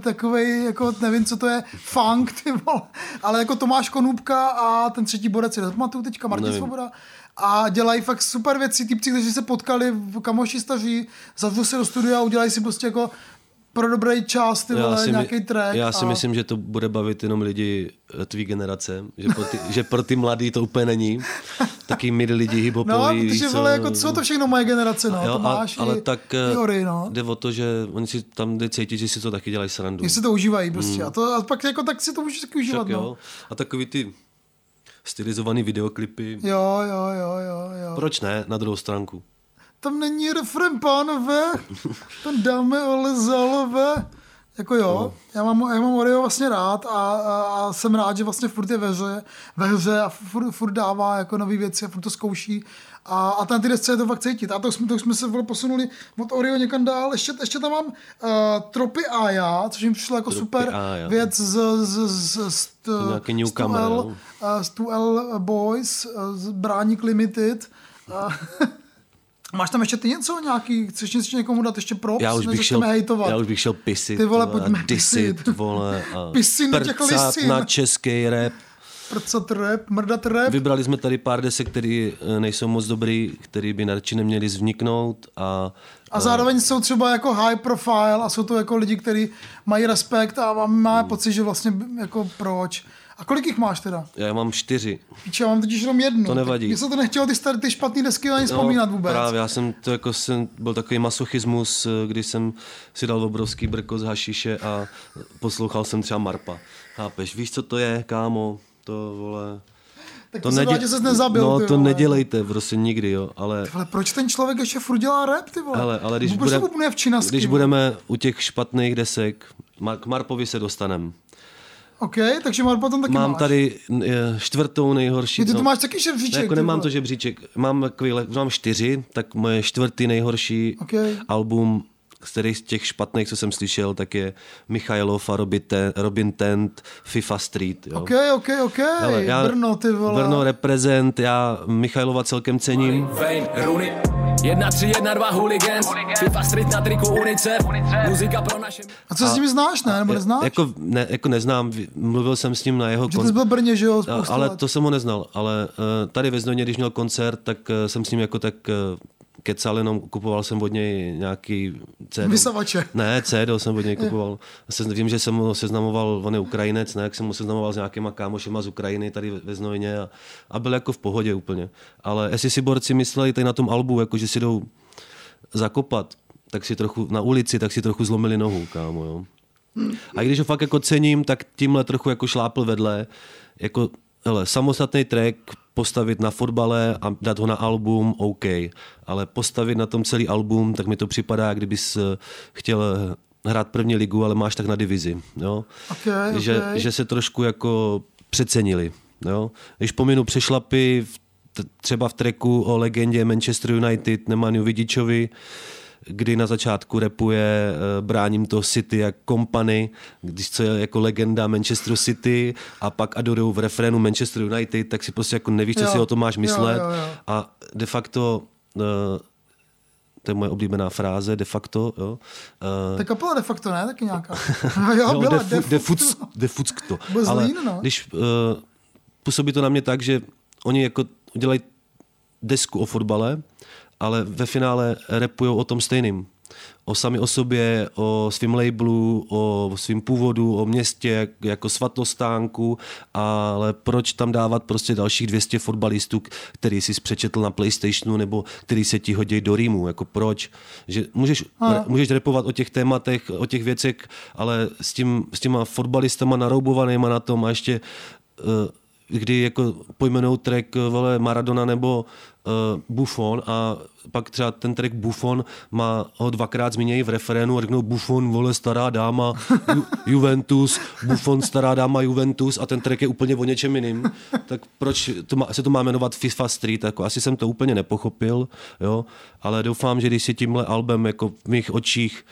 [SPEAKER 1] takový jako nevím, co to je, funk, ty vole, ale jako Tomáš Konůbka a ten třetí borec, si pamatuju teďka, Martin
[SPEAKER 2] Nevím.
[SPEAKER 1] Svoboda, a dělají fakt super věci, týpci, kteří se potkali v kamoši staří, zavřou se do studia a udělají si prostě jako pro dobrý čas, ty vole,
[SPEAKER 2] my-
[SPEAKER 1] nějaký track.
[SPEAKER 2] já si
[SPEAKER 1] a...
[SPEAKER 2] myslím, že to bude bavit jenom lidi eh, tvý generace, že pro ty, že pro ty mladý to úplně není. Taky midi lidi
[SPEAKER 1] No,
[SPEAKER 2] hiphopový. víš
[SPEAKER 1] protože
[SPEAKER 2] co,
[SPEAKER 1] vole, jako co to všechno moje generace, no,
[SPEAKER 2] jo,
[SPEAKER 1] to máš
[SPEAKER 2] a, ale
[SPEAKER 1] i,
[SPEAKER 2] tak
[SPEAKER 1] i
[SPEAKER 2] eh,
[SPEAKER 1] hory, no.
[SPEAKER 2] jde o to, že oni si tam jde cítit, že si to taky dělají srandu.
[SPEAKER 1] Když si to užívají prostě. A, to, a pak jako tak si to můžeš taky užívat.
[SPEAKER 2] Však
[SPEAKER 1] no.
[SPEAKER 2] jo. A takový ty stylizovaný videoklipy.
[SPEAKER 1] Jo, jo, jo, jo, jo.
[SPEAKER 2] Proč ne na druhou stránku?
[SPEAKER 1] Tam není refren, pánové, tam dáme ale zálové. Jako jo, já mám, já mám Oreo vlastně rád a, a, a, jsem rád, že vlastně furt je ve hře, ve hře a furt, furt dává jako nové věci a furt to zkouší a, a ten ty desce je to fakt cítit. A to jsme, to jsme se posunuli od Oreo někam dál. Ještě, ještě tam mám uh, Tropy Aya, což mi přišlo jako
[SPEAKER 2] Tropy
[SPEAKER 1] super
[SPEAKER 2] Aya.
[SPEAKER 1] věc z, z, z, z, z
[SPEAKER 2] newcomer,
[SPEAKER 1] 2L,
[SPEAKER 2] jo.
[SPEAKER 1] uh, z 2L Boys, uh, z Bráník Limited. Máš tam ještě ty něco nějaký, chceš něco někomu dát ještě props,
[SPEAKER 2] Já už
[SPEAKER 1] než
[SPEAKER 2] bych šel,
[SPEAKER 1] hejtovat?
[SPEAKER 2] já už bych šel pisit.
[SPEAKER 1] Ty vole,
[SPEAKER 2] a
[SPEAKER 1] pojďme
[SPEAKER 2] disit,
[SPEAKER 1] pisit.
[SPEAKER 2] vole, a
[SPEAKER 1] těch
[SPEAKER 2] prcat na český rap.
[SPEAKER 1] Prcat rap, mrdat rap.
[SPEAKER 2] Vybrali jsme tady pár desek, které nejsou moc dobrý, který by radši neměli vzniknout a
[SPEAKER 1] A zároveň jsou třeba jako high profile a jsou to jako lidi, kteří mají respekt a mám, má
[SPEAKER 2] Hmm.
[SPEAKER 1] pocit, že vlastně jako proč. A kolik jich máš teda?
[SPEAKER 2] já mám čtyři.
[SPEAKER 1] Píče, já mám totiž jenom jednu.
[SPEAKER 2] To nevadí.
[SPEAKER 1] Mně se to nechtělo ty, staré, ty špatné desky ani vzpomínat vůbec.
[SPEAKER 2] No, Právě, já jsem to jako jsem, byl takový masochismus, eh, kdy jsem si dal obrovský brko z hašiše a poslouchal jsem třeba Marpa. Chápeš, víš, co to je, kámo? To, vole...
[SPEAKER 1] tak to, to nedě... že ses nezabil,
[SPEAKER 2] No,
[SPEAKER 1] ty
[SPEAKER 2] to
[SPEAKER 1] vole.
[SPEAKER 2] nedělejte, prostě nikdy, jo, ale...
[SPEAKER 1] Ale proč ten člověk ještě furt dělá rap, ty vole?
[SPEAKER 2] Hele, ale když,
[SPEAKER 1] úplně v činasky,
[SPEAKER 2] když
[SPEAKER 1] vole?
[SPEAKER 2] budeme u těch špatných desek, k Marpovi se dostanem.
[SPEAKER 1] OK, takže Marpa tam taky
[SPEAKER 2] Mám
[SPEAKER 1] máš.
[SPEAKER 2] tady čtvrtou nejhorší.
[SPEAKER 1] Ty to
[SPEAKER 2] no,
[SPEAKER 1] máš taky žebříček,
[SPEAKER 2] ne, jako
[SPEAKER 1] ty
[SPEAKER 2] nemám to žebříček. Mám, takový, mám čtyři, tak moje čtvrtý nejhorší
[SPEAKER 1] OK.
[SPEAKER 2] album, z kterých z těch špatných, co jsem slyšel, tak je Michailov a Robin, Ten, Robin Tent, FIFA Street. Jo.
[SPEAKER 1] OK, OK, OK,
[SPEAKER 2] Hele, já,
[SPEAKER 1] Brno, ty vole.
[SPEAKER 2] Brno reprezent, já Michailova celkem cením.
[SPEAKER 9] Fame, Rooney 1, 3, 1, 2, hooligans FIFA Street na triku UNICEF Muzika pro naše
[SPEAKER 1] A co s nimi znáš, ne? Nebo neznáš?
[SPEAKER 2] Jako, ne, jako neznám, mluvil jsem s ním na jeho
[SPEAKER 1] Že ty jsi byl Brně, že jo,
[SPEAKER 2] ale
[SPEAKER 1] let.
[SPEAKER 2] to jsem ho neznal, ale uh, tady ve Znojmě, když měl koncert, tak uh, jsem s ním jako tak uh, kecal, jenom kupoval jsem od něj nějaký CD.
[SPEAKER 1] Vysavače.
[SPEAKER 2] Ne, CD jsem od něj kupoval. Se, vím, že jsem ho seznamoval, on je Ukrajinec, ne, jak jsem ho seznamoval s nějakýma kámošema z Ukrajiny tady ve- Znojmě a, a byl jako v pohodě úplně. Ale jestli si borci mysleli tady na tom albu, jako že si jdou zakopat, tak si trochu na ulici, tak si trochu zlomili nohu, kámo, jo. A i když ho fakt jako cením, tak tímhle trochu jako šlápl vedle. Jako, hele, samostatný track postavit na fotbale a dát ho na album, OK. Ale postavit na tom celý album, tak mi to připadá, kdybys eh, chtěl hrát první ligu, ale máš tak na divizi. Jo?
[SPEAKER 1] Ok, ok.
[SPEAKER 2] Že, že se trošku jako přecenili. Jo? Když pominu přešlapy v, třeba v treku o legendě Manchester United Nemaniu Vidičovi, kdy na začátku repuje eh, Bráním to City jak company, když co je jako legenda Manchester City a pak adorujou v refrénu Manchester United, tak si prostě jako nevíš, co
[SPEAKER 1] Jo,
[SPEAKER 2] si o tom máš
[SPEAKER 1] jo,
[SPEAKER 2] myslet.
[SPEAKER 1] jo, jo.
[SPEAKER 2] A de facto eh, to je moje oblíbená fráze, de facto, jo. Eh,
[SPEAKER 1] je kapela de facto, ne? Taky nějaká. jo,
[SPEAKER 2] Jo,
[SPEAKER 1] byla
[SPEAKER 2] de,
[SPEAKER 1] de
[SPEAKER 2] fu, de,
[SPEAKER 1] facto.
[SPEAKER 2] fuc, de fuck to.
[SPEAKER 1] Byl
[SPEAKER 2] Ale
[SPEAKER 1] Zlín, no.
[SPEAKER 2] když uh, působí to na mě tak, že oni jako udělají desku o fotbale, ale ve finále repují o tom stejným. O sami o sobě, o svém labelu, o svém původu, o městě jak- jako svatostánku, ale proč tam dávat prostě dalších 200 fotbalistů, který jsi přečetl na Playstationu nebo který se ti hodí do rýmu, jako proč? Že můžeš,
[SPEAKER 1] Ano.
[SPEAKER 2] můžeš repovat o těch tématech, o těch věcech, ale s, tím, s těma fotbalistama naroubovanýma na tom a ještě uh, kdy jako pojmenou track eh, vole Maradona nebo uh, Buffon a pak třeba ten track Buffon má ho dvakrát zmínějí v referénu a řeknou Buffon, vole, stará dáma, Ju, Juventus, Buffon, stará dáma, Juventus. A ten track je úplně o něčem jiným, tak proč to má, se to má jmenovat FIFA Street, jako asi jsem to úplně nepochopil, jo, ale doufám, že když si tímhle albem jako v mých očích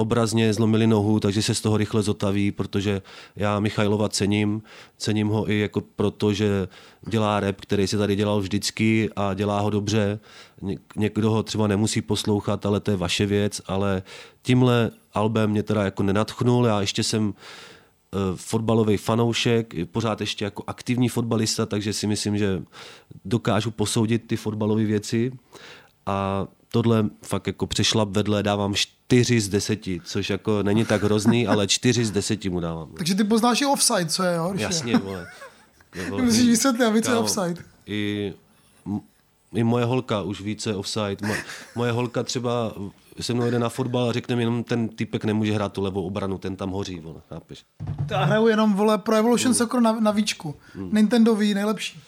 [SPEAKER 2] obrazně zlomili nohu, takže se z toho rychle zotaví, protože já Michailova cením. Cením ho i jako proto, že dělá rap, který se tady dělal vždycky a dělá ho dobře. Ně- Někdo ho třeba nemusí poslouchat, ale to je vaše věc, ale tímhle albem mě teda jako nenatchnul. Já ještě jsem eh, fotbalový fanoušek, pořád ještě jako aktivní fotbalista, takže si myslím, že dokážu posoudit ty fotbalové věci a tohle fakt jako přešlap vedle, dávám čtyři z deseti, což jako není tak hrozný, ale čtyři z deseti mu dávám.
[SPEAKER 1] Takže ty poznáš i offside, co je, jo? je.
[SPEAKER 2] Jasně, vole. Nebo-
[SPEAKER 1] Musíš vysvětlit, aby co je offside.
[SPEAKER 2] I, I moje holka už více offside. Mo, moje holka třeba se mnou jede na fotbal a řekne mi jenom ten typek nemůže hrát tu levou obranu, ten tam hoří, vole, chápeš?
[SPEAKER 1] Já hraju jenom, vole, Pro. Evolution Soccer na, na víčku. Nintendo Wii, nejlepší.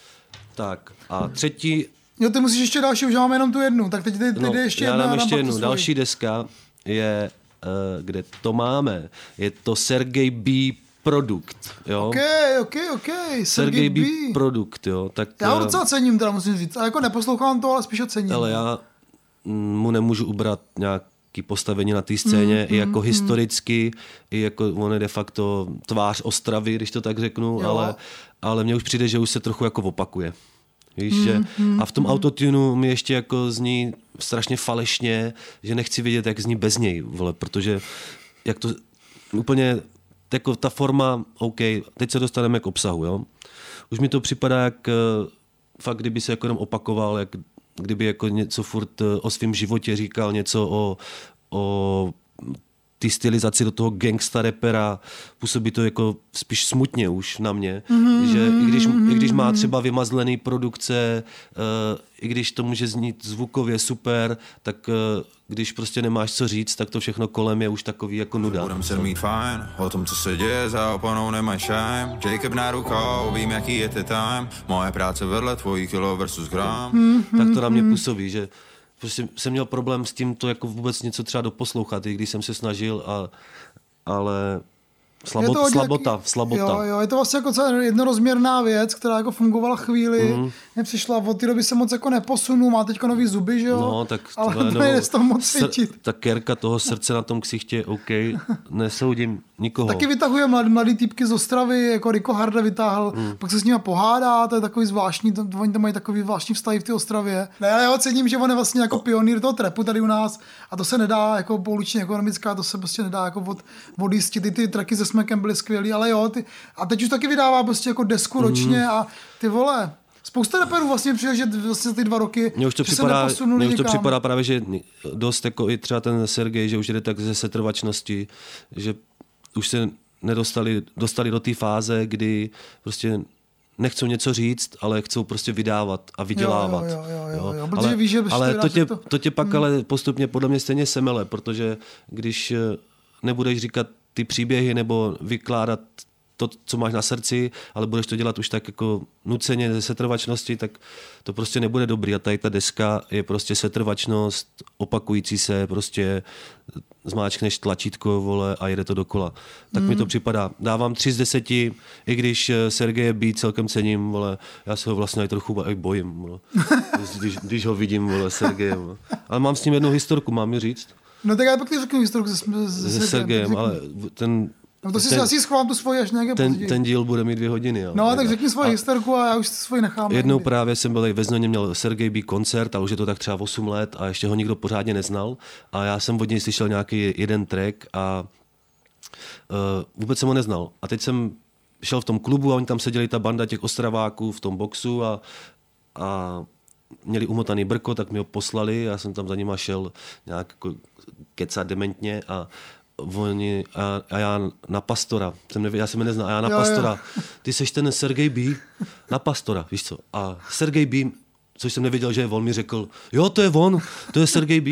[SPEAKER 2] Tak a třetí,
[SPEAKER 1] Jo, ty musíš ještě další, už máme jenom tu jednu, tak teď, teď, teď
[SPEAKER 2] no,
[SPEAKER 1] ještě
[SPEAKER 2] já
[SPEAKER 1] jedna.
[SPEAKER 2] dám ještě jednu. Další deska je, uh, kde to máme, je to Sergej B. Produkt, jo?
[SPEAKER 1] OK, OK, OK,
[SPEAKER 2] Sergej
[SPEAKER 1] Sergej
[SPEAKER 2] B.
[SPEAKER 1] B.
[SPEAKER 2] Produkt, jo? Tak,
[SPEAKER 1] Já ho
[SPEAKER 2] eh,
[SPEAKER 1] docela cením, teda musím říct. A jako neposlouchám to, ale spíš ho cením.
[SPEAKER 2] Ale já mm, mu nemůžu ubrat nějaký postavení na té scéně,
[SPEAKER 1] Mm,
[SPEAKER 2] i jako historicky, i jako on je de facto tvář Ostravy, když to tak řeknu,
[SPEAKER 1] Jo.
[SPEAKER 2] ale, ale mně už přijde, že už se trochu jako opakuje. Víš,
[SPEAKER 1] Mm,
[SPEAKER 2] že, a v tom autotunu mi ještě jako zní strašně falešně, že nechci vědět, jak zní bez něj, vole, protože jak to úplně, jako ta forma, OK, teď se dostaneme k obsahu, jo. Už mi to připadá, jak eh, fakt, kdyby se jako jenom opakoval, jak kdyby jako něco furt eh, o svém životě říkal, něco o, o ty stylizaci do toho gangsta repera, působí to jako spíš smutně už na mě, mm-hmm, že i když, i když má třeba vymazlený produkce, uh, i když to může znít zvukově super, tak uh, když prostě nemáš co říct, tak to všechno kolem je už takový jako nuda.
[SPEAKER 10] Budem se mít fajn, o tom, co se děje, za oponou nemaj shame. Jacob na rukou, vím, jaký je ty time. Moje práce vedle tvojí kilo versus gram.
[SPEAKER 2] tak to na mě působí, že prostě jsem měl problém s tím to jako vůbec něco třeba doposlouchat, i když jsem se snažil, a, ale
[SPEAKER 1] Je
[SPEAKER 2] slabot,
[SPEAKER 1] to hodně
[SPEAKER 2] slabota, slabota.
[SPEAKER 1] Jo, jo, je to vlastně jako celá jednorozměrná věc, která jako fungovala chvíli. Mm. Nepřišla, od té doby se moc jako neposunul, má teď nový zuby, že jo?
[SPEAKER 2] No, tak
[SPEAKER 1] ale to nejde z toho moc
[SPEAKER 2] sr-
[SPEAKER 1] cítit.
[SPEAKER 2] Ta kerka toho srdce na tom ksichtě, OK, nesoudím nikoho.
[SPEAKER 1] Taky vytahuje mladý, mladý týpky z Ostravy, jako Rico Harda vytáhl, mm. pak se s nimi pohádá, to je takový zvláštní, to, oni tam mají takový zvláštní vztahy v té Ostravě. Ne, ale já ho cením, že on je vlastně jako pionýr toho trepu tady u nás a to se nedá jako pouličně ekonomická, to se prostě nedá jako od, odjistit. Ty, ty traky se Smekem byly skvělý, ale jo, ty, a teď už taky vydává prostě jako desku
[SPEAKER 2] Hmm.
[SPEAKER 1] ročně a ty vole, Spousta reperů vlastně přijde, že vlastně ty dva roky
[SPEAKER 2] Mně už to, připadá, mně už to připadá právě, že dost jako i třeba ten Sergej, že už jde tak ze setrvačnosti, že už se nedostali dostali do té fáze, kdy prostě nechcou něco říct, ale chcou prostě vydávat a vydělávat.
[SPEAKER 1] jo, jo, jo, jo, protože
[SPEAKER 2] ale,
[SPEAKER 1] víš, že když
[SPEAKER 2] ale
[SPEAKER 1] to
[SPEAKER 2] tě,
[SPEAKER 1] to-
[SPEAKER 2] to tě pak ale postupně podle mě stejně semele, protože když eh, nebudeš říkat ty příběhy nebo vykládat to, co máš na srdci, ale budeš to dělat už tak jako nuceně ze setrvačnosti, tak to prostě nebude dobrý. A tady ta deska je prostě setrvačnost, opakující se, prostě zmáčkneš tlačítko, vole, a jede to dokola. Tak mi to připadá. Dávám tři z deseti, i když eh, Sergeje B celkem cením, vole, já se ho vlastně i trochu i bojím, vole. když, když, ho vidím, vole, Sergeje. Vole. Ale mám s ním jednu historku, mám ji říct?
[SPEAKER 1] No tak já pak ti řeknu historku se, se,
[SPEAKER 2] Se Sergejem, ale ten,
[SPEAKER 1] No to si
[SPEAKER 2] ten,
[SPEAKER 1] asi schovám tu svoji až nějaké
[SPEAKER 2] ten,
[SPEAKER 1] později.
[SPEAKER 2] ten díl bude mít dvě hodiny. Jo.
[SPEAKER 1] No, tak řekni svoji historku a já už si svoji nechám.
[SPEAKER 2] Jednou
[SPEAKER 1] někdy.
[SPEAKER 2] právě jsem byl ve Znoně, měl Sergej B koncert a už je to tak třeba 8 let a ještě ho nikdo pořádně neznal a já jsem od něj slyšel nějaký jeden track a uh, vůbec jsem ho neznal. A teď jsem šel v tom klubu a oni tam seděli ta banda těch ostraváků v tom boxu a, a měli umotaný brko, tak mi ho poslali, já jsem tam za nima šel nějak jako kecat dementně a oni, a, a já na pastora, jsem nevěděl, já jsem je neznal, a já na
[SPEAKER 1] Jo, jo.
[SPEAKER 2] pastora, ty seš ten Sergej B, na pastora, víš co, a Sergej B, což jsem nevěděl, že je on, mi řekl, jo, to je on, to je Sergej B.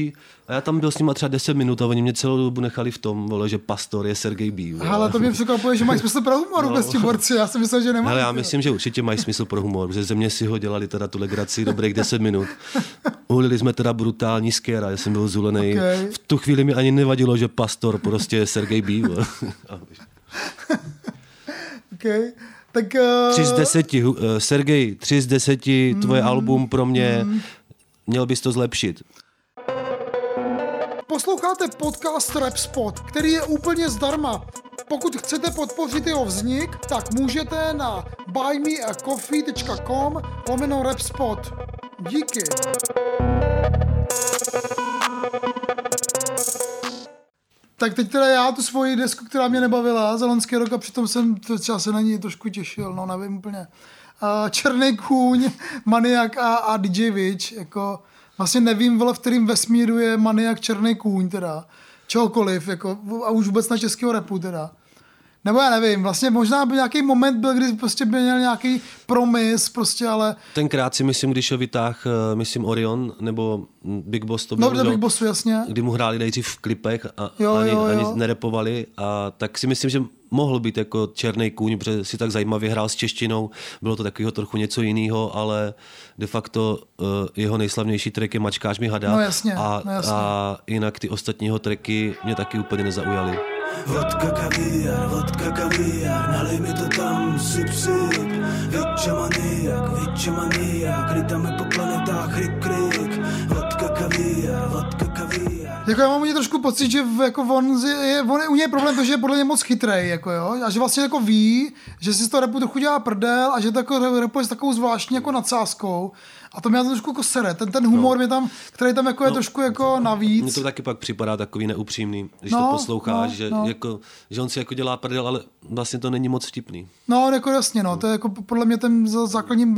[SPEAKER 2] A já tam byl s nima třeba 10 minut a oni mě celou dobu nechali v tom, vole, že pastor je Sergej B. vole.
[SPEAKER 1] Ale to mě překvapuje, že máš smysl pro humor vůbec ti borci. Já jsem myslel, že nemá.
[SPEAKER 2] Hele, já myslím, že určitě mají smysl pro humor, protože ze mě si ho dělali teda tu legraci dobrých 10 minut. Uhlili jsme teda brutální skéra, já jsem byl zulený.
[SPEAKER 1] Okay.
[SPEAKER 2] V tu chvíli mi ani nevadilo, že pastor prostě je Sergej B. vole.
[SPEAKER 1] Okay. Tak, uh,
[SPEAKER 2] Tři z deseti, uh, Sergej, tři z deseti, tvoje album pro mě, měl bys to zlepšit.
[SPEAKER 1] Posloucháte podcast Rap Spot, který je úplně zdarma. Pokud chcete podpořit jeho vznik, tak můžete na buymeacoffee.com lomeno Rapspot. Díky. Tak teď teda já tu svoji desku, která mě nebavila za loňský rok a přitom jsem to třeba se na ní trošku těšil, no nevím úplně. Černý kůň, Maniak a, a DJ Witch, jako vlastně nevím, vole, v kterým vesmíru je Maniak Černý kůň teda. čehokoliv, jako, a už vůbec na českého repu teda. Nebo já nevím, vlastně možná by nějaký moment byl, kdy prostě by měl nějaký promis, prostě, ale
[SPEAKER 2] Tenkrát si myslím, když ho vytáh, eh, myslím Orion nebo Big Boss to
[SPEAKER 1] no,
[SPEAKER 2] byl,
[SPEAKER 1] do
[SPEAKER 2] že?
[SPEAKER 1] Big Bossu, jasně.
[SPEAKER 2] kdy mu hráli nejdřív v klipech a
[SPEAKER 1] Jo,
[SPEAKER 2] ani,
[SPEAKER 1] jo,
[SPEAKER 2] ani
[SPEAKER 1] jo.
[SPEAKER 2] nerepovali a tak si myslím, že mohl být jako černý kůň, protože si tak zajímavě hrál s češtinou, bylo to takového trochu něco jiného, ale de facto uh, jeho nejslavnější track je Mačkáš mi hada
[SPEAKER 1] No jasně,
[SPEAKER 2] a,
[SPEAKER 1] no jasně.
[SPEAKER 2] a jinak ty ostatního tracky mě taky úplně nezaujaly.
[SPEAKER 8] Vodka kaviár, vodka kaviár, nalej mi to tam, sip, sip Vičo maniak, vičo maniak, lítáme po planetách, rik, rik Vodka kaviár, vodka
[SPEAKER 1] Jako já mám u něj trošku pocit, že jako on, je, on je, u něj je problém to, že je podle mě moc chytrej, jako jo, a že vlastně jako ví, že si z toho repu trochu dělá prdel a že to jako repuje s takovou zvláštní jako nadsázkou a to mě trošku jako sere, ten, ten humor mě tam, který tam jako je trošku jako navíc.
[SPEAKER 2] Mně to taky pak připadá takový neupřímný, když
[SPEAKER 1] No,
[SPEAKER 2] to posloucháš,
[SPEAKER 1] no,
[SPEAKER 2] že,
[SPEAKER 1] no.
[SPEAKER 2] Jako, že on si jako dělá prdel, ale vlastně to není moc vtipný.
[SPEAKER 1] No, jako jasně, no, to je jako podle mě ten základní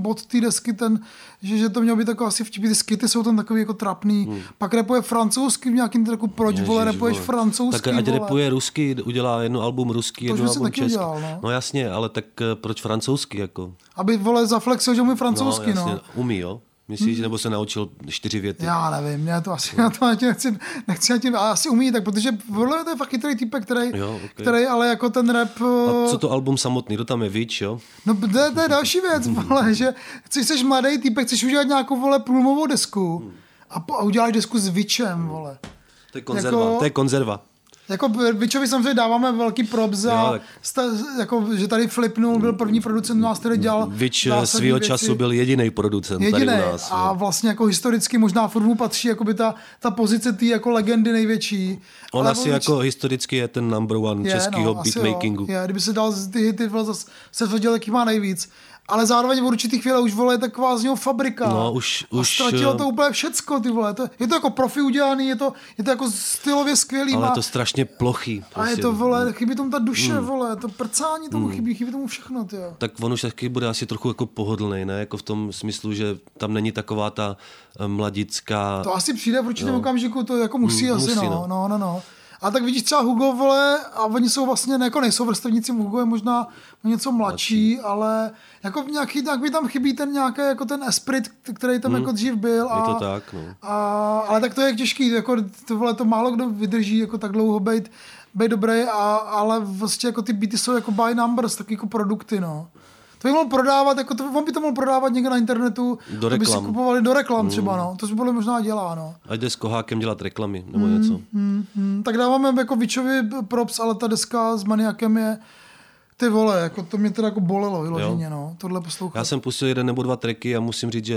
[SPEAKER 1] bod té desky, ten, že, že to mělo být jako asi vtipný, ty skity jsou tam takový jako trapný, hmm. pak repuje francouzsky v nějakým traku, proč vole,
[SPEAKER 2] Ježiš,
[SPEAKER 1] repuješ
[SPEAKER 2] vole.
[SPEAKER 1] francouzsky,
[SPEAKER 2] Tak ať
[SPEAKER 1] vole.
[SPEAKER 2] repuje rusky, udělá jedno album rusky,
[SPEAKER 1] To
[SPEAKER 2] jedno album česky.
[SPEAKER 1] udělal, no.
[SPEAKER 2] no jasně, ale tak eh, proč francouzsky jako?
[SPEAKER 1] Aby, vole, zaflexil, že umí francouzsky, no.
[SPEAKER 2] jasně, Umí, jo? Myslíš, nebo se naučil čtyři věty?
[SPEAKER 1] Já nevím, já to asi, já to ani nechci, nechci ani, ale asi umí, tak protože podle mě to je fakt chytrý typek, který,
[SPEAKER 2] Jo, ok.
[SPEAKER 1] který ale jako ten rap,
[SPEAKER 2] A
[SPEAKER 1] eh,
[SPEAKER 2] co to album samotný? To tam je Víč, jo?
[SPEAKER 1] no to je, to je další věc, vole, že jsi, jsi mladý typek, chceš udělat nějakou, vole, průlomovou desku a, po, a uděláš desku s Vičem, vole.
[SPEAKER 2] To je konzerva,
[SPEAKER 1] Jako-
[SPEAKER 2] to je konzerva.
[SPEAKER 1] Jako Vičovi samozřejmě dáváme velký props za, sta, jako, že tady flipnul, byl první producent u nás, který dělal
[SPEAKER 2] Víč eh, svýho
[SPEAKER 1] věci.
[SPEAKER 2] času byl jediný producent tady
[SPEAKER 1] Jediný.
[SPEAKER 2] u nás.
[SPEAKER 1] a
[SPEAKER 2] jo.
[SPEAKER 1] vlastně jako historicky možná furt mu patří jakoby ta, ta pozice té jako legendy největší.
[SPEAKER 2] On asi
[SPEAKER 1] Vič-
[SPEAKER 2] jako historicky je ten number one českého
[SPEAKER 1] asi
[SPEAKER 2] beatmakingu.
[SPEAKER 1] Jo. Je, kdyby se dal ty hity, zase se tvrdil, jaký má nejvíc. Ale zároveň v určitých chvíle už vole je taková z něho fabrika.
[SPEAKER 2] No, už-
[SPEAKER 1] a
[SPEAKER 2] už,
[SPEAKER 1] ztratilo
[SPEAKER 2] eh,
[SPEAKER 1] to úplně všecko, ty vole. To, je to jako profi udělaný, je to, je to jako stylově skvělý.
[SPEAKER 2] Ale je
[SPEAKER 1] má-
[SPEAKER 2] to strašně plochý.
[SPEAKER 1] a je
[SPEAKER 2] prostě.
[SPEAKER 1] to, vole, chybí tomu ta duše,
[SPEAKER 2] Mm.
[SPEAKER 1] vole, to prcání tomu chybí, chybí tomu všechno, ty jo.
[SPEAKER 2] tak on už taky bude asi trochu jako pohodlný, ne? Jako v tom smyslu, že tam není taková ta eh, mladická...
[SPEAKER 1] To asi přijde v určitém
[SPEAKER 2] No.
[SPEAKER 1] okamžiku, to jako musí
[SPEAKER 2] Mm,
[SPEAKER 1] asi,
[SPEAKER 2] musí,
[SPEAKER 1] no.
[SPEAKER 2] no.
[SPEAKER 1] no. no, no, A tak vidíš třeba Hugo, vole, a oni jsou vlastně, ne, jako nejsou vrstevníci, Hugo je možná něco mladší, ale jako nějaký, nějak mi tam chybí ten nějaký, jako ten esprit, který tam
[SPEAKER 2] Mm.
[SPEAKER 1] jako dřív byl. A,
[SPEAKER 2] Je to tak, no.
[SPEAKER 1] A, ale tak to je těžký, jako to, vole, to málo kdo vydrží jako tak dlouho být, být dobrý, a, ale vlastně jako ty beaty jsou jako by numbers, taky jako produkty, no. To by mohl prodávat, jako to, on by to mohl prodávat někde na internetu,
[SPEAKER 2] Do
[SPEAKER 1] aby si
[SPEAKER 2] reklam.
[SPEAKER 1] kupovali do reklam
[SPEAKER 2] Mm.
[SPEAKER 1] třeba, no. To se podle mě možná dělá, no.
[SPEAKER 2] Ať jde s kohákem dělat reklamy nebo něco.
[SPEAKER 1] Hmm, hmm, tak dáváme jako Vičovi props, ale ta deska s Maniakem je ty vole, jako to mě teda jako bolelo vyloženě, no, tohle poslouchat.
[SPEAKER 2] Já jsem pustil jeden nebo dva tracky a musím říct, že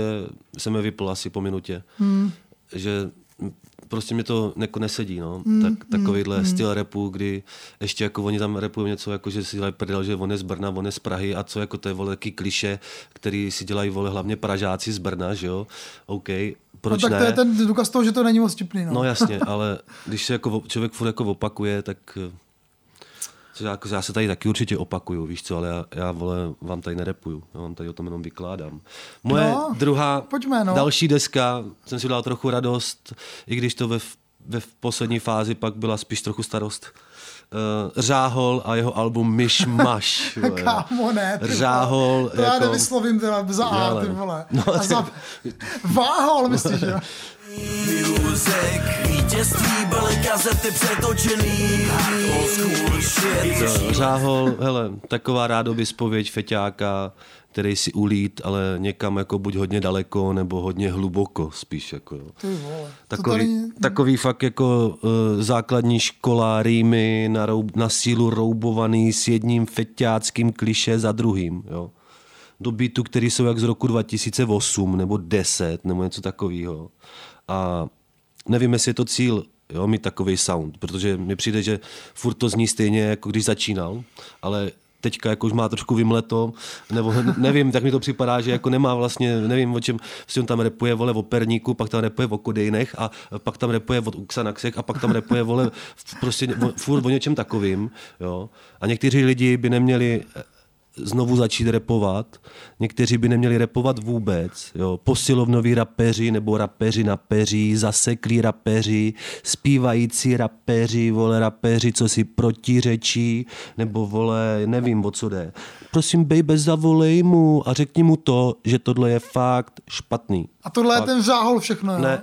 [SPEAKER 2] jsem je vypl asi po minutě.
[SPEAKER 1] Hmm.
[SPEAKER 2] Že mm, prostě mě to jako nesedí, no.
[SPEAKER 1] Hmm,
[SPEAKER 2] tak, takovýhle
[SPEAKER 1] hmm.
[SPEAKER 2] styl repu, kdy ještě jako oni tam repují něco, jako že si dělají prdel, že on je z Brna, on je z Prahy a co jako to je vole taký kliše, který si dělají vole hlavně Pražáci z Brna, že jo. OK, proč
[SPEAKER 1] no, tak
[SPEAKER 2] ne?
[SPEAKER 1] to je ten důkaz toho, že to není moc vtipný, no.
[SPEAKER 2] No jasně, ale když se jako člověk furt jako opakuje, tak eh, jako, já se tady taky určitě opakuju, víš co, ale já, já vole, vám tady nerepuju, já vám tady o tom jenom vykládám. Moje
[SPEAKER 1] No,
[SPEAKER 2] druhá,
[SPEAKER 1] pojďme, no.
[SPEAKER 2] další deska, jsem si dal trochu radost, i když to ve, ve poslední fázi pak byla spíš trochu starost. Uh, Řáhol a jeho album Myš Maš.
[SPEAKER 1] Kámo, ne, ty.
[SPEAKER 2] Řáhol.
[SPEAKER 1] To já
[SPEAKER 2] jako-
[SPEAKER 1] nevyslovím teda za A, ty vole.
[SPEAKER 2] No,
[SPEAKER 1] a za... Váhol, myslíš, jo?
[SPEAKER 8] Music Vítězství byly kazety přetočený
[SPEAKER 2] Řáhol, hele, taková rádoby spověď feťáka, který si ulít, ale někam jako buď hodně daleko, nebo hodně hluboko spíš. Jako, jo. Takový,
[SPEAKER 1] tady-
[SPEAKER 2] takový fakt jako uh, základní škola, rýmy na, roub, na sílu roubovaný s jedním feťáckým kliše za druhým. Jo. Do beatu, který jsou jak z roku 2008 nebo 10 nebo něco takového. A nevím, jestli je to cíl, jo, mít takový sound, protože mi přijde, že furt to zní stejně, jako když začínal, ale teďka jako už má trošku vymleto, nebo nevím, tak mi to připadá, že jako nemá vlastně, nevím o čem, si on tam repuje vole o perníku, pak tam repuje o kodejnech a pak tam repuje o Xanaxech a pak tam repuje vole prostě furt o něčem takovým, jo. A někteří lidi by neměli znovu začít repovat. Někteří by neměli repovat vůbec. Jo. Posilovnoví rapeři nebo rapeři na peří, zaseklí rapeři, zpívající rapeři, vole rapeři, co si protiřečí, nebo vole, nevím, o co jde. Prosím, baby, zavolej mu a řekni mu to, že tohle je fakt špatný.
[SPEAKER 1] A tohle je
[SPEAKER 2] Fakt.
[SPEAKER 1] ten žáhol všechno, jo?
[SPEAKER 2] Ne,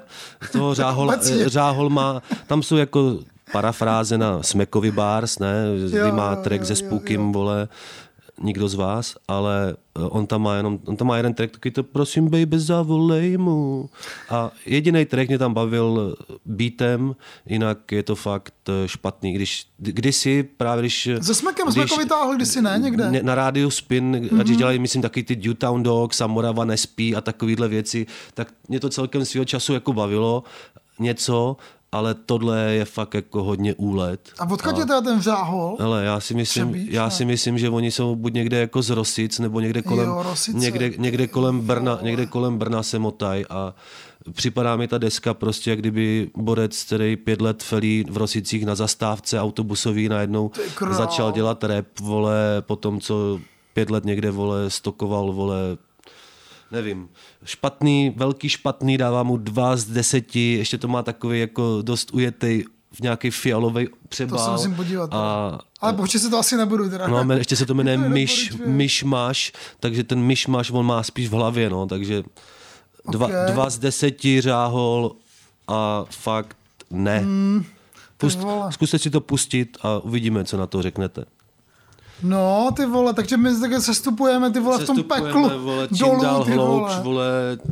[SPEAKER 2] toho řáhol, řáhol má, tam jsou jako parafráze na Smekovi Bars, ne, kdy má track
[SPEAKER 1] jo,
[SPEAKER 2] se
[SPEAKER 1] jo,
[SPEAKER 2] Spookem, vole, nikdo z vás, ale eh, on tam má jenom, on tam má jeden track, taky to prosím baby zavolej mu. A jediný track mě tam bavil beatem, jinak je to fakt eh, špatný. Když, kdysi právě když...
[SPEAKER 1] Se Smekem jsme jako vytáhli kdysi, ne, někde?
[SPEAKER 2] Na rádiu Spin, mm-hmm. ať dělali, myslím, taky ty Newtown Dogs a Morava nespí a takovýhle věci, tak mě to celkem svého času jako bavilo něco, ale tohle je fakt jako hodně úlet.
[SPEAKER 1] A odkud je teda ten žáhol?
[SPEAKER 2] Hele, já si myslím,
[SPEAKER 1] Třebíč,
[SPEAKER 2] já si myslím, že oni jsou buď někde jako z Rosic, nebo někde kolem,
[SPEAKER 1] Jo, Rosice.
[SPEAKER 2] někde, někde kolem Brna, někde kolem Brna se motaj a připadá mi ta deska prostě, jak kdyby borec, který pět let felí v Rosicích na zastávce autobusový najednou začal dělat rap, vole, po tom, co pět let někde, vole, stokoval, vole, nevím, špatný, velký špatný, dává mu dva z deseti, ještě to má takový jako dost ujetý v nějaký fialový přebál.
[SPEAKER 1] To se musím podívat.
[SPEAKER 2] A,
[SPEAKER 1] Ale počkej se to asi nebudu teda.
[SPEAKER 2] No, ještě se to jmenuje myš,
[SPEAKER 1] nedoporučuji.
[SPEAKER 2] myšmaš, takže ten myšmaš on má spíš v hlavě, no, takže dva,
[SPEAKER 1] Ok.
[SPEAKER 2] dva z deseti řáhol a fakt ne.
[SPEAKER 1] Mm,
[SPEAKER 2] Pust, zkuste si to pustit a uvidíme, co na to řeknete.
[SPEAKER 1] No, ty vole, takže my také sestupujeme ty vole v tom
[SPEAKER 2] Sestupujeme,
[SPEAKER 1] peklu
[SPEAKER 2] vole, čím
[SPEAKER 1] dolů,
[SPEAKER 2] dál
[SPEAKER 1] ty
[SPEAKER 2] hloubš,
[SPEAKER 1] vole.
[SPEAKER 2] vole,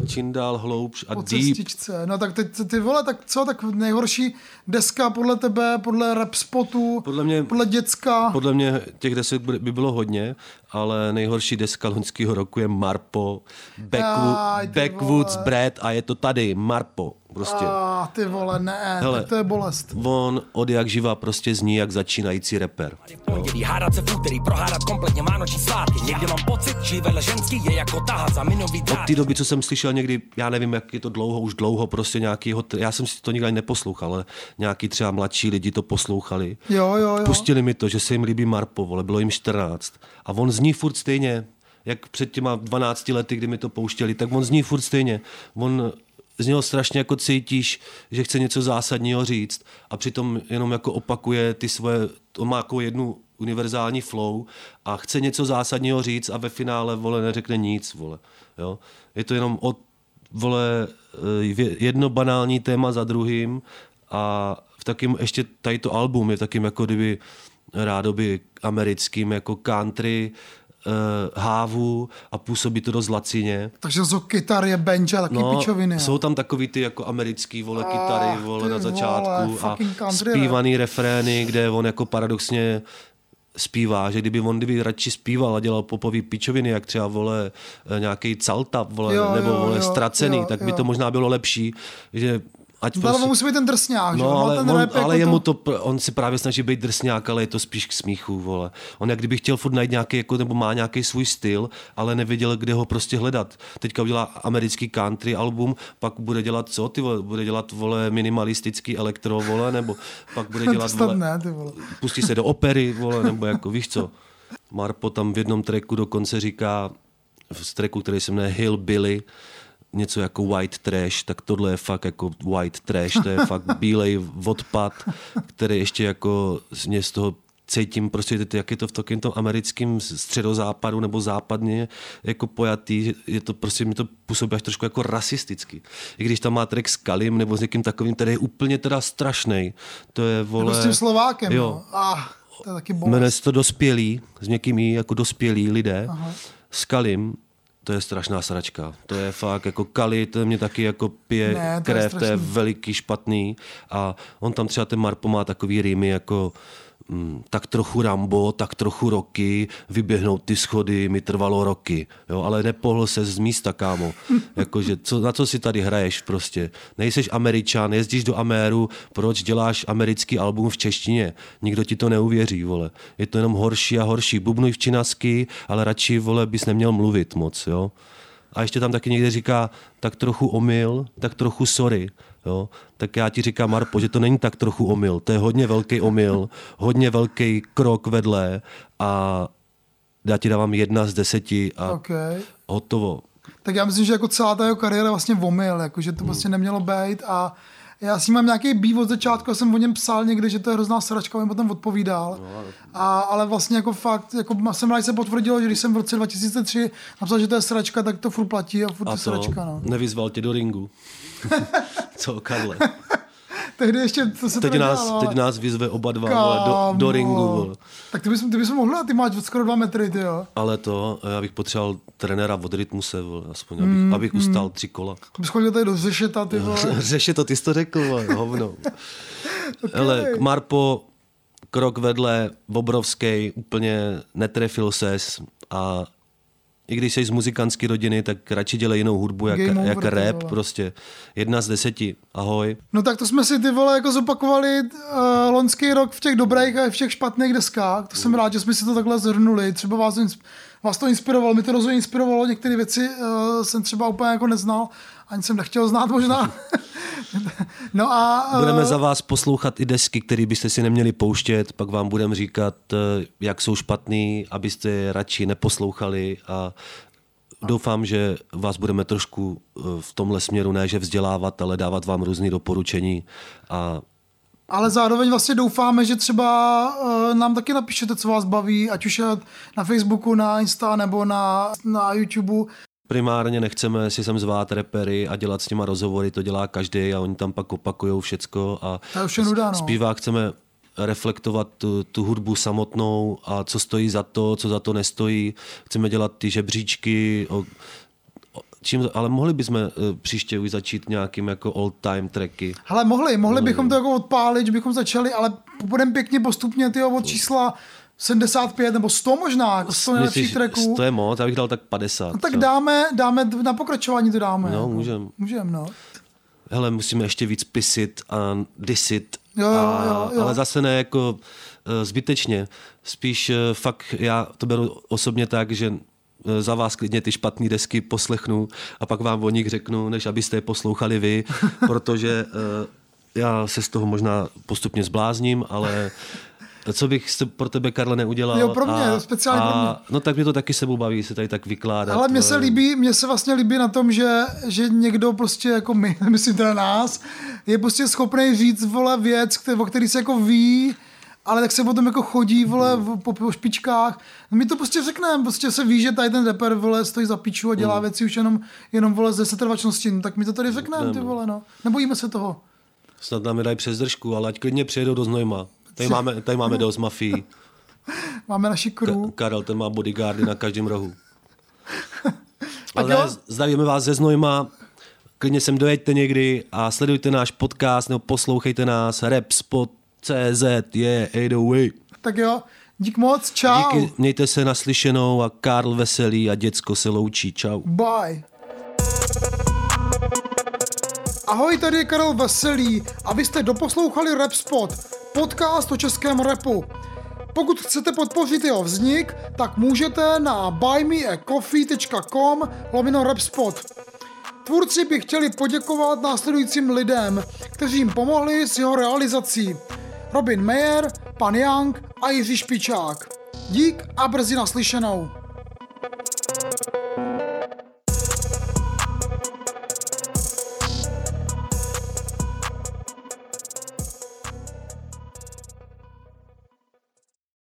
[SPEAKER 2] čím dál hloubš a
[SPEAKER 1] po
[SPEAKER 2] deep.
[SPEAKER 1] cestičce. No tak teď ty vole, tak co, tak nejhorší deska podle tebe, podle rap spotu,
[SPEAKER 2] Podle mě,
[SPEAKER 1] podle děcka.
[SPEAKER 2] podle mě těch desek by by bylo hodně, ale nejhorší deska loňského roku je Marpo,
[SPEAKER 1] Aj,
[SPEAKER 2] Backwoods. Bread a je to tady, Marpo. Prostě.
[SPEAKER 1] A ty vole, ne,
[SPEAKER 2] Hele.
[SPEAKER 1] to je bolest.
[SPEAKER 2] On od jak živa prostě zní jak začínající rapper.
[SPEAKER 11] pondělí, hádat se v úterý, prohádat kompletně vánoční svátky. Někdy mám pocit, že vedle ženský je jako tahat za minový
[SPEAKER 2] Od té doby, co jsem slyšel někdy, já nevím, jak je to dlouho, už dlouho, prostě nějakýho, já jsem si to nikdy ani neposlouchal, ale nějaký třeba mladší lidi to poslouchali.
[SPEAKER 1] Jo, jo, jo.
[SPEAKER 2] Pustili mi to, že se jim líbí Marpo, vole, bylo jim 14. A on zní furt stejně, jak před těma 12 lety, kdy mi to pouštěli, tak on zní furt stejně. On z něho strašně jako cítíš, že chce něco zásadního říct a přitom jenom jako opakuje ty svoje, on má jako jednu univerzální flow a chce něco zásadního říct a ve finále, vole, neřekne nic, vole. Jo? Je to jenom od, vole, eh, jedno banální téma za druhým a v takým ještě tady to album je takým jako kdyby rádoby americkým jako country hávu a působí to dost lacině.
[SPEAKER 1] Takže jsou kytary, bench a taky
[SPEAKER 2] No,
[SPEAKER 1] pičoviny.
[SPEAKER 2] jsou tam takový ty jako americký vole
[SPEAKER 1] Ah,
[SPEAKER 2] kytary vole na začátku
[SPEAKER 1] vole,
[SPEAKER 2] a zpívaný refrény, kde on jako paradoxně zpívá, že kdyby on kdyby radši zpíval a dělal popový pičoviny, jak třeba vole nějaký calta, vole,
[SPEAKER 1] Jo,
[SPEAKER 2] nebo
[SPEAKER 1] jo,
[SPEAKER 2] vole
[SPEAKER 1] jo,
[SPEAKER 2] ztracený,
[SPEAKER 1] jo,
[SPEAKER 2] tak by
[SPEAKER 1] jo.
[SPEAKER 2] to možná bylo lepší, že ať
[SPEAKER 1] Ale on musí být ten drsňák, že?
[SPEAKER 2] No,
[SPEAKER 1] má
[SPEAKER 2] ale,
[SPEAKER 1] ten
[SPEAKER 2] on,
[SPEAKER 1] rap jako
[SPEAKER 2] ale jemu
[SPEAKER 1] to...
[SPEAKER 2] to, on si právě snaží být drsňák, ale je to spíš k smíchu, vole. On jak kdyby chtěl furt najít nějaký, jako, nebo má nějaký svůj styl, ale nevěděl, kde ho prostě hledat. Teďka udělá americký country album, pak bude dělat co, ty vole? Bude dělat, vole, minimalistický elektro, vole, nebo pak bude dělat, vole,
[SPEAKER 1] ne, ty vole.
[SPEAKER 2] pustí se do opery, vole, nebo jako, víš co. Marpo tam v jednom tracku dokonce říká, v tracku, který se jmenuje Hillbilly, něco jako white trash, tak tohle je fakt jako white trash, to je fakt bílej odpad, který ještě jako z mě z toho cítím prostě, jak je to v takovém tom americkém středozápadu nebo západně jako pojatý, je to prostě mi to působí až trošku jako rasisticky. I když tam má track s Kalim nebo s někým takovým, který je úplně teda strašný. To je, vole...
[SPEAKER 1] Jako s tím Slovákem,
[SPEAKER 2] jo.
[SPEAKER 1] no. Ah, to je taky
[SPEAKER 2] Jmenuje
[SPEAKER 1] bolest.
[SPEAKER 2] se to dospělí, s někým jako dospělí lidé.
[SPEAKER 1] Aha.
[SPEAKER 2] S Kalim, to je strašná sračka. To je fakt jako Kali, to mě taky jako pije
[SPEAKER 1] Ne, to je
[SPEAKER 2] krev, to je veliký špatný. A on tam třeba ten Marpo má takový rýmy jako tak trochu Rambo, tak trochu roky, vyběhnout ty schody mi trvalo roky, jo, ale nepohl se z místa, kámo. Jakože, co, na co si tady hraješ prostě? Nejseš američan, jezdíš do Améru, proč děláš americký album v češtině? Nikdo ti to neuvěří, vole. Je to jenom horší a horší. Bubnuj v činasky, ale radši, vole, bys neměl mluvit moc, jo. A ještě tam taky někde říká, tak trochu omyl, tak trochu sorry. Jo? Tak já ti říkám, Marpo, že to není tak trochu omyl, to je hodně velký omyl, hodně velký krok vedle a já ti dávám jedna z deseti a
[SPEAKER 1] Okay.
[SPEAKER 2] hotovo.
[SPEAKER 1] Tak já myslím, že jako celá ta jeho kariéra je vlastně omyl, jako, že to vlastně nemělo být a já s ním mám nějaký býv od začátku, já jsem o něm psal někde, že to je hrozná sračka, on mi potom odpovídal. A, ale vlastně jako fakt, jako jsem rád, se potvrdilo, že když jsem v roce 2003 napsal, že to je sračka, tak to furt platí a furt
[SPEAKER 2] A
[SPEAKER 1] je
[SPEAKER 2] to
[SPEAKER 1] sračka. No.
[SPEAKER 2] nevyzval tě do ringu. Co, Karle?
[SPEAKER 1] Tehdy ještě to se
[SPEAKER 2] Teď nás,
[SPEAKER 1] nedělalo,
[SPEAKER 2] teď nás vyzve oba dva vole, do, do
[SPEAKER 1] Kámo.
[SPEAKER 2] ringu. vole.
[SPEAKER 1] Tak ty bys, ty bys mohl, ty máš skoro dva metry, ty jo.
[SPEAKER 2] Ale to, já bych potřeboval trenéra od rytmuse, vole, aspoň, abych,
[SPEAKER 1] Mm,
[SPEAKER 2] abych
[SPEAKER 1] mm.
[SPEAKER 2] ustál tři kola.
[SPEAKER 1] Bys chodil tady do Řešeta, ty vole.
[SPEAKER 2] Řeši to, ty jsi to řekl, vole, hovno. Hele, Marpo, krok vedle, obrovský, úplně netrefil ses a i když jsi z muzikantské rodiny, tak radši dělej jinou hudbu, jak,
[SPEAKER 1] Game over,
[SPEAKER 2] jak
[SPEAKER 1] ty
[SPEAKER 2] rap, prostě. Jedna z deseti, ahoj.
[SPEAKER 1] No tak to jsme si ty vole jako zopakovali uh, loňský rok v těch dobrých a v těch špatných deskách. To jsem rád, že jsme si to takhle zhrnuli. Třeba vás, vás to inspirovalo, mi to rozhodně inspirovalo. Některé věci uh, jsem třeba úplně jako neznal, ani jsem nechtěl znát možná. no a... Uh,
[SPEAKER 2] Budeme za vás poslouchat i desky, které byste si neměli pouštět, pak vám budeme říkat, eh, jak jsou špatný, abyste je radši neposlouchali a doufám, že vás budeme trošku eh, v tomhle směru ne, že vzdělávat, ale dávat vám různé doporučení a
[SPEAKER 1] Ale zároveň vlastně doufáme, že třeba uh, nám taky napíšete, co vás baví, ať už na Facebooku, na Insta nebo na, na YouTube.
[SPEAKER 2] Primárně nechceme si sem zvát repery a dělat s nima rozhovory, to dělá každý a oni tam pak opakujou všecko a
[SPEAKER 1] nuda, no.
[SPEAKER 2] zpívák chceme reflektovat tu, tu hudbu samotnou a co stojí za to, co za to nestojí. Chceme dělat ty žebříčky, o, o, čím, ale mohli bychom eh, příště už začít nějakým jako old time tracky.
[SPEAKER 1] Hele, mohli, mohli bychom to jako odpálit, že bychom začali, ale budeme pěkně postupně tyjo, od čísla 75 nebo 100 možná, jako 100 nejlepších tracků.
[SPEAKER 2] to je moc, já bych dal tak 50.
[SPEAKER 1] No tak
[SPEAKER 2] třeba.
[SPEAKER 1] dáme, dáme, na pokračování to dáme.
[SPEAKER 2] No,
[SPEAKER 1] jako.
[SPEAKER 2] můžem.
[SPEAKER 1] Můžem, no.
[SPEAKER 2] hele, musíme ještě víc pisit a disit.
[SPEAKER 1] Jo, jo,
[SPEAKER 2] a,
[SPEAKER 1] jo, jo.
[SPEAKER 2] Ale zase ne jako uh, zbytečně. Spíš uh, fakt já to beru osobně tak, že eh, za vás klidně ty špatné desky poslechnu a pak vám o nich řeknu, než abyste je poslouchali vy, protože uh, já se z toho možná postupně zblázním, ale co bych pro tebe, Karle, neudělal.
[SPEAKER 1] Jo, pro mě,
[SPEAKER 2] a,
[SPEAKER 1] speciálně
[SPEAKER 2] a,
[SPEAKER 1] pro mě.
[SPEAKER 2] No tak mě to taky sebou baví se tady tak vykládat.
[SPEAKER 1] Ale mně se
[SPEAKER 2] vole.
[SPEAKER 1] líbí, mně se vlastně líbí na tom, že, že někdo prostě jako my, myslím teda nás, je prostě schopný říct, vole, věc, o který se jako ví, ale tak se potom jako chodí, vole, v- po, po špičkách. No my to prostě řekneme, prostě se ví, že tady ten rapper, vole, stojí za piču a dělá
[SPEAKER 2] Mm.
[SPEAKER 1] věci už jenom, jenom vole, ze setrvačnosti, no, tak my to tady řekneme, ty vole, no. Nebojíme se toho.
[SPEAKER 2] Snad nám je dají přes držku, ale ať klidně přijedou do Znojma. Tady máme, tady máme dost mafií.
[SPEAKER 1] Máme naši crew.
[SPEAKER 2] Karel, ten má bodyguardy na každém rohu. Ale zdravíme vás ze Znojma, klidně sem dojeďte někdy a sledujte náš podcast nebo poslouchejte nás rapspot.cz, je yeah, 808.
[SPEAKER 1] Tak jo, dík moc, čau.
[SPEAKER 2] Díky, mějte se naslyšenou a Karl Veselý a děcko se loučí. Čau.
[SPEAKER 1] Bye. Ahoj, tady je Karel Veselý a vy jste doposlouchali Rap Spot, podcast o českém rapu. Pokud chcete podpořit jeho vznik, tak můžete na buymeacoffee.com lomino rapspot. Tvůrci by chtěli poděkovat následujícím lidem, kteří jim pomohli s jeho realizací. Robin Mayer, Pan Young a Jiří Špičák. Dík a brzy naslyšenou.